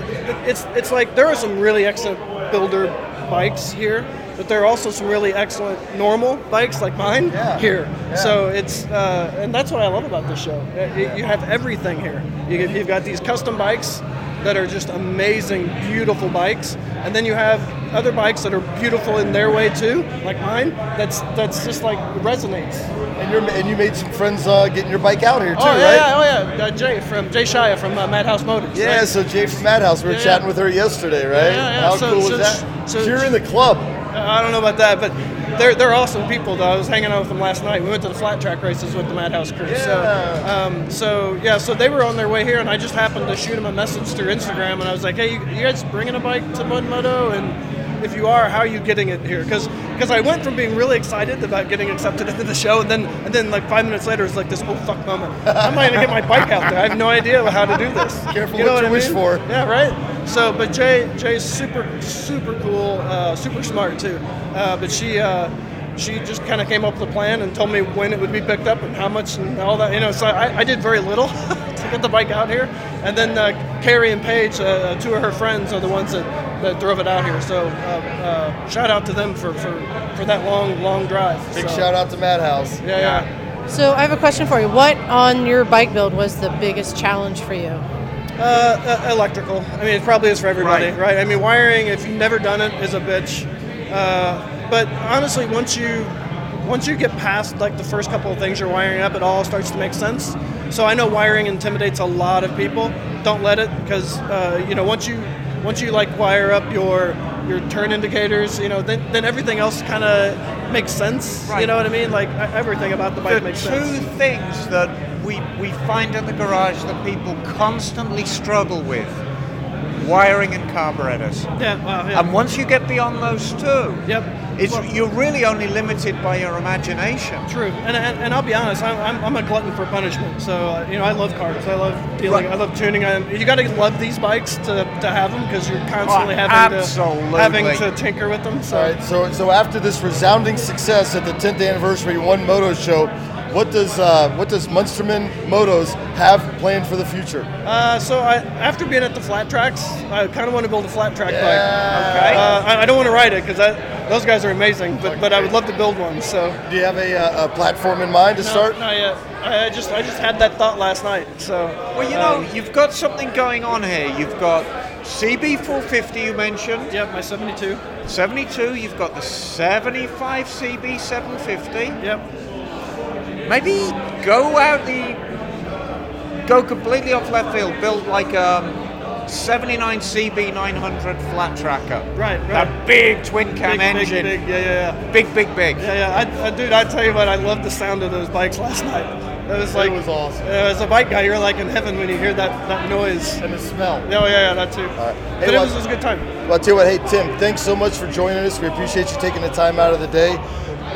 it's it's like there are some really excellent builder bikes here, but there are also some really excellent normal bikes like mine here. So it's uh, and that's what I love about this show. Uh, You you have everything here. You, you've got these custom bikes that are just amazing, beautiful bikes, and then you have other bikes that are beautiful in their way too, like mine. That's that's just like resonates. And you're and you made some friends uh, getting your bike out here too, right? oh yeah, right? yeah, oh yeah. Uh, Jay from J. Shia from uh, Madhouse Motors. Yeah, right? so Jay from Madhouse, we were Yeah, chatting yeah. with her yesterday, right? Yeah, yeah, How so- cool was so- that? so- You're in the club. I don't know about that, but they're they're awesome people. Though I was hanging out with them last night. We went to the flat track races with the Madhouse crew. So, um, so yeah, so they were on their way here, and I just happened to shoot them a message through Instagram, and I was like, "Hey, you, you guys bringing a bike to Mud Moto?" And if you are, how are you getting it here? Because because I went from being really excited about getting accepted into the show, and then and then like five minutes later, it's like this oh fuck moment. I'm not gonna get my bike out there. I have no idea how to do this. Careful you know what you I wish mean? for. Yeah, right. So, but Jay, Jay's super, super cool, uh, super smart too. Uh, but she, uh, she just kind of came up with a plan and told me when it would be picked up and how much and all that. You know, so I, I did very little to get the bike out here. And then uh, Carrie and Paige, uh, two of her friends, are the ones that, that drove it out here. So, uh, uh, shout out to them for, for, for that long, long drive. Big So- shout out to Madhouse. Yeah, yeah. So I have a question for you. What on your bike build was the biggest challenge for you? Uh, uh, electrical. I mean, it probably is for everybody, right. I mean, wiring, if you've never done it, is a bitch. Uh, but honestly, once you once you get past like the first couple of things you're wiring up, it all starts to make sense. So I know wiring intimidates a lot of people. Don't let it, because uh, you know once you once you like wire up your your turn indicators, you know, then, then everything else kind of makes sense. You know what I mean? Like everything about the bike makes the makes two sense. things that we, we find in the garage that people constantly struggle with wiring and carburetors. Yeah, wow, yeah. And once you get beyond those two, yep. It's, you're really only limited by your imagination. True, and, and, and I'll be honest, I'm, I'm, I'm a glutton for punishment. So uh, you know, I love cars, I love dealing, Right. I love tuning. I, you got to love these bikes to, to have them because you're constantly Oh, having absolutely. to having to tinker with them. So All right, so so after this resounding success at the 10th anniversary One Moto Show, what does uh, what does Muenstermann Motos have planned for the future? Uh, so I, after being at the flat tracks, I kind of want to build a flat track Yeah. bike. Okay. Uh, I, I don't want to ride it because those guys are amazing, but but I would love to build one. So Do you have a, uh, a platform in mind to no, start? Not yet. I I just I just had that thought last night. So Well, you know, um, you've got something going on here. You've got CB 450 you mentioned. Yep, my 72. 72. You've got the 75 CB 750. Yep. Maybe go out the go completely off left field. Build like a 79 CB 900 flat tracker. Right, right. That big twin cam Big, big, engine. big, yeah, yeah, yeah. Big, big, big. Yeah, yeah. I, I, dude, I tell you what, I loved the sound of those bikes last night. It was like it was awesome. as a bike guy, you're like in heaven when you hear that, that noise and the smell. Yeah, oh, yeah, yeah, that too. but Hey, it well- was, it was a good time. Well, I'll tell you what, hey, Tim, thanks so much for joining us. We appreciate you taking the time out of the day.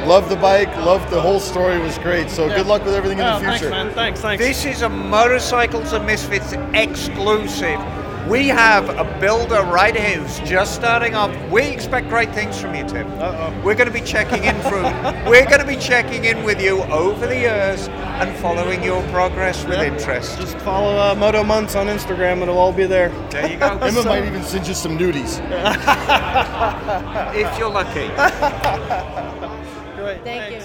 Love the bike, love the whole story, was great. So good luck with everything in Oh, the thanks, future. man. Thanks, thanks. This is a Motorcycles and Misfits exclusive. We have a builder right here who's just starting up. We expect great things from you, Tim. Uh-oh. We're going to be checking in through. we're going to be checking in with you over the years and following your progress with interest. Just follow uh, Moto Months on Instagram, and it'll all be there. There you go. Emma might even send you some nudies. if you're lucky. Great. Thank you.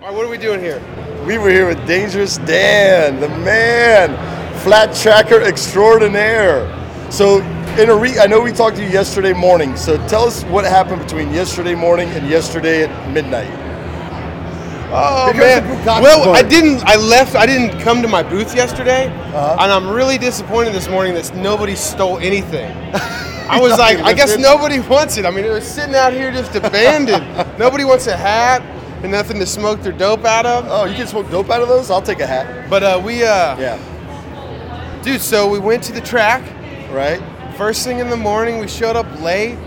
All right, what are we doing here? We were here with Dangerous Dan, the man, flat tracker extraordinaire. So, in a re- I know we talked to you yesterday morning. So, tell us what happened between yesterday morning and yesterday at midnight. Oh Here man! Well, boy. I didn't. I left. I didn't come to my booth yesterday, Uh-huh. and I'm really disappointed this morning that nobody stole anything. I was like, I guess nobody wants it. I mean, it was sitting out here just abandoned. nobody wants a hat and nothing to smoke their dope out of. Oh, you can smoke dope out of those? I'll take a hat. But uh, we, uh, yeah, dude. So we went to the track. Right. First thing in the morning, we showed up late.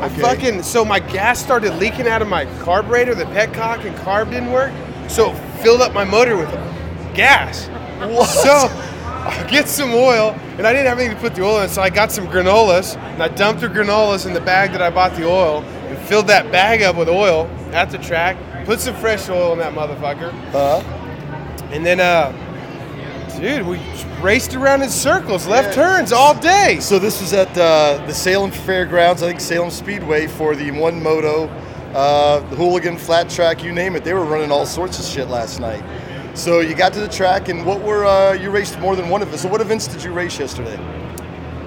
I fucking so my gas started leaking out of my carburetor. The petcock and carb didn't work, so it filled up my motor with gas. So I get some oil, and I didn't have anything to put the oil in, so I got some granolas, and I dumped the granolas in the bag that I bought the oil, and filled that bag up with oil at the track. Put some fresh oil in that motherfucker. Uh-huh. And then, uh, dude, we raced around in circles, left turns all day. So this was at uh, the Salem Fairgrounds, I think Salem Speedway for the One Moto, uh, the Hooligan, Flat Track, you name it. They were running all sorts of shit last night. So you got to the track, and what were uh, you raced more than one of us? So what events did you race yesterday?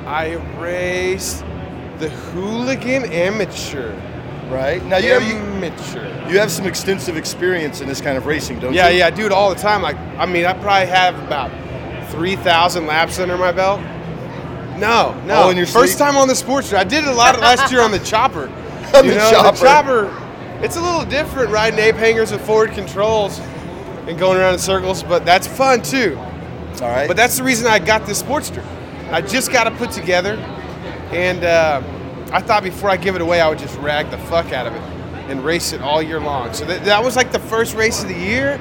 I raced the hooligan amateur. Right now, you have you, amateur. you have some extensive experience in this kind of racing, don't Yeah, you? yeah, yeah, I do it all the time. Like, I mean, I probably have about three thousand laps under my belt. No, no. All in your First time on the sports track. I did it a lot last year on the chopper. On you the know, chopper. the chopper. It's a little different riding ape hangers with forward controls and going around in circles, but that's fun too. All right. But that's the reason I got this Sportster. I just got it put together, and uh, I thought before I give it away, I would just rag the fuck out of it and race it all year long. So that, that was like the first race of the year.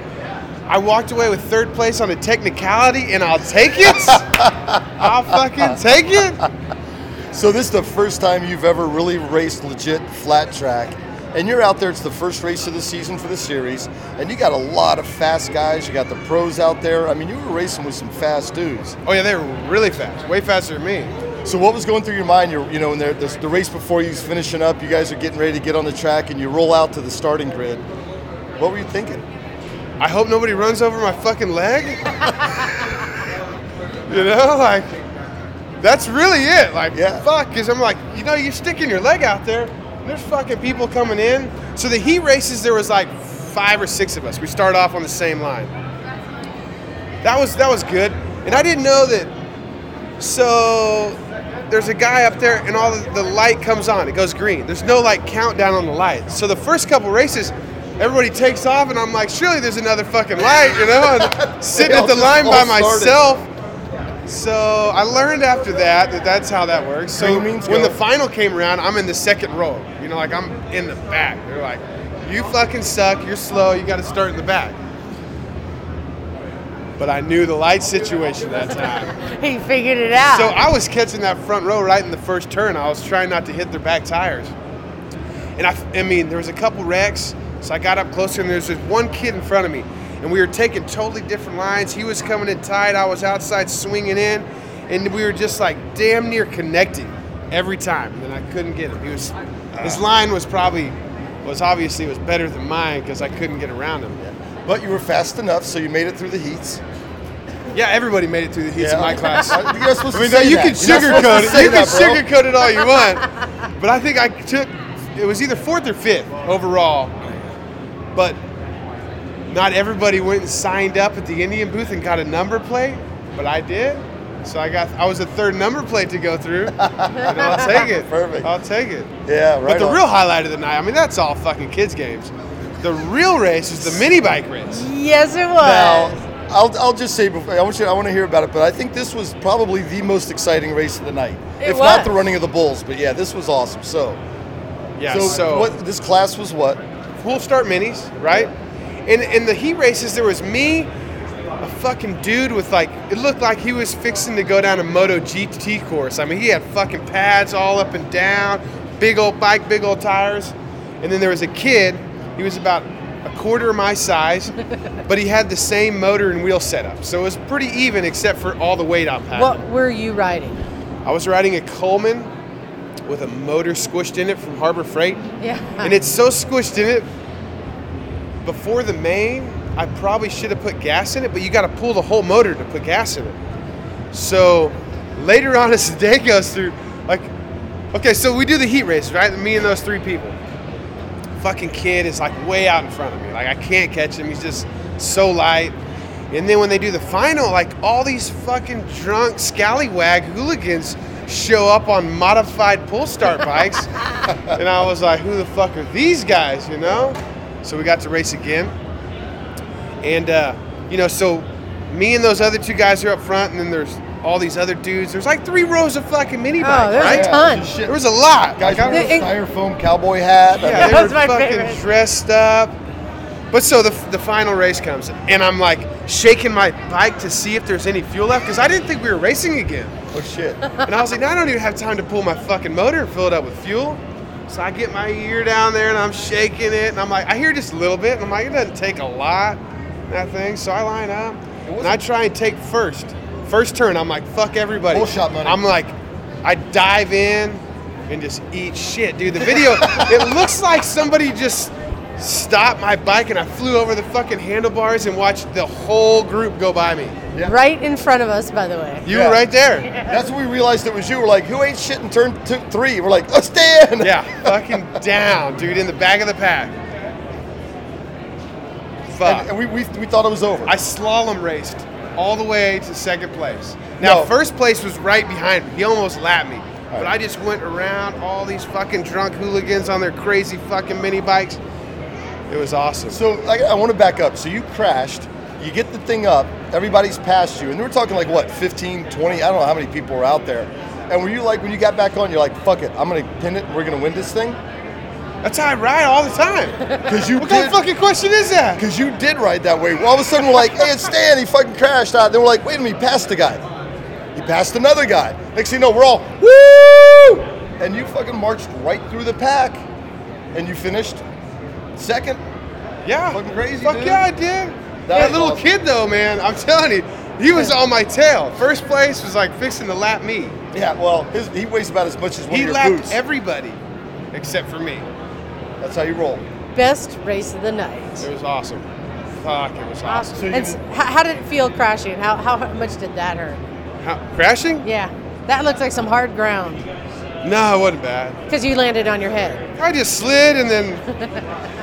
I walked away with third place on a technicality, and I'll take it. I'll fucking take it. So this is the first time you've ever really raced legit flat track. And you're out there, it's the first race of the season for the series, and you got a lot of fast guys. You got the pros out there. I mean, you were racing with some fast dudes. Oh yeah, they were really fast, way faster than me. So what was going through your mind? You're, you know, when the, the race before you's finishing up, you guys are getting ready to get on the track, and you roll out to the starting grid. What were you thinking? I hope nobody runs over my fucking leg. you know, like that's really it. Like, yeah. fuck, because I'm like, you know, you're sticking your leg out there. There's fucking people coming in. So the heat races, there was like five or six of us. We start off on the same line. That was that was good, and I didn't know that. So there's a guy up there, and all the, the light comes on. It goes green. There's no like countdown on the light. So the first couple races, everybody takes off, and I'm like, surely there's another fucking light, you know? And sitting at the line by started. myself. So I learned after that that that's how that works. So when go. the final came around, I'm in the second row. You know, like I'm in the back. They're like, "You fucking suck. You're slow. You got to start in the back." But I knew the light situation that time. He figured it out. So I was catching that front row right in the first turn. I was trying not to hit their back tires. And I, I mean, there was a couple wrecks. So I got up closer, and there's this one kid in front of me. And we were taking totally different lines. He was coming in tight. I was outside swinging in. And we were just like damn near connecting every time. And then I couldn't get him. He was, his uh. line was probably, was obviously was better than mine because I couldn't get around him. But you were fast enough, so you made it through the heats. Yeah, everybody made it through the heats Yeah. in my class. You're supposed I to mean, you that. can You're not supposed sugarcoat it. You can bro. sugarcoat it all you want. But I think I took it was either fourth or fifth overall. But not everybody went and signed up at the Indian booth and got a number plate, but I did. So I got I was the third number plate to go through. And I'll take it. Perfect. I'll take it. Yeah, right But the on. real highlight of the night, I mean, that's all fucking kids games. The real race is the mini bike race. Yes, it was. Now, I'll, I'll just say before I want you I want to hear about it, but I think this was probably the most exciting race of the night, It if not the running of the bulls. But yeah, this was awesome. So, Yeah, So, so- what this class was what? Full start minis, right? In in the heat races, there was me, a fucking dude with like it looked like he was fixing to go down a MotoGP course. I mean, he had fucking pads all up and down, big old bike, big old tires, and then there was a kid. He was about a quarter of my size, but he had the same motor and wheel setup, so it was pretty even except for all the weight pack. What were you riding? I was riding a Coleman with a motor squished in it from Harbor Freight. Yeah. And it's so squished in it. Before the main, I probably should have put gas in it, but you got to pull the whole motor to put gas in it. So later on as the day goes through, like, okay, so we do the heat race, right? Me and those three people. Fucking kid is like way out in front of me. Like I can't catch him. He's just so light. And then when they do the final, like all these fucking drunk scallywag hooligans show up on modified pull start bikes. and I was like, who the fuck are these guys, you know? So we got to race again. And, uh, you know, so me and those other two guys are up front, and then there's all these other dudes. There's like three rows of fucking mini bikes, Oh, there's a right? ton. There was a lot. Guys Like, I- with a styrofoam cowboy hat. yeah, they were fucking dressed up. But so the, the final race comes, and I'm like shaking my bike to see if there's any fuel left because I didn't think we were racing again. Oh shit! And I was like, no, I don't even have time to pull my fucking motor and fill it up with fuel. So I get my ear down there and I'm shaking it, and I'm like, I hear just a little bit, and I'm like, it doesn't take a lot, that thing. So I line up, and I try and take first. First turn, I'm like, fuck everybody. Shot money. I'm like, I dive in and just eat shit, dude. The video, it looks like somebody just stopped my bike and I flew over the fucking handlebars and watched the whole group go by me. Right in front of us, by the way. You were right there. That's when we realized it was you. We're like, who ate shit in turn two, three? We're like, let's stand. Yeah, fucking down, dude, in the back of the pack. Fuck. And, and we, we, we thought it was over. I slalom raced all the way to second place. Now, No. first place was right behind me. He almost lapped me. But I just went around all these fucking drunk hooligans on their crazy fucking mini bikes. It was awesome. So I, I want to back up. So you crashed. You get the thing up. Everybody's past you, and we're talking like what, 15, 20? I don't know how many people were out there. And were you like, when you got back on, you're like, fuck it, I'm gonna pin it. and We're gonna win this thing. That's how I ride all the time. Because you What did. kind of fucking question is that? Because you did ride that way. All of a sudden, we're like, hey, it's Stan. He fucking crashed out. Then we're like, wait a minute, he passed the guy. He passed another guy. Next thing you know, we're all, woo! And you fucking marched right through the pack. And you finished second. Yeah. Fucking crazy, Fuck dude. yeah, I did. That That little awesome. kid though, man, I'm telling you, he was on my tail. First place was like fixing to lap me. Yeah, well, his, he weighs about as much as one He of your lapped boots. everybody except for me. That's how you roll. Best race of the night. It was awesome. Fuck, it was awesome. and s- how, how did it feel crashing? How, how much did that hurt? How, crashing? Yeah, that looked like some hard ground No, it wasn't bad. because you landed on your head. I just slid and then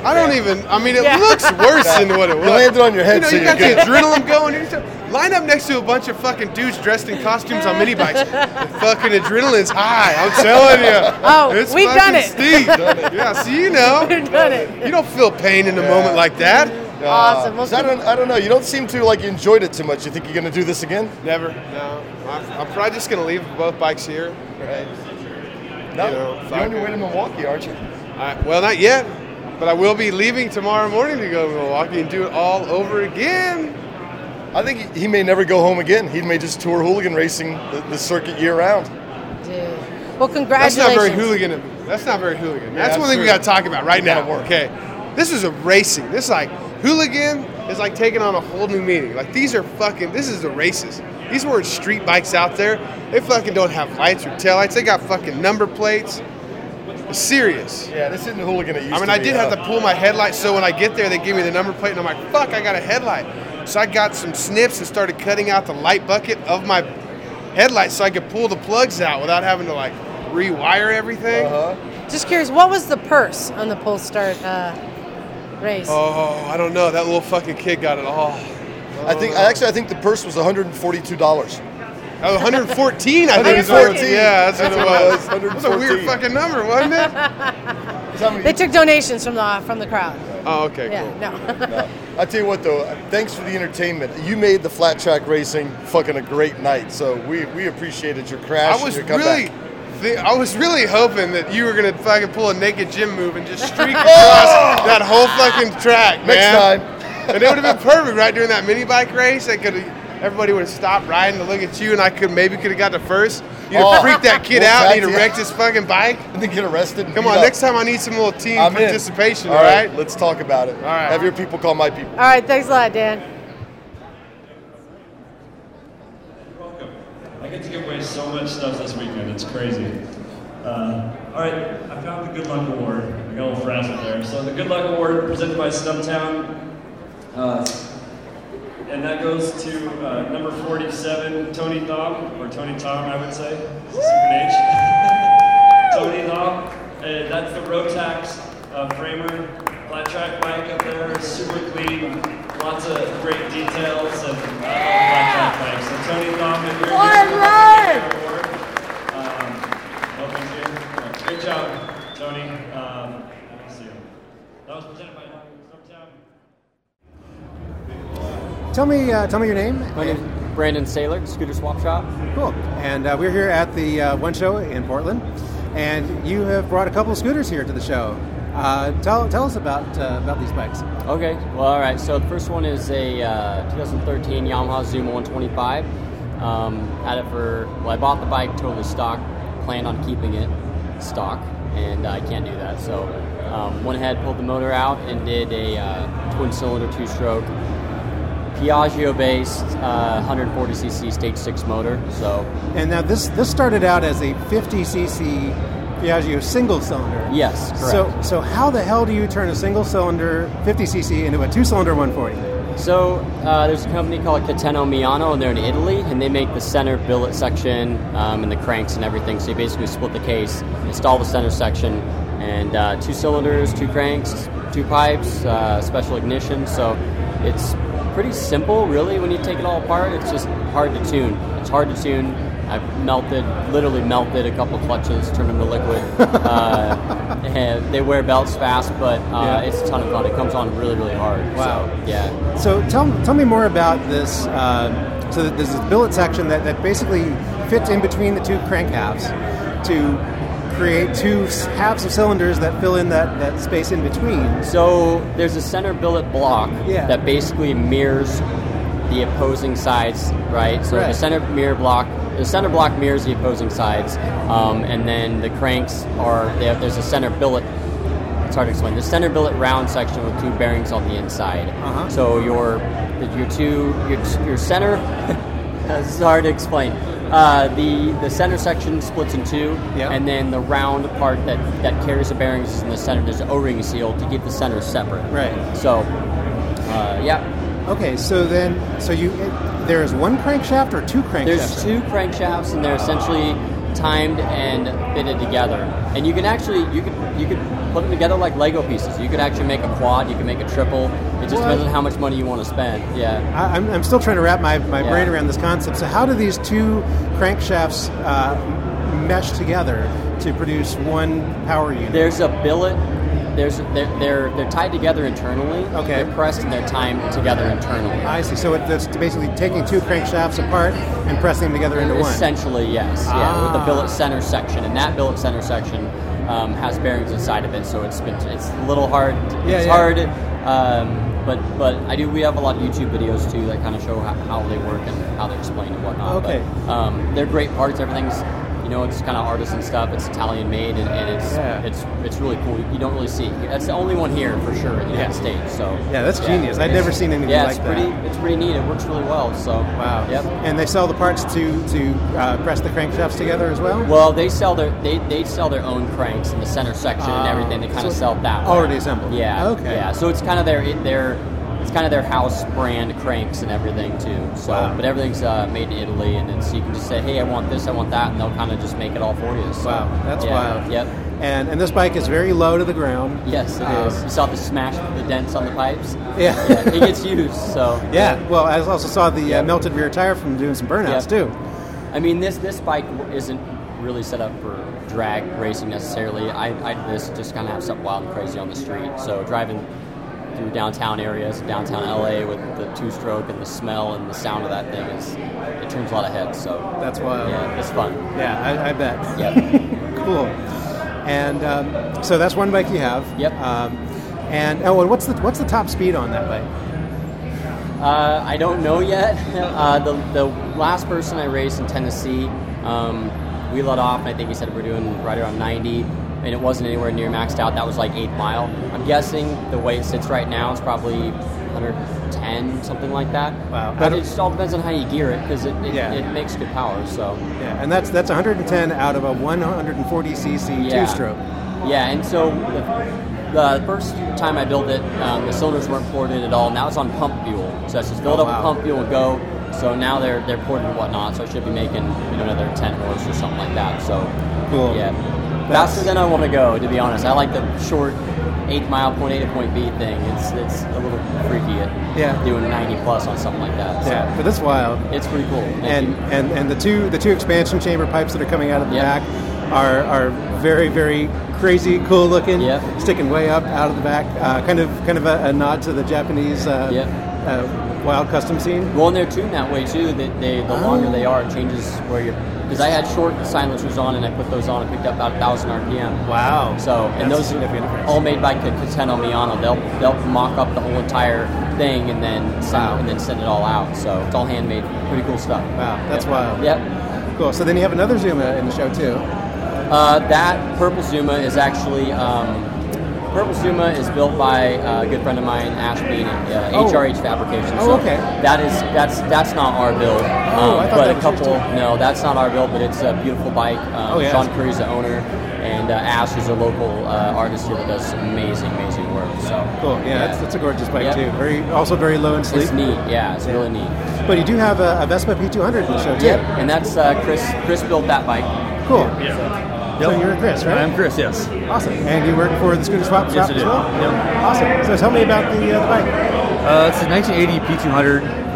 I don't even. I mean, it Yeah. looks worse than what it was. You landed on your head, You know, so you you're got good. the adrenaline going. You just- line up next to a bunch of fucking dudes dressed in costumes on mini bikes. The fucking adrenaline's high. I'm telling you. Oh, it's we've done fucking it. Steep. Yeah, so you know. We've done it. You don't feel pain in a moment like that. Awesome. Well, Uh, I don't, I don't know. You don't seem to like you enjoyed it too much. You think you're gonna do this again? Never. No. I'm, I'm probably just gonna leave both bikes here. Right. You No, know, you're on your way to Milwaukee, aren't you? I, well, not yet, but I will be leaving tomorrow morning to go to Milwaukee and do it all over again. I think he, he may never go home again. He may just tour hooligan racing the, the circuit year round. Dude. Well, congratulations. That's congratulations. not very hooligan. of me. That's not very hooligan. Yeah, that's that's one thing we got to talk about right now. work. Okay, this is a racing. This is like hooligan is like taking on a whole new meaning. Like these are fucking. This is the races. These weren't street bikes out there. They fucking don't have lights or taillights. They got fucking number plates. It's serious. Yeah, this isn't the hooligan it used I mean, to I be, did have uh, to pull my headlight, so when I get there, they give me the number plate, and I'm like, fuck, I got a headlight. So I got some snips and started cutting out the light bucket of my headlights so I could pull the plugs out without having to like rewire everything. Uh-huh. Just curious, what was the purse on the pull start uh, race? Oh, I don't know. That little fucking kid got it all. I think actually I think the purse was 142 dollars. Oh, 114, I think. it was. 114. Yeah, that's what it was. That's That was a weird fucking number, wasn't it? They took donations from the from the crowd. Oh, okay, Yeah, cool. no. I tell you what though, thanks for the entertainment. You made the flat track racing fucking a great night. So we, we appreciated your crash I was and your really, comeback. thi- I was really hoping that you were gonna fucking pull a naked Jim move and just streak oh! across that whole fucking track, man. Next time. And it would have been perfect right during that mini bike race. I could, everybody would have stopped riding to look at you, and I could maybe could have got to first. You'd have Oh. freaked that kid Well, out, and he'd that's- have wrecked his fucking bike. And then get arrested. and Come on, up. next time I need some little team I'm participation. All all right, right? let's talk about it. All right. Have your people call my people. All right, thanks a lot, Dan. Welcome. I get to give away so much stuff this weekend. It's crazy. Uh, all right, I found the Good Luck Award. I got a little frazzled there. So the Good Luck Award presented by Stumptown, uh, and that goes to uh, number 47, Tony Thom, or Tony Tom, I would say. Secret H. Tony Thom. And that's the Rotax uh, framer flat track bike up there. Super clean, lots of great details, and love flat track bikes. So Tony Thom, if you're One award. Um, you. Uh, Great job, Tony. Um, nice to see you. That was presented by Stumptown. Tell me, uh, tell me your name. My name's Brandon Saylor, Scooter Swap Shop. Cool. And uh, we're here at the uh, One Show in Portland, and you have brought a couple of scooters here to the show. Uh, tell, tell us about uh, about these bikes. Okay, well, all right. So the first one is a uh, 2013 Yamaha Zuma 125. Um, had it for well, I bought the bike totally stock, planned on keeping it stock, and I can't do that. So um, went ahead, pulled the motor out, and did a uh, twin-cylinder two-stroke Piaggio-based uh, 140cc stage six motor. So And now this this started out as a 50cc Piaggio single cylinder. Yes, correct. So so how the hell do you turn a single cylinder 50cc into a two cylinder 140? So uh, there's a company called Cateno Miano, and they're in Italy, and they make the center billet section um, and the cranks and everything. So you basically split the case, install the center section, and uh, two cylinders, two cranks, two pipes, uh, special ignition. So it's pretty simple, really. When you take it all apart, it's just hard to tune. It's hard to tune. I've melted, literally melted a couple clutches, turned them to liquid. uh, and they wear belts fast, but uh, Yeah. it's a ton of fun. It comes on really, really hard. Wow. So, yeah. So tell, tell me more about this. Um, so that there's this billet section that, that basically fits in between the two crank halves to create two halves of cylinders that fill in that, that space in between. So there's a center billet block Yeah. that basically mirrors the opposing sides, right? So the center mirror block, the center block mirrors the opposing sides, um, and then the cranks are they have, there's a center billet. It's hard to explain. The center billet round section with two bearings on the inside. Uh-huh. So your your two your, your center. this is hard to explain. Uh, the the center section splits in two, and then the round part that, that carries the bearings is in the center. There's an O-ring seal to keep the center separate. Right. So, uh, yeah. Okay, so then, so you there is one crankshaft or two crankshafts? There's two crankshafts, and they're essentially timed and fitted together. And you can actually you could you could put them together like Lego pieces. You could actually make a quad. You can make a triple. It just depends on how much money you want to spend. Yeah. I, I'm, I'm still trying to wrap my, my Yeah. brain around this concept. So, how do these two crankshafts uh, mesh together to produce one power unit? There's a billet. There's they're they're, they're tied together internally. Okay. They're pressed and they're timed together internally. I see. So it's basically taking two crankshafts apart and pressing them together into one. Essentially, yes. Yeah, with the Ah. billet center section, and that billet center section um, has bearings inside of it, so it's been, it's a little hard. Yeah, it's yeah. hard, um, but but I do. We have a lot of YouTube videos too that kind of show how, how they work and how they're explained and whatnot. Okay. But, um, they're great parts. Everything's you know it's kind of artisan stuff. It's Italian made, and, and it's Yeah. it's it's really cool. You don't really see. That's the only one here for sure in the United States. So Yeah, that's genius. I've never seen anything like that. yeah, like it's pretty. that. It's pretty neat. It works really well. So Wow. Yep. And they sell the parts to to uh, press the crankshafts together as well. Well, they sell their they, they sell their own cranks in the center section and Ah, everything. They kind so of sell that way. already assembled. Yeah. Okay. Yeah. So it's kind of their their it's kind of their house brand cranks and everything too. So, Wow. but everything's uh, made in Italy, and then so you can just say, hey, I want this, I want that, and they'll kind of just make it all for you. So, Wow, that's yeah, wild. Yep. And and this bike is very low to the ground. Yes, it Um, is. You saw the smash, the dents on the pipes. Yeah. it gets used. So Yeah. Well, I also saw the uh, melted rear tire from doing some burnouts Yep. too. I mean, this this bike isn't really set up for drag racing necessarily. I, I this just kind of have something wild and crazy on the street. So driving through downtown areas, downtown LA with the two stroke and the smell and the sound of that thing is it turns a lot of heads. So That's wild. Yeah, it's fun. Yeah, I, I bet. Yep. cool. And um, so that's one bike you have. Yep. Um, and oh, and what's the what's the top speed on that bike? Uh, I don't know yet. Uh, the, the last person I raced in Tennessee, um, we let off, and I think he said we're doing right around 90, and it wasn't anywhere near maxed out. That was like 8 mile. I'm guessing the way it sits right now is probably 110, something like that. Wow. But it just all depends on how you gear it, because it, it, Yeah. it makes good power, so. Yeah, and that's that's 110 out of a 140 cc Yeah. two stroke. Yeah, and so the, the first time I built it, um, the cylinders weren't ported at all. Now it's on pump fuel, so that's just filled Oh, up wow. with pump fuel and go. So now they're they're ported and whatnot. So I should be making you know another 10 horse or something like that. So Cool. yeah, faster than I want to go. To be honest, I like the short eighth mile point A to point B thing. It's it's a little freaky at Yeah. doing 90 plus on something like that. So Yeah, but that's wild. It's pretty cool. Thank and you. and and the two the two expansion chamber pipes that are coming out of the back are are very very crazy cool looking. Sticking way up out of the back, uh, kind of kind of a, a nod to the Japanese uh, uh, wild custom scene. Well, and they're tuned that way too. That they, the longer they are, it changes where you're. Because I had short silencers on, and I put those on and picked up about a thousand RPM. Wow! So, and That's those a significant difference. all made by Cateno Miano. They'll they'll mock up the whole entire thing and then send, and then send it all out. So it's all handmade. Pretty cool stuff. Wow, that's Yep. wild. Yep. Cool. So then you have another Zuma in the show too. Uh, that purple Zuma is actually um, purple Zuma is built by uh, a good friend of mine, Ash Bean, at uh, Oh. HRH Fabrication. Oh, So okay. That is that's that's not our build. Oh, um, I thought but that a was yours couple. too. No, that's not our build, but it's a beautiful bike. Um, Oh, yeah. Sean Curry's the owner, and uh, Ash is a local uh, artist here that does amazing, amazing work. So Cool. Yeah, That's, that's a gorgeous bike Yep. too. Very also very low and sleek. It's neat. Yeah, it's really neat. But you do have a, a Vespa P200 in the show too. Yep, and that's uh, Chris. Chris built that bike. Cool. Yeah. So you're Chris, right? I'm Chris, yes. Awesome. And you work for the Scooter Swap Yes, as well? Yep. Awesome. So tell me about the, uh, the bike. Uh, it's a 1980 P200.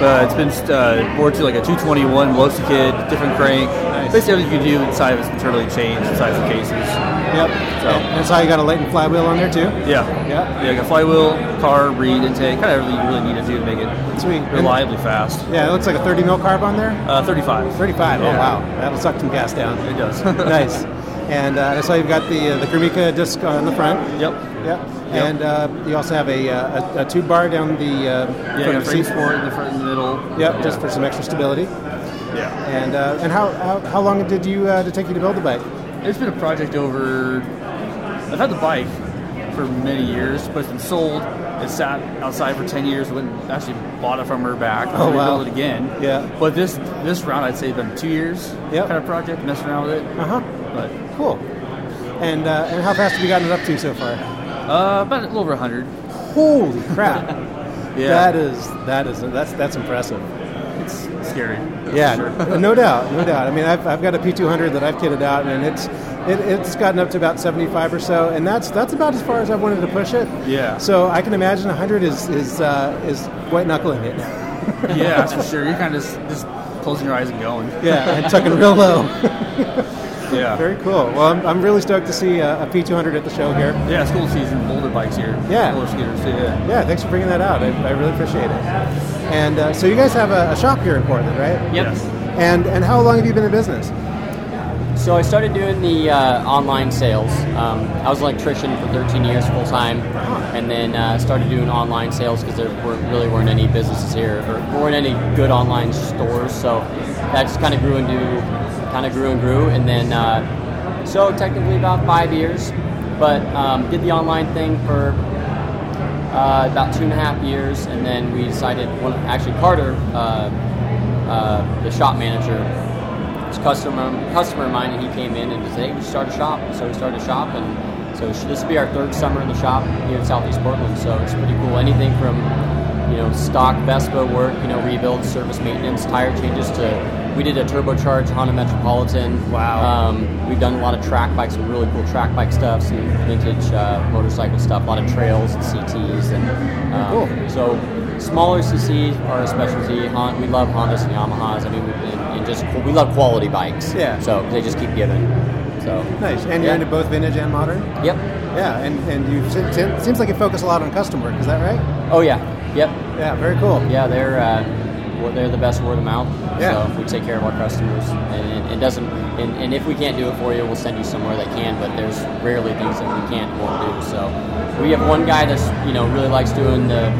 Uh, it's been uh, bored to like a 221 Veloci kit, different crank. Basically, everything you can do inside of it's internally changed, inside the cases. Yep. So And that's how you got a Leighton flywheel on there too? yeah, Yeah. yeah. Got flywheel, car, reed, intake, kind of everything you really need to do to make it Sweet. reliably fast. Yeah, it looks like a 30 mil carb on there. Uh, 35. 35. Oh wow, that'll suck some gas down. It does. nice. And uh, I saw you've got the uh, the Karmika disc on the front. Yep. Yep. And uh, you also have a, uh, a, a tube bar down the uh, Yeah, front of the seat. support in the front and the middle. Yep, just for some extra stability. Yeah. And uh, and how, how how long did you uh, did it take you to build the bike? It's been a project over. I've had the bike for many years, but it's been sold. It sat outside for ten years. Went and actually bought it from her back. Oh, wow. it again. Yeah. But this this round, I'd say, been two years. Yep. Kind of project, messing around with it. Uh huh. But Cool. And uh, and how fast have you gotten it up to so far? uh, about a little over hundred. Holy crap! Yeah. That is that is that's that's impressive. It's scary. Yeah, sure. no doubt, no doubt. I mean, I've, I've got a P200 that I've kitted out, and it's it, it's gotten up to about 75 or so, and that's that's about as far as I've wanted to push it. Yeah. So I can imagine 100 is is uh, is white knuckling it. yeah, that's for sure. You're kind of just, just closing your eyes and going. Yeah, and tucking real low. Yeah. Very cool. Well, I'm, I'm really stoked to see a, a P200 at the show here. Yeah, it's cool to see some boulder bikes here. Yeah. Roller scooters too. Yeah. Yeah, thanks for bringing that out. I, I really appreciate it. And uh, so you guys have a, a shop here in Portland, right? Yep. Yes. And and how long have you been in business? So I started doing the uh, online sales. Um, I was an electrician for 13 years full time, and then uh, started doing online sales because there weren't, really weren't any businesses here, or weren't any good online stores. So that just kind of grew into, kind of grew and grew, and then uh, so technically about five years, but um, did the online thing for uh, about two and a half years, and then we decided. One, actually, Carter, uh, uh, the shop manager, was customer customer of mine, and he came in and said, "Hey, we should start a shop." So we started a shop, and so this will be our third summer in the shop here in Southeast Portland. So it's pretty cool. Anything from you know, stock Vespa work, you know, rebuild, service maintenance, tire changes to. We did a turbocharged Honda Metropolitan. Wow. Um, we've done a lot of track bikes, some really cool track bike stuff, some vintage uh, motorcycle stuff, a lot of trails and CTs, and um, Cool. So smaller CC are a specialty. Hon- we love Hondas and Yamahas. I mean, we, and, and just we love quality bikes. Yeah. So they just keep giving. So Nice. And you're into both vintage and modern? Yep. Yeah, and, and you se- se- seems like you focus a lot on custom work. Is that right? Oh yeah. Yep. Yeah. Very cool. Yeah, they're uh, well, they're the best word of mouth. Yeah. So we take care of our customers, and it, doesn't. And, and if we can't do it for you, we'll send you somewhere that can. But there's rarely things that we can't won't do. So we have one guy that's you know really likes doing the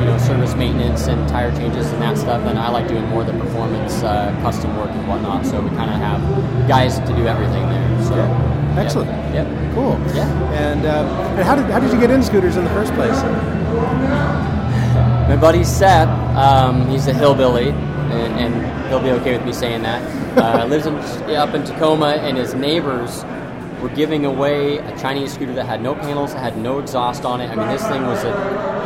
you know service maintenance and tire changes and that stuff, and I like doing more of the performance uh, custom work and whatnot. So we kind of have guys to do everything there. So Yeah. Excellent. Yep. yep. Cool. Yeah. And, uh, and how did how did you get into scooters in the first place? My buddy Seth, um, he's a hillbilly, and, and he'll be okay with me saying that. Uh, lives in, up in Tacoma, and his neighbors were giving away a Chinese scooter that had no panels, that had no exhaust on it. I mean, this thing was a,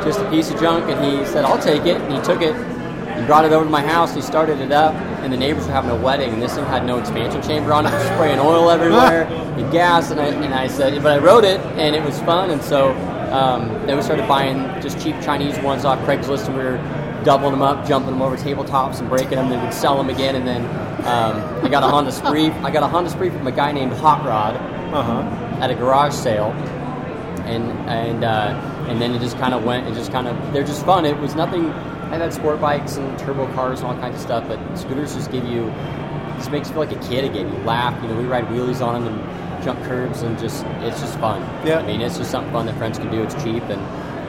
just a piece of junk, and he said, "I'll take it." And he took it. He brought it over to my house. He started it up, and the neighbors were having a wedding, and this thing had no expansion chamber on it, spraying oil everywhere, and gas. And I, and I said, but I rode it, and it was fun. And so um, then we started buying just cheap Chinese ones off Craigslist, and we were doubling them up, jumping them over tabletops, and breaking them. Then we'd sell them again, and then um, I got a Honda Spree. I got a Honda Spree from a guy named Hot Rod Uh-huh. at a garage sale, and and uh, and then it just kind of went. It just kind of they're just fun. It was nothing. I've had sport bikes and turbo cars and all kinds of stuff, but scooters just give you just makes you feel like a kid again. You laugh. You know, we ride wheelies on them and jump curbs, and just it's just fun. Yeah. I mean, it's just something fun that friends can do. It's cheap and.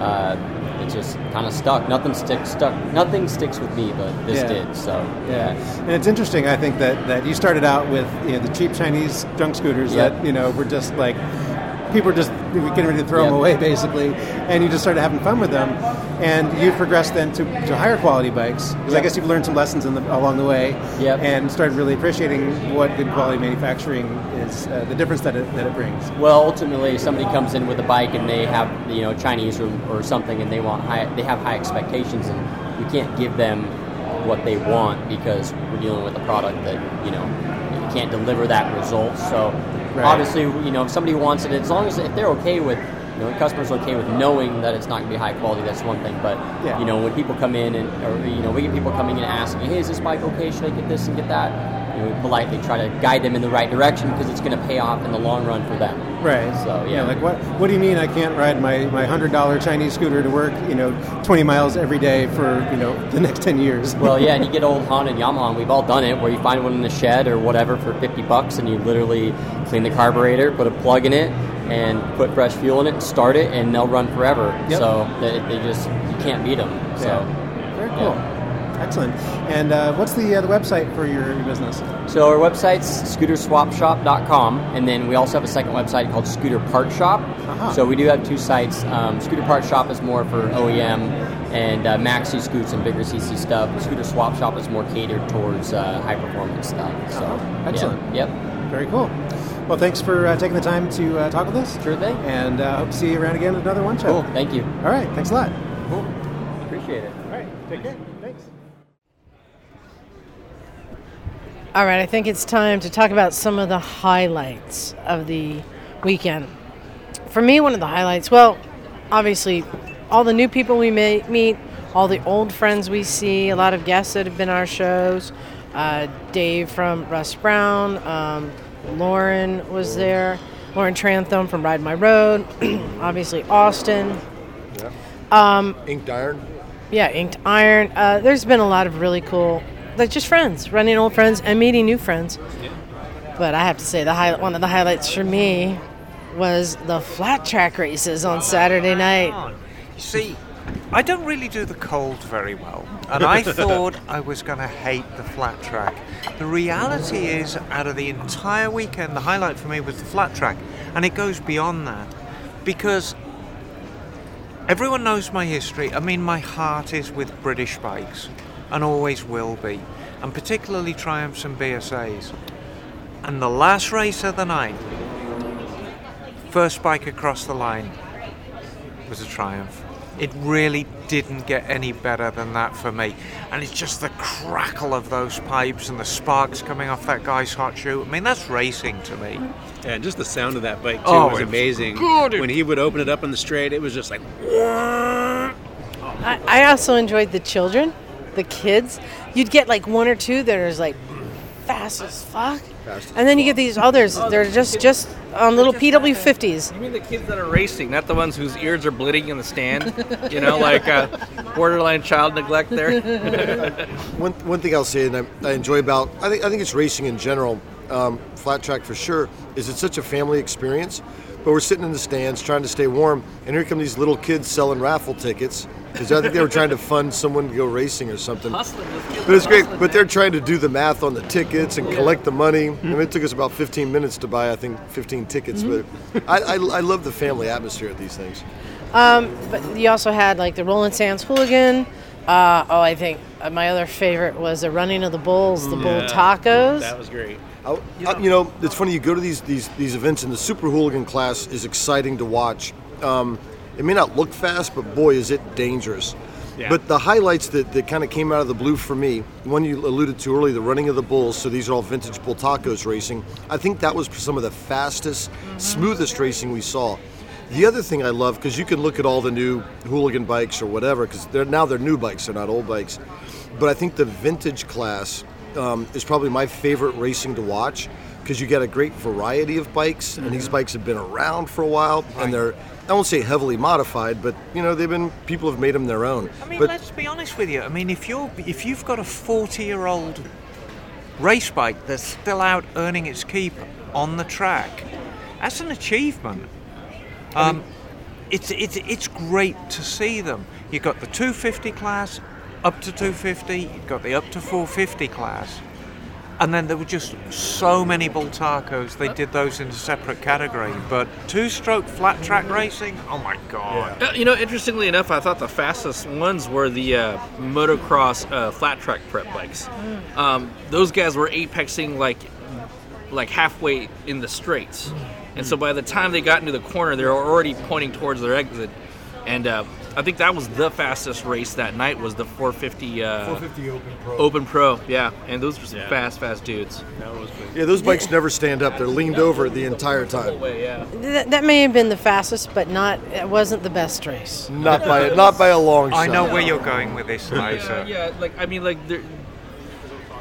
Uh, it just kind of stuck. Nothing sticks. Stuck. Nothing sticks with me, but this Yeah. did. So Yeah, and it's interesting. I think that, that you started out with you know the cheap Chinese junk scooters Yep. that you know were just like people are just getting ready to throw them away basically, and you just started having fun with them, and you progressed then to, to higher quality bikes because I guess you've learned some lessons in the, along the way, Yep. and started really appreciating what good quality manufacturing is, uh, the difference that it, that it brings. Well, ultimately, somebody comes in with a bike and they have you know Chinese or, or something, and they want high, they have high expectations, and we can't give them what they want because we're dealing with a product that you know you can't deliver that result. So Right. obviously, you know, if somebody wants it, as long as if they're okay with. You know, the customer's okay with knowing that it's not going to be high quality. That's one thing, but Yeah. you know, when people come in and, or you know, we get people coming in asking, "Hey, is this bike okay? Should I get this and get that?" You know, we politely try to guide them in the right direction because it's going to pay off in the long run for them. Right. So yeah, like what? What do you mean I can't ride my, my hundred dollar Chinese scooter to work? You know, twenty miles every day for you know the next ten years. Well, yeah, and you get old Honda and Yamaha, and we've all done it, where you find one in the shed or whatever for 50 bucks, and you literally clean the carburetor, put a plug in it, and put fresh fuel in it, start it, and they'll run forever. Yep. So they, they just, you can't beat them. So, Yeah. Very cool. Excellent. And uh, what's the uh, the website for your, your business? So our website's scooterswapshop.com, and then we also have a second website called Scooter Part Shop. Uh-huh. So we do have two sites. Um, Scooter Part Shop is more for OEM and uh, maxi scoots and bigger CC stuff. Scooter Swap Shop is more catered towards uh, high performance stuff. So yeah. Excellent. Yep. Very cool. Well, thanks for uh, taking the time to uh, talk with us. Sure thing. And uh, hope to see you around again at another one show. Cool. Thank you. All right. Thanks a lot. Cool. Appreciate it. All right. Take care. All right, I think it's time to talk about some of the highlights of the weekend. For me, one of the highlights, well, obviously, all the new people we may meet, all the old friends we see, a lot of guests that have been our shows. Uh, Dave from Russ Brown, um, Lauren was there, Lauren Trantham from Ride My Road, obviously Austin. Um, Inked Iron. yeah, Inked Iron. Uh, there's been a lot of really cool, like just friends, running old friends and meeting new friends. But I have to say, the high, one of the highlights for me was the flat track races on Saturday night. You see, I don't really do the cold very well, and I thought I was going to hate the flat track. The reality is, out of the entire weekend, the highlight for me was the flat track, and it goes beyond that because everyone knows my history. I mean, my heart is with British bikes, and always will be, and particularly Triumphs and BSAs. And the last race of the night, first bike across the line, was a Triumph. It really didn't get any better than that for me. And it's just the crackle of those pipes and the sparks coming off that guy's hot shoe. I mean, that's racing to me. Yeah, and just the sound of that bike too Oh, was it was amazing. good. When he would open it up on the straight, it was just like. I, I also enjoyed the children, the kids. You'd get like one or two that are like fast as fuck, and then you get these others. They're just just on little PW fifties. You mean the kids that are racing, not the ones whose ears are bleeding in the stand? You know, like uh, borderline child neglect there. one, one thing I'll say that I, I enjoy about I think I think it's racing in general, um, flat track for sure, is it's such a family experience. But we're sitting in the stands trying to stay warm, and here come these little kids selling raffle tickets because I think they were trying to fund someone to go racing or something. But it's great. But they're trying to do the math on the tickets and collect the money. And it took us about 15 minutes to buy, I think, 15 tickets. But I, I, I love the family atmosphere at these things. Um, but you also had like the Roland Sands Hooligan. Uh, oh, I think uh, my other favorite was the Running of the Bulls, the Bultacos. That was great. I, I- you know, it's funny. You go to these these these events, and the super hooligan class is exciting to watch. Um, it may not look fast, but boy, is it dangerous. Yeah. But the highlights that, that kind of came out of the blue for me, one you alluded to earlier, the running of the bulls. So these are all vintage bultacos racing. I think that was some of the fastest, smoothest racing we saw. The other thing I love because you can look at all the new hooligan bikes or whatever because they're now they're new bikes, they're not old bikes. But I think the vintage class um, is probably my favorite racing to watch because you get a great variety of bikes, and these bikes have been around for a while, and they're I won't say heavily modified, but you know they've been people have made them their own. I mean, but let's be honest with you. I mean, if you're if you've got a 40-year-old race bike that's still out earning its keep on the track, that's an achievement. Um, it's it's it's great to see them. You've got the 250 class, up to 250. You've got the up to 450 class. And then there were just so many Bultacos, they did those in a separate category. But two stroke flat track racing, oh my god. Uh, you know, interestingly enough, I thought the fastest ones were the uh, motocross uh, flat track prep bikes. Um, those guys were apexing like like halfway in the straights, and so by the time they got into the corner, they were already pointing towards their exit. And uh, I think that was the fastest race that night was the 450. Uh, 450 Open Pro. Open Pro, yeah, and those were some Yeah. fast, fast dudes. That was good. Yeah, those bikes never stand up. They're leaned over the entire time. yeah. That, that may have been the fastest, but not. It wasn't the best race. Not by not by a long shot. I know where you're going with this, Liza. Yeah, yeah, like I mean, like there,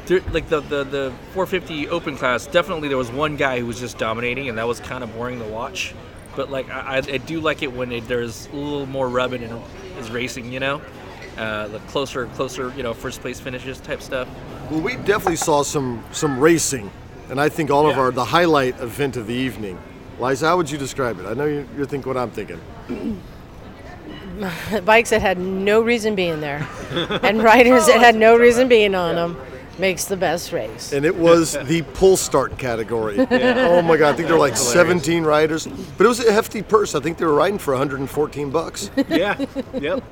there, like the, the the 450 open class. Definitely, there was one guy who was just dominating, and that was kind of boring to watch. But like, I, I, I do like it when it, there's a little more rubbing and is racing. You know, uh, the closer, closer, you know, first place finishes type stuff. Well, we definitely saw some some racing, and I think all of our the highlight event of the evening. Liza, how would you describe it? I know you're, you're thinking what I'm thinking. Bikes that had no reason being there, and riders that had no reason being on them, makes the best race. And it was the pull start category. Oh my God, I think there were like Hilarious. 17 riders, but it was a hefty purse. I think they were riding for 114 bucks. Yeah. Yep.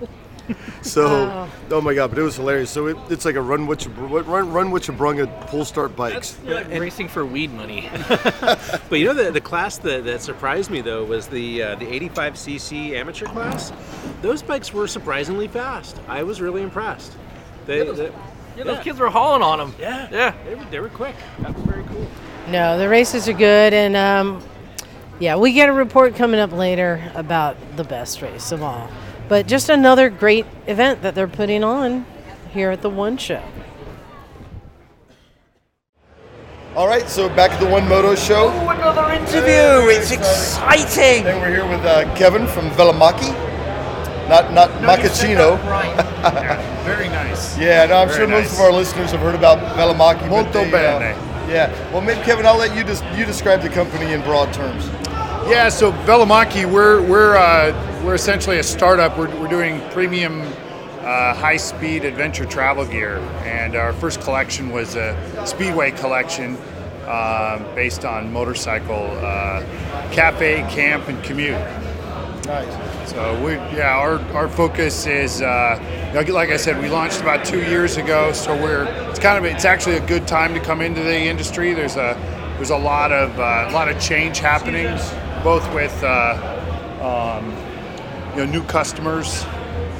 So, oh my God, but it was hilarious. So it, it's like a run which you run run what you brung at pull start bikes. Like racing for weed money. But you know the the class that, that surprised me though was the uh, the 85cc amateur class. Those bikes were surprisingly fast. I was really impressed. They, Yeah, those- Yeah, kids were hauling on them. Yeah, yeah, they were, they were quick. That was very cool. No, the races are good, and um, yeah, we get a report coming up later about the best race of all. But just another great event that they're putting on here at the One Show. All right, so back at the One Moto Show. Oh, another interview! It's exciting. And we're here with uh, Kevin from Velomacchi. Not not Macachino. Very nice. Yeah, no, I'm Very sure most of our listeners have heard about but Molto they, uh, yeah. Well, maybe Kevin, I'll let you just you describe the company in broad terms. Yeah, so Velomacchi, we're we're uh, we're essentially a startup. We're, we're doing premium uh, high-speed adventure travel gear, and our first collection was a speedway collection uh, based on motorcycle uh, cafe, camp, and commute. Nice. So we, yeah, our, our focus is, uh, like I said, we launched about two years ago. So we're, it's kind of, it's actually a good time to come into the industry. There's a, there's a lot of, uh, a lot of change happening, both with, uh, um, you know, new customers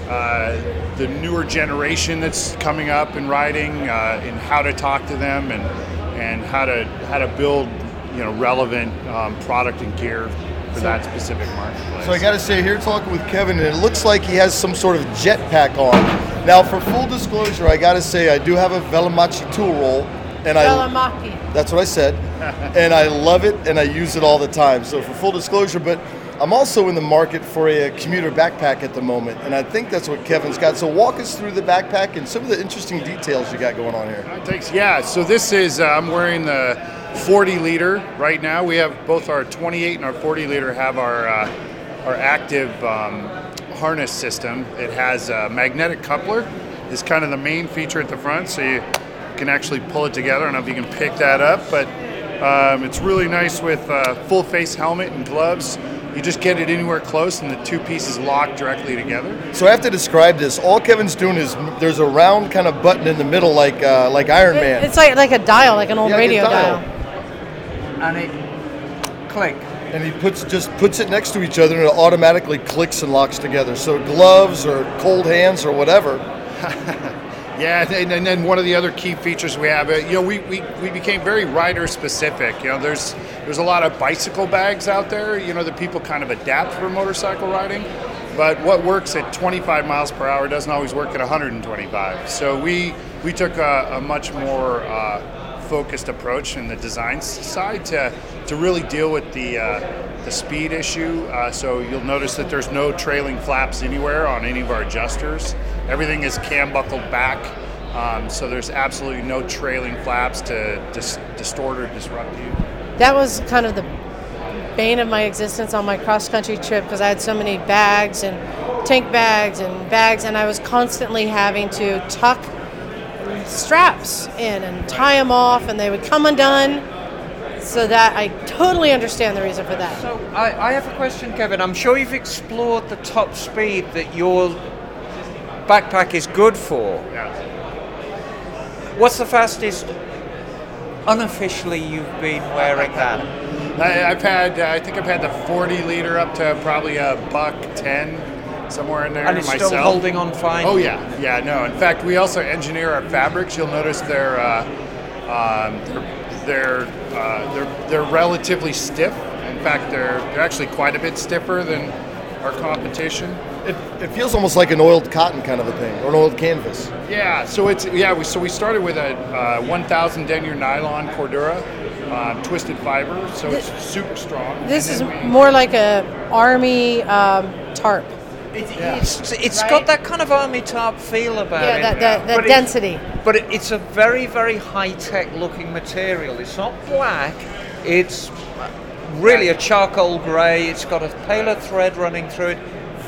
uh, the newer generation that's coming up and riding, uh, and how to talk to them, and and how to how to build you know relevant um, product and gear for that specific marketplace. So I got to say, here talking with Kevin, and it looks like he has some sort of jetpack on. Now, for full disclosure, I got to say I do have a Velomacchi tool roll, and I that's what I said, and I love it, and I use it all the time. So for full disclosure, but I'm also in the market for a, commuter backpack at the moment, and I think that's what Kevin's got. So walk us through the backpack and some of the interesting details you got going on here. Thanks. Yeah, so this is, uh, I'm wearing the 40 liter right now. We have both our 28 and our 40 liter have our, uh, our active um, harness system. It has a magnetic coupler, is kind of the main feature at the front, so you can actually pull it together. I don't know if you can pick that up, but um, it's really nice with uh, full face helmet and gloves. You just get it anywhere close, and the two pieces lock directly together. So I have to describe this. All Kevin's doing is there's a round kind of button in the middle, like uh, like Iron Man. It's like like a dial, like an old Yeah, radio dial. dial. And it click. And he puts just puts it next to each other, and it automatically clicks and locks together. So gloves or cold hands or whatever. Yeah, and, and then one of the other key features we have, uh, you know, we, we, we became very rider specific. You know, there's there's a lot of bicycle bags out there, you know, that people kind of adapt for motorcycle riding. But what works at 25 miles per hour doesn't always work at 125. So we we took a, a much more uh, focused approach in the design side to to really deal with the uh, the speed issue. Uh, so you'll notice that there's no trailing flaps anywhere on any of our adjusters. Everything is cam buckled back. Um, so there's absolutely no trailing flaps to dis- distort or disrupt you. That was kind of the bane of my existence on my cross country trip because I had so many bags and tank bags and bags, and I was constantly having to tuck straps in and tie them off, and they would come undone. So that I totally understand the reason for that. So I, I have a question, Kevin. I'm sure you've explored the top speed that your backpack is good for. What's the fastest unofficially you've been wearing that? I, I've had, uh, I think I've had the 40 liter up to probably a buck 10, somewhere in there And it's myself. still holding on fine? Oh yeah, yeah, no. In fact, we also engineer our fabrics. You'll notice they're, uh, um, they're, they're, uh, they're, they're relatively stiff. In fact, they're, they're actually quite a bit stiffer than our competition. It, it feels almost like an oiled cotton kind of a thing, or an oiled canvas. Yeah, so it's yeah. We, so we started with a uh, 1,000 denier nylon Cordura, uh, twisted fiber, so it's super strong. This is we- more like a army um, tarp. It's, it's got that kind of army tarp feel about Yeah, it. that- that- that But it's- density. but it, it's a very, very high tech looking material. It's not black, it's really a charcoal grey. It's got a paler thread running through it.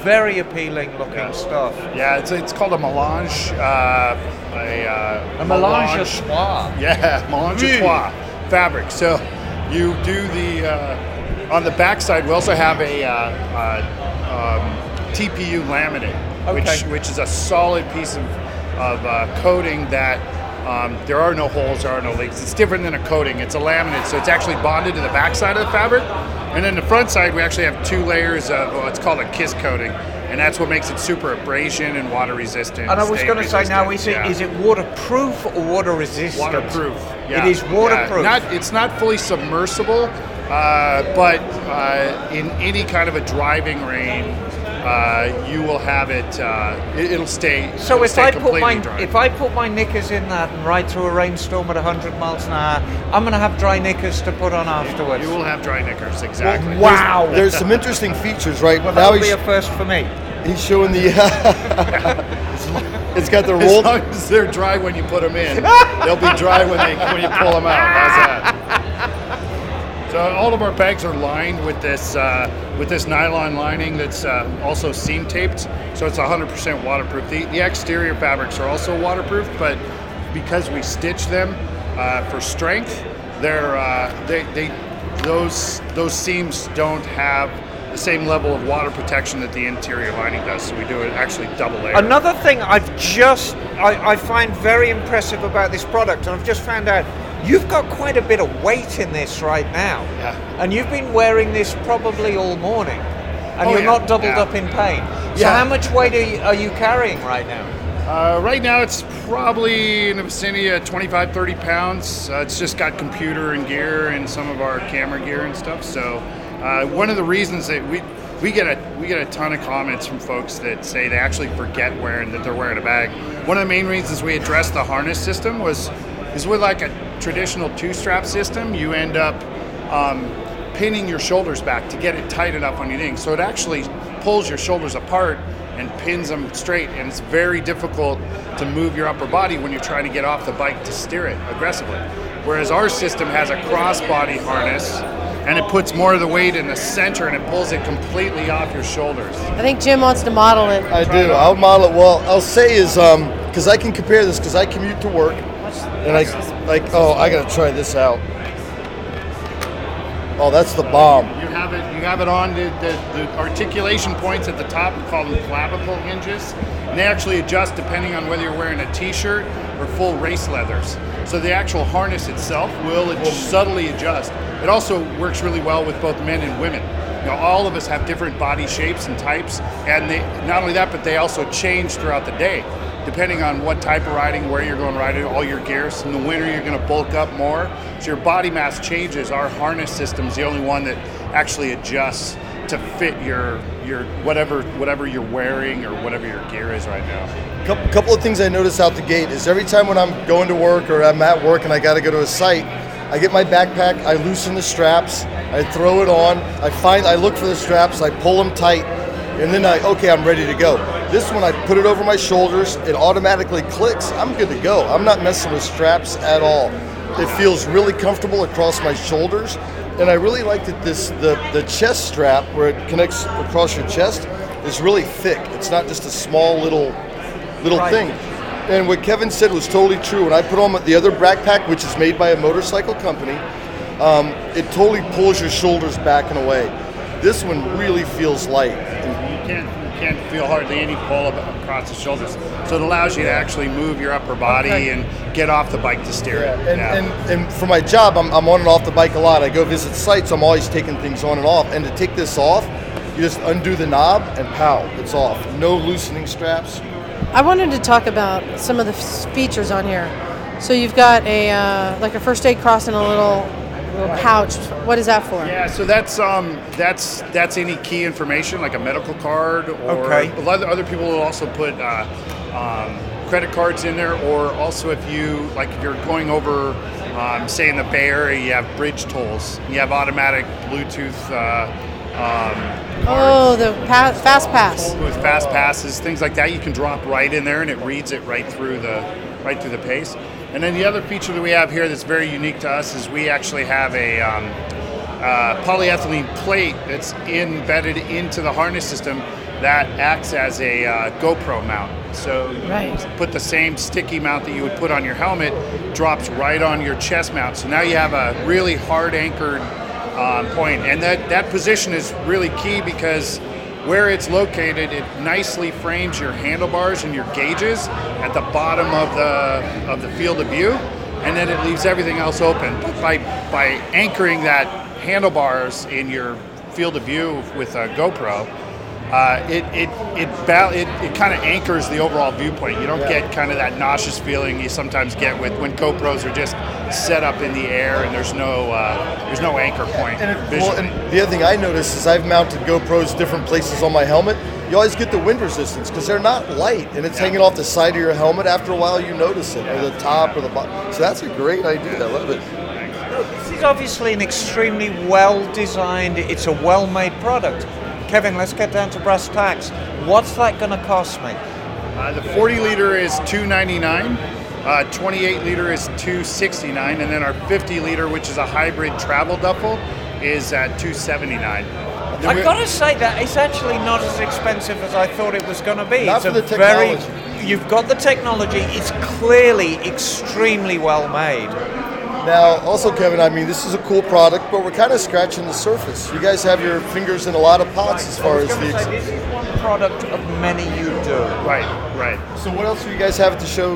Very appealing looking stuff. Yeah, it's, it's called a melange. Uh, a, uh, A melange à trois. Yeah, melange Oui. à trois fabric. So you do the uh, on the backside. We also have a uh, uh, um, TPU laminate, which Okay. which is a solid piece of of uh, coating that. Um, there are no holes, there are no leaks. It's different than a coating. It's a laminate, so it's actually bonded to the backside of the fabric. And then the front side, we actually have two layers of what's called a kiss coating, and that's what makes it super abrasion and water resistant. And I was going to say now, is it Yeah. is it waterproof or water resistant? Waterproof. Yeah. It is Yeah. waterproof. Not it's not fully submersible, uh, but uh, in any kind of a driving rain, uh, you will have it. Uh, it will stay. So it'll if stay I put my dry. if I put my knickers in that and ride through a rainstorm at 100 miles an hour, I'm going to have dry knickers to put on afterwards. You will have dry knickers, exactly. Wow. There's, there's some interesting features, right? Well, now that'll he's, be a first for me. he's showing the. it's got the As rolled. long as they're dry when you put them in, they'll be dry when they when you pull them out. How's that? So all of our bags are lined with this uh, with this nylon lining that's uh, also seam taped, so it's 100% waterproof. The, the exterior fabrics are also waterproof, but because we stitch them uh, for strength, they're uh, they, they those those seams don't have the same level of water protection that the interior lining does. So we do it actually double layer. Another thing I've just I, I find very impressive about this product, and I've just found out you've got quite a bit of weight in this right now. Yeah. And you've been wearing this probably all morning, and Oh, you're yeah, not doubled yeah. up in pain. So how much weight are you, are you carrying right now? Uh, right now, it's probably in the vicinity of 25, 30 pounds. Uh, it's just got computer and gear and some of our camera gear and stuff. So, uh, one of the reasons that we we get a we get a ton of comments from folks that say they actually forget wearing that they're wearing a bag. One of the main reasons we addressed the harness system was is with like a traditional two strap system, you end up um, pinning your shoulders back to get it tight enough on your thing. So it actually pulls your shoulders apart and pins them straight, and it's very difficult to move your upper body when you're trying to get off the bike to steer it aggressively. Whereas our system has a crossbody harness, and it puts more of the weight in the center, and it pulls it completely off your shoulders. I think Jim wants to model it. I do. I'll model it. Well, I'll say is um because I can compare this because I commute to work, and I like oh I gotta try this out. Oh, that's the bomb. You have it. You have it on the, the, the articulation points at the top. We call them clavicle hinges, and they actually adjust depending on whether you're wearing a T-shirt or full race leathers. So the actual harness itself will ad- subtly adjust. It also works really well with both men and women. You know, all of us have different body shapes and types, and they not only that, but they also change throughout the day, depending on what type of riding, where you're going riding, all your gears. In the winter, you're going to bulk up more, so your body mass changes. Our harness system is the only one that actually adjusts to fit your your whatever whatever you're wearing or whatever your gear is right now. Couple, couple of things I notice out the gate is every time when I'm going to work or I'm at work and I got to go to a site, I get my backpack, I loosen the straps, I throw it on, I find, I look for the straps, I pull them tight, and then I, okay, I'm ready to go. This one, I put it over my shoulders, it automatically clicks, I'm good to go. I'm not messing with straps at all. It feels really comfortable across my shoulders, and I really like that this the the chest strap where it connects across your chest is really thick. It's not just a small little little Right. thing. And what Kevin said was totally true. When I put on the other backpack, which is made by a motorcycle company, um, it totally pulls your shoulders back and away. This one really feels light. You can't you can't feel hardly any pull across the shoulders, so it allows you to actually move your upper body Okay. and get off the bike to steer it. And, Yeah. and, and for my job, I'm, I'm on and off the bike a lot. I go visit sites, I'm always taking things on and off. And to take this off, you just undo the knob and pow, it's off. No loosening straps. I wanted to talk about some of the features on here. So you've got a uh, like a first aid cross and a little little pouch. What is that for? Yeah, so that's um that's that's any key information like a medical card or Okay. a lot of other people will also put uh, um, credit cards in there or also if you like if you're going over um, say in the Bay Area you have bridge tolls you have automatic Bluetooth uh, um, Oh, the pa- fast pass. with fast passes, things like that. You can drop right in there, and it reads it right through the right through the pace. And then the other feature that we have here that's very unique to us is we actually have a um, uh, polyethylene plate that's embedded into the harness system that acts as a uh, GoPro mount. So you Right. put the same sticky mount that you would put on your helmet, drops right on your chest mount. So now you have a really hard anchored um, point, and that that position is really key because where it's located, it nicely frames your handlebars and your gauges at the bottom of the of the field of view, and then it leaves everything else open. By by anchoring that handlebars in your field of view with a GoPro, uh, it it it, ba- it, it kind of anchors the overall viewpoint. You don't get kind of that nauseous feeling you sometimes get with when GoPros are just set up in the air and there's no uh, there's no anchor point. And, it, well, and the other thing I noticed is I've mounted GoPros different places on my helmet. You always get the wind resistance because they're not light, and it's hanging off the side of your helmet. After a while, you notice it, or the top, or the bottom. So that's a great idea. I love it. This is obviously an extremely well designed, it's a well made product. Kevin, let's get down to brass tacks. What's that going to cost me? Uh, the 40 liter is 299. Uh, 28 liter is 269, and then our 50 liter, which is a hybrid travel duffel, is at 279. I've got to say that it's actually not as expensive as I thought it was going to be. Not it's for a the very, technology. you've got the technology. It's clearly extremely well made. Now, also, Kevin, I mean, this is a cool product, but we're kind of scratching the surface. You guys have your fingers in a lot of pots as far as the. going say, this is one product of many you do. Right, right. So, what else do you guys have to show?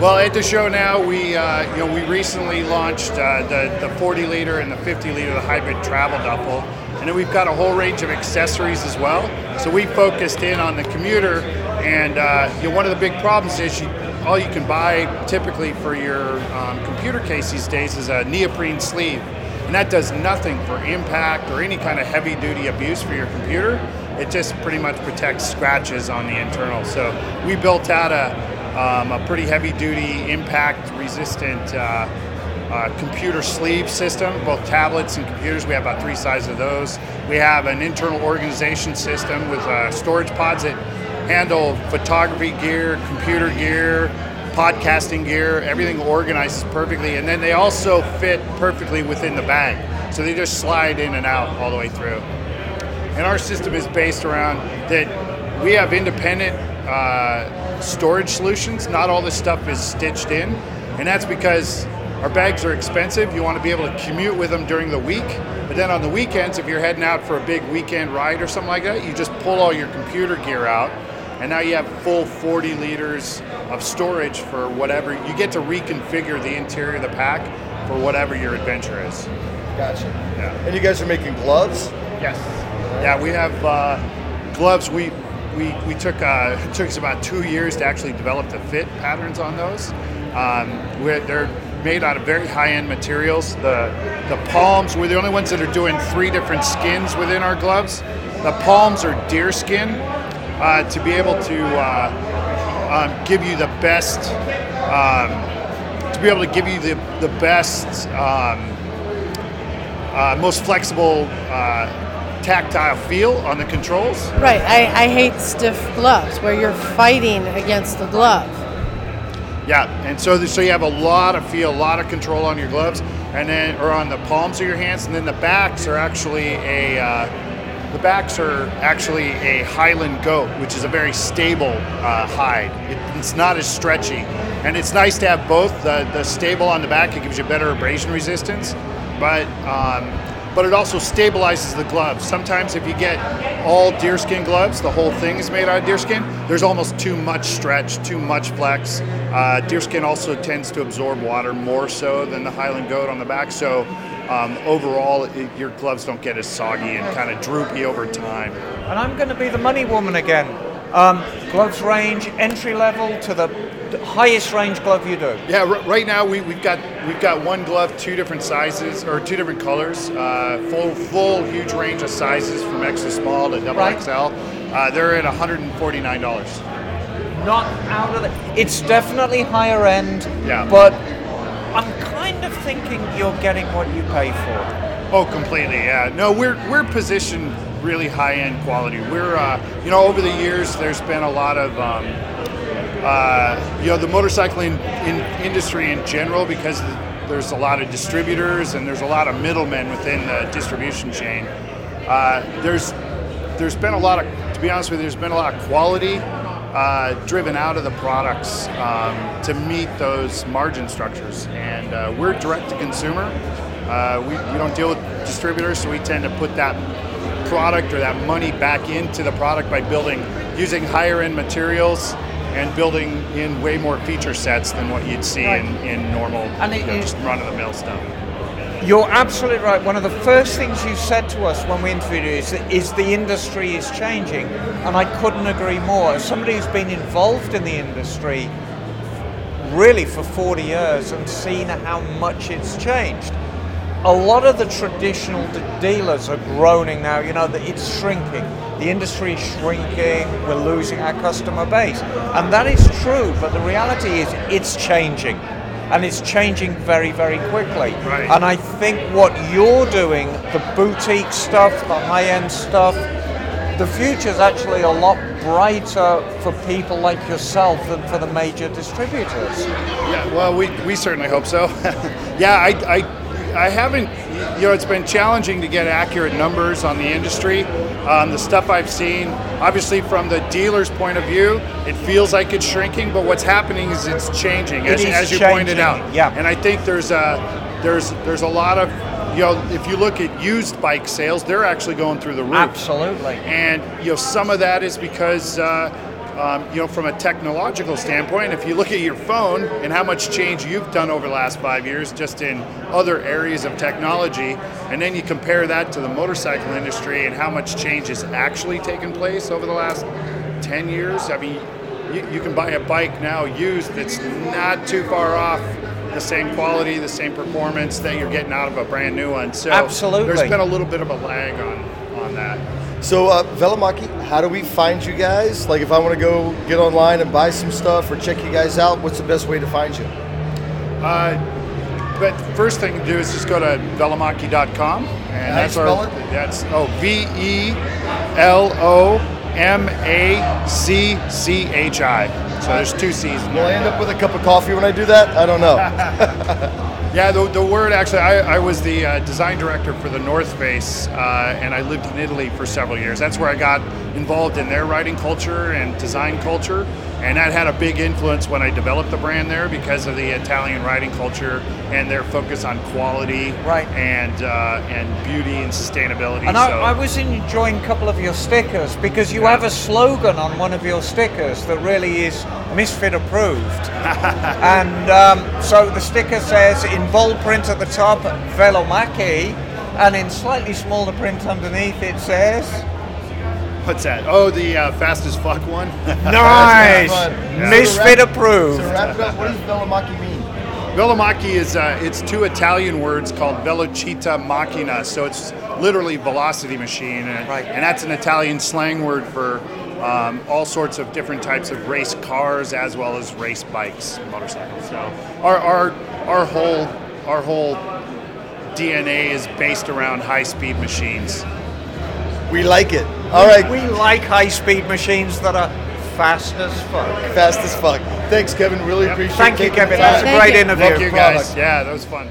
Well, at the show now, we uh, you know we recently launched uh, the the 40 liter and the 50 liter, the hybrid travel duffel. and then we've got a whole range of accessories as well. So we focused in on the commuter, and uh, you know, one of the big problems is you, all you can buy typically for your um, computer case these days is a neoprene sleeve, and that does nothing for impact or any kind of heavy duty abuse for your computer. It just pretty much protects scratches on the internal. So we built out a, um, a pretty heavy duty impact resistant uh, uh, computer sleeve system, both tablets and computers. We have about three sizes of those. We have an internal organization system with uh, storage pods that handle photography gear, computer gear, podcasting gear. Everything organizes perfectly, and then they also fit perfectly within the bag. So they just slide in and out all the way through. And our system is based around that we have independent uh, storage solutions. Not all this stuff is stitched in, and that's because our bags are expensive. You want to be able to commute with them during the week. But then on the weekends, if you're heading out for a big weekend ride or something like that, you just pull all your computer gear out, and now you have full 40 liters of storage for whatever. You get to reconfigure the interior of the pack for whatever your adventure is. Gotcha. Yeah. And you guys are making gloves? Yes. Yeah, we have uh, gloves. We we, we took uh, it took us about two years to actually develop the fit patterns on those. Um, we're, they're made out of very high-end materials. The the palms we're the only ones that are doing three different skins within our gloves. The palms are deer skin uh, to be able to uh, um, give you the best um, to be able to give you the the best um, uh, most flexible uh, tactile feel on the controls. Right. I, I hate stiff gloves where you're fighting against the glove. Yeah, and so so you have a lot of feel, a lot of control on your gloves, and then or on the palms of your hands, and then the backs are actually a uh, the backs are actually a Highland goat, which is a very stable uh, hide. It, it's not as stretchy, and it's nice to have both. The the stable on the back it gives you better abrasion resistance, but um, but it also stabilizes the gloves. Sometimes if you get all deerskin gloves, the whole thing is made out of deerskin, there's almost too much stretch, too much flex. Uh, deerskin also tends to absorb water more so than the Highland goat on the back, so um, overall it, your gloves don't get as soggy and kind of droopy over time. And I'm going to be the money woman again. Um, gloves range, entry level to the highest range glove you do. Yeah, r- right now we, we've got we've got one glove, two different sizes or two different colors, uh, full full huge range of sizes from extra small to double Right. XL. Uh, they're at 149 dollars. Not out of the. It's definitely higher end. Yeah. But I'm kind of thinking you're getting what you pay for. Oh, completely. Yeah. No, we're we're positioned really high end quality. We're uh, you know over the years there's been a lot of um, uh, you know the motorcycling in, industry in general because there's a lot of distributors and there's a lot of middlemen within the distribution chain. Uh, there's there's been a lot of to be honest with you, there's been a lot of quality uh, driven out of the products um, to meet those margin structures, and uh, we're direct to consumer. Uh, we, we don't deal with distributors, so we tend to put that product or that money back into the product by building using higher end materials and building in way more feature sets than what you'd see in, in normal And it you know, just run of the mill stuff. You're absolutely right. One of the first things you said to us when we interviewed you is, is the industry is changing, and I couldn't agree more. As somebody who's been involved in the industry really for 40 years and seen how much it's changed, a lot of the traditional dealers are groaning now. You know that it's shrinking. The industry is shrinking. We're losing our customer base, and that is true. But the reality is, it's changing, and it's changing very, very quickly. Right. And I think what you're doing, the boutique stuff, the high-end stuff, the future's actually a lot brighter for people like yourself than for the major distributors. Yeah, well, we, we certainly hope so. yeah, I, I, I haven't, you know, it's been challenging to get accurate numbers on the industry. Um, the stuff I've seen, obviously from the dealer's point of view, it feels like it's shrinking, but what's happening is it's changing, It as, as you pointed out. yeah. And I think there's a, there's, there's a lot of, you know, if you look at used bike sales, they're actually going through the roof. Absolutely. And you know, some of that is because uh, um, you know, from a technological standpoint, if you look at your phone and how much change you've done over the last five years just in other areas of technology, and then you compare that to the motorcycle industry and how much change has actually taken place over the last 10 years, I mean, you, you can buy a bike now used that's not too far off the same quality, the same performance that you're getting out of a brand new one. So Absolutely. there's been a little bit of a lag on, on that. So, uh, Velomacchi, how do we find you guys? Like, if I want to go get online and buy some stuff or check you guys out, what's the best way to find you? Uh, but first thing to do is just go to velomacchi.com, and How that's our it? that's oh V E L O M A C C H I. So there's two C's. Will I end up with a cup of coffee when I do that? I don't know. Yeah, the, the word actually, I, I was the uh, design director for the North Face, uh, and I lived in Italy for several years. That's where I got involved in their riding culture and design culture, and that had a big influence when I developed the brand there because of the Italian riding culture and their focus on quality, right, and uh, and beauty and sustainability. And so, I, I was enjoying a couple of your stickers because you Yeah. have a slogan on one of your stickers that really is misfit approved. and um, so the sticker says in bold print at the top, Velomacchi, and in slightly smaller print underneath it says. What's that? Oh, the uh, fastest fuck one. Nice! Yeah. Misfit approved. So, wrap it up. What does Velomacchi mean? Velomacchi is uh, it's two Italian words called velocita macchina, so it's literally velocity machine, and, and that's an Italian slang word for um, all sorts of different types of race cars as well as race bikes, motorcycles. So our our our whole our whole DNA is based around high speed machines. We like it. All right. We like high speed machines that are fast as fuck. Fast as fuck. Thanks, Kevin. Really appreciate it. Thank you, Kevin. the That was a time. great interview. Thank you guys. Product. Yeah, that was fun.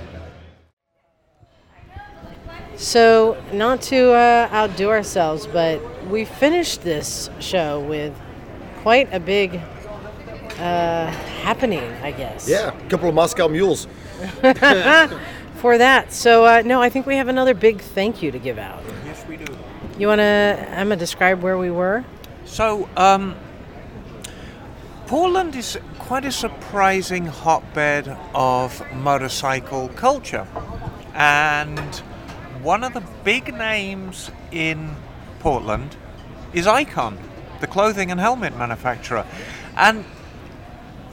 So, not to uh, outdo ourselves, but we finished this show with quite a big uh, happening, I guess. Yeah, a couple of Moscow mules. For that. So, uh, no, I think we have another big thank you to give out. You want to, Emma, describe where we were? So, um, Portland is quite a surprising hotbed of motorcycle culture. And one of the big names in Portland is Icon, the clothing and helmet manufacturer. And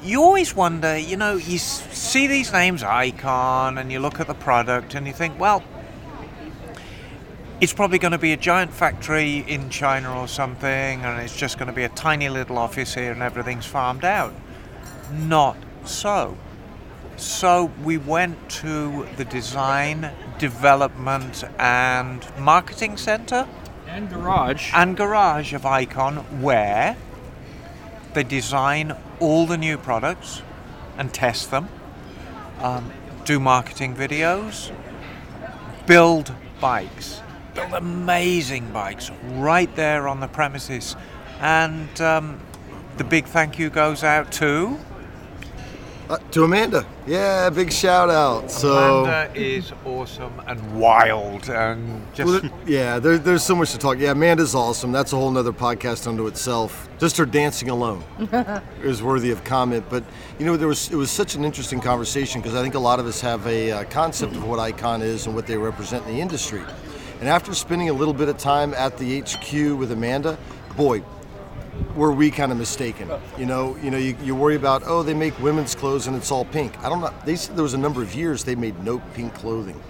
you always wonder, you know, you see these names, Icon, and you look at the product and you think, well, it's probably going to be a giant factory in China or something, and it's just going to be a tiny little office here and everything's farmed out. Not so. So we went to the design, development, and marketing center And garage. and garage of Icon, where they design all the new products and test them, um, do marketing videos, build bikes, build amazing bikes right there on the premises. And um, the big thank you goes out to. Uh, to Amanda. Yeah, big shout out. So. Amanda is awesome and wild and just. Well, there- yeah, there, there's so much to talk. Yeah, Amanda's awesome. That's a whole nother podcast unto itself. Just her dancing alone is worthy of comment. But you know, there was it was such an interesting conversation because I think a lot of us have a uh, concept of what Icon is and what they represent in the industry. And after spending a little bit of time at the HQ with Amanda, boy, were we kind of mistaken. You know, you know, you, you worry about oh they make women's clothes and it's all pink. I don't know. They said there was a number of years they made no pink clothing.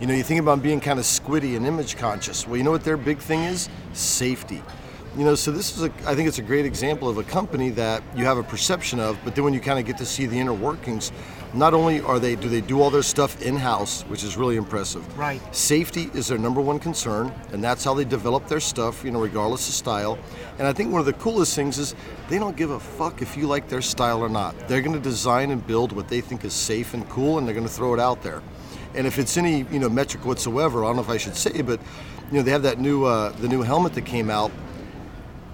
You know, you think about being kind of squiddy and image conscious. Well, you know what their big thing is? Safety. You know, so this is a, I think it's a great example of a company that you have a perception of, but then when you kind of get to see the inner workings, not only are they do they do all their stuff in house, which is really impressive. Right. Safety is their number one concern, and that's how they develop their stuff, you know, regardless of style. And I think one of the coolest things is they don't give a fuck if you like their style or not. They're going to design and build what they think is safe and cool, and they're going to throw it out there. And if it's any you know metric whatsoever, I don't know if I should say, but you know they have that new uh, the new helmet that came out.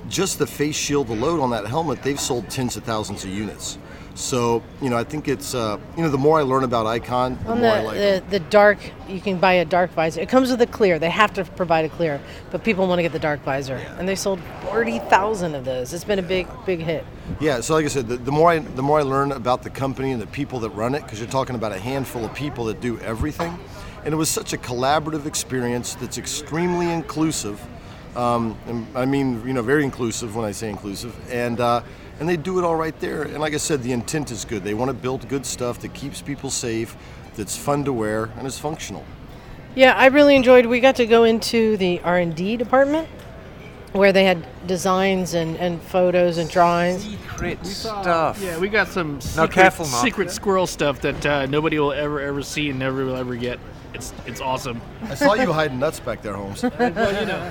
Just the face shield, the load on that helmet, they've sold tens of thousands of units. So you know, I think it's uh, you know the more I learn about Icon, the On more the, I like. the, the dark, you can buy a dark visor. It comes with a clear. They have to provide a clear, but people want to get the dark visor, and they sold forty thousand of those. It's been a big, big hit. Yeah, so like I said, the, the more I the more I learn about the company and the people that run it, because you're talking about a handful of people that do everything, and it was such a collaborative experience that's extremely inclusive. Um, and I mean, you know, very inclusive when I say inclusive, and uh, and they do it all right there. And like I said, the intent is good. They want to build good stuff that keeps people safe, that's fun to wear, and is functional. Yeah, I really enjoyed. We got to go into the R and D department, where they had designs and, and photos and drawings. Secret stuff. Yeah, we got some No, secret, careful, secret squirrel stuff that uh, nobody will ever ever see and never will ever get. It's it's awesome. I saw you hiding nuts back there, Holmes. well, you know.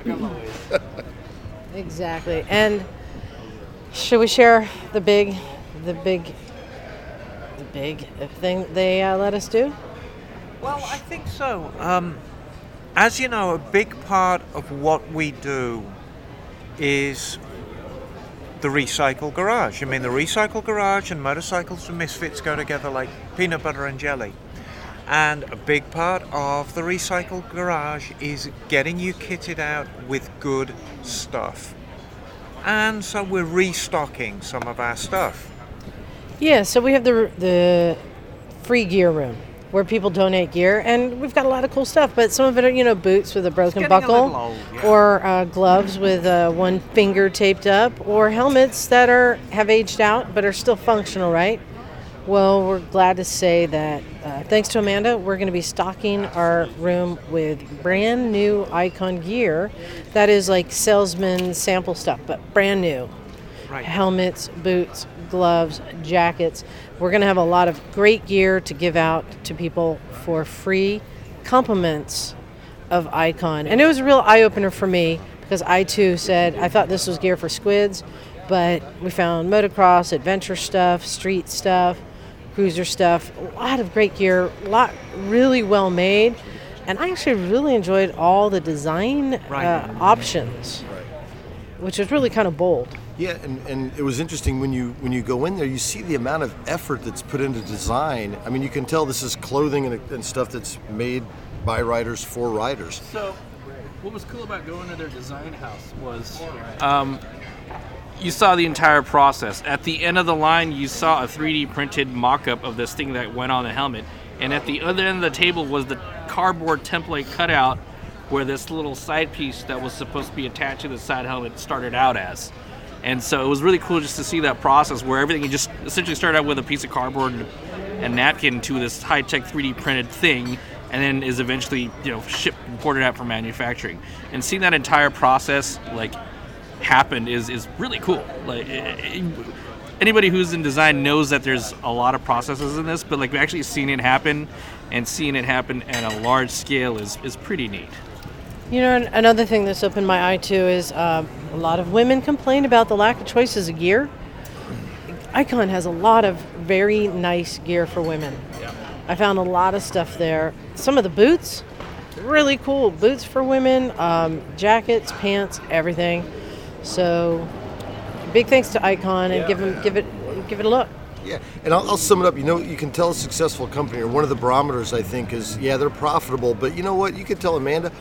I got my ways. Exactly. And should we share the big, the big, the big thing they uh, let us do? Well, I think so. Um, as you know, a big part of what we do is the recycle garage. I mean, the recycle garage and motorcycles and misfits go together like peanut butter and jelly. And a big part of the recycle garage is getting you kitted out with good stuff. And so we're restocking some of our stuff. Yeah. So we have the the free gear room where people donate gear, and we've got a lot of cool stuff. But some of it are you know boots with a broken buckle, old, yeah. or uh, gloves with uh, one finger taped up, or helmets that are have aged out but are still functional, right? Well, we're glad to say that uh, thanks to Amanda, we're going to be stocking our room with brand new Icon gear that is like salesman sample stuff, but brand new. Right. Helmets, boots, gloves, jackets. We're going to have a lot of great gear to give out to people for free compliments of Icon. And it was a real eye opener for me because I too said I thought this was gear for squids, but we found motocross, adventure stuff, street stuff, cruiser stuff, a lot of great gear, a lot really well made. And I actually really enjoyed all the design Right. uh, options, which was really kind of bold. Yeah, and, and it was interesting when you when you go in there, you see the amount of effort that's put into design. I mean, you can tell this is clothing and, and stuff that's made by riders for riders. So, what was cool about going to their design house was um, you saw the entire process. At the end of the line, you saw a 3D printed mock up of this thing that went on the helmet. And at the other end of the table was the cardboard template cutout where this little side piece that was supposed to be attached to the side helmet started out as. And so it was really cool just to see that process where everything just essentially started out with a piece of cardboard and napkin to this high tech 3D printed thing and then is eventually you know shipped and ported out for manufacturing. And seeing that entire process like happen is is really cool. Like anybody who's in design knows that there's a lot of processes in this, but like we've actually seeing it happen and seeing it happen at a large scale is is pretty neat. You know, another thing that's opened my eye to is uh, a lot of women complain about the lack of choices of gear. Icon has a lot of very nice gear for women. I found a lot of stuff there. Some of the boots, really cool boots for women, um, jackets, pants, everything. So, big thanks to Icon and give 'em- give it give it a look. Yeah, and I'll, I'll sum it up. You know, you can tell a successful company, or one of the barometers, I think, is yeah, they're profitable, but you know what? You can tell Amanda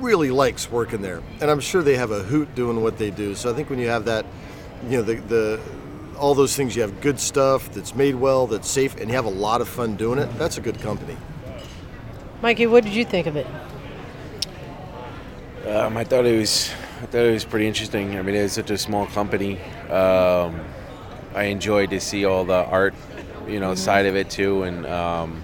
really likes working there, and I'm sure they have a hoot doing what they do. So I think when you have that, you know, the the all those things, you have good stuff that's made well, that's safe, and you have a lot of fun doing it. That's a good company. Mikey, what did you think of it? Um, I thought it was, I thought it was pretty interesting. I mean, it's such a small company. Um, I enjoyed to see all the art, you know, side of it too, and um,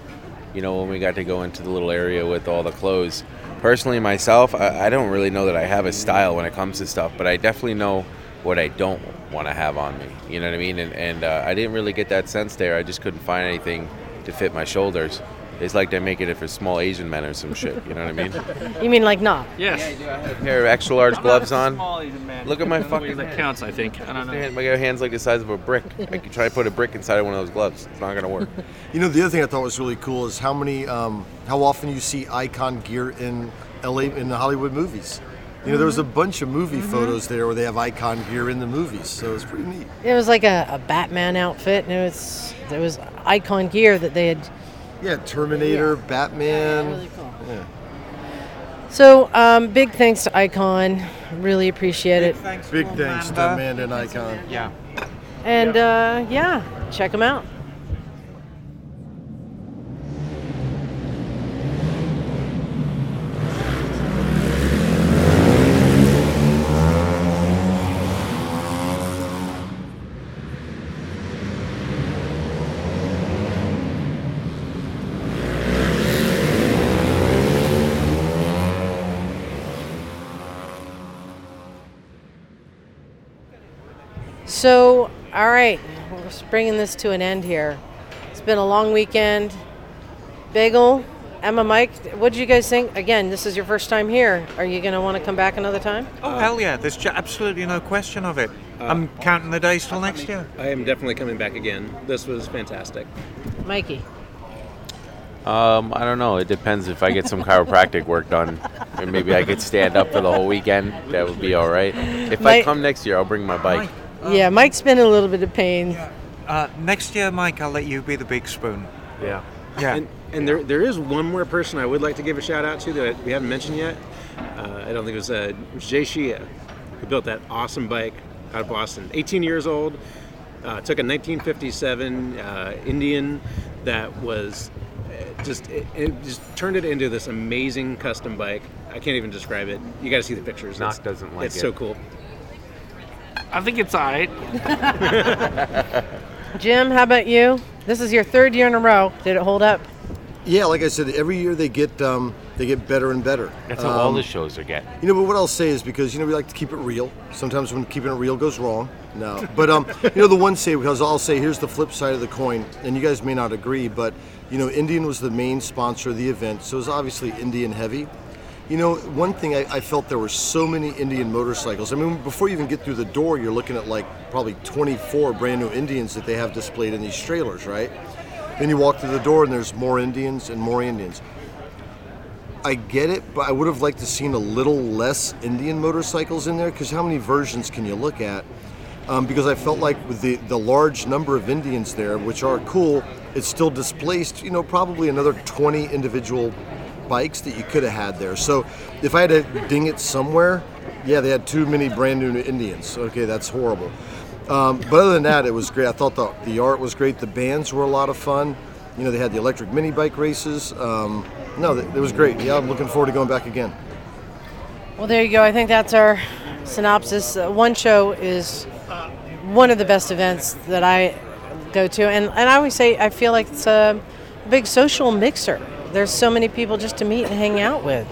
you know, when we got to go into the little area with all the clothes. Personally, myself, I, I don't really know that I have a style when it comes to stuff, but I definitely know what I don't want to have on me. You know what I mean? And, and uh, I didn't really get that sense there. I just couldn't find anything to fit my shoulders. It's like they're making it for small Asian men or some shit. You know what I mean? You mean like not? Yes. A pair of extra large gloves on. Small Asian man. Look at my One of the ways fucking that counts. I think. I don't know. hand. My hand's like the size of a brick. I could try to put a brick inside of one of those gloves. It's not gonna work. You know, the other thing I thought was really cool is how many, um, how often you see Icon gear in LA in the Hollywood movies. You know, there was a bunch of movie photos there where they have icon gear in the movies, so it was pretty neat. It was like a, a Batman outfit, and it was there was icon gear that they had. Yeah, Terminator, Batman. really cool. Yeah. So um, big thanks to Icon. Really appreciate it. Thanks Big thanks to Amanda and Icon. Yeah. And uh, yeah, check them out. So, all right, we're just bringing this to an end here. It's been a long weekend. Bagel, Emma, Mike, what did you guys think? Again, this is your first time here. Are you going to want to come back another time? Oh hell yeah! There's ju- absolutely no question of it. I'm counting the days till next year. I am definitely coming back again. This was fantastic. Mikey. Um, I don't know. It depends if I get some chiropractic work done, and maybe I could stand up for the whole weekend. That would be all right. If I come next year, I'll bring my bike. Yeah, Mike's been a little bit of pain. Uh, next year, Mike, I'll let you be the big spoon. Yeah. Yeah. And, and there, there is one more person I would like to give a shout out to that we haven't mentioned yet. Uh, I don't think it was, uh, J. Shia, who built that awesome bike out of Boston. 18 years old, uh, took a 1957 uh, Indian that was uh, just it, it just turned it into this amazing custom bike. I can't even describe it. You got to see the pictures. Knock It's- doesn't like It's it. so cool. I think it's alright. Jim, how about you? This is your third year in a row. Did it hold up? Yeah, like I said, every year they get um, they get better and better. That's how all Um, the shows are getting. You know, but what I'll say is because you know we like to keep it real. Sometimes when keeping it real goes wrong. No, but um, you know the one say because I'll say here's the flip side of the coin, and you guys may not agree, but you know Indian was the main sponsor of the event, so it was obviously Indian heavy. You know, one thing I, I felt there were so many Indian motorcycles. I mean, before you even get through the door, you're looking at like probably 24 brand new Indians that they have displayed in these trailers, right? Then you walk through the door and there's more Indians and more Indians. I get it, but I would have liked to seen a little less Indian motorcycles in there because how many versions can you look at? Um, because I felt like with the, the large number of Indians there, which are cool, it still displaced, you know, probably another 20 individual bikes that you could have had there. So if I had to ding it somewhere, yeah, they had too many brand new Indians. Okay, that's horrible. Um, but other than that, it was great. I thought the, the art was great. The bands were a lot of fun. You know, they had the electric mini bike races. Um, no, it was great. Yeah, I'm looking forward to going back again. Well, there you go. I think that's our synopsis. Uh, one show is one of the best events that I go to, and, and I always say I feel like it's a big social mixer. There's so many people just to meet and hang out with.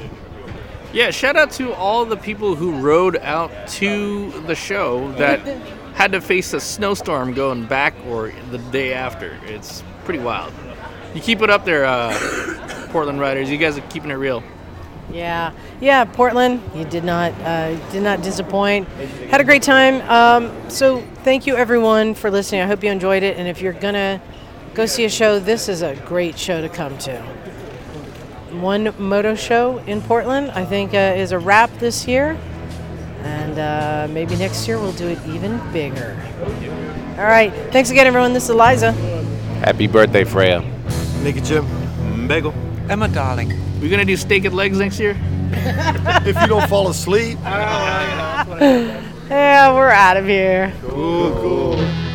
Yeah, shout out to all the people who rode out to the show that had to face a snowstorm going back or the day after. It's pretty wild. You keep it up there, uh, Portland riders. You guys are keeping it real. Yeah, yeah, Portland. You did not uh, did not disappoint. Had a great time. Um, so thank you everyone for listening. I hope you enjoyed it. And if you're gonna go see a show, this is a great show to come to. One moto show in Portland, I think, uh, is a wrap this year, and uh, maybe next year we'll do it even bigger. All right, thanks again, everyone. This is Eliza. Happy birthday, Freya. Naked Jim. Bagel. Emma, darling. We're gonna do steak and legs next year. if you don't fall asleep. Yeah, we're out of here. Cool, cool.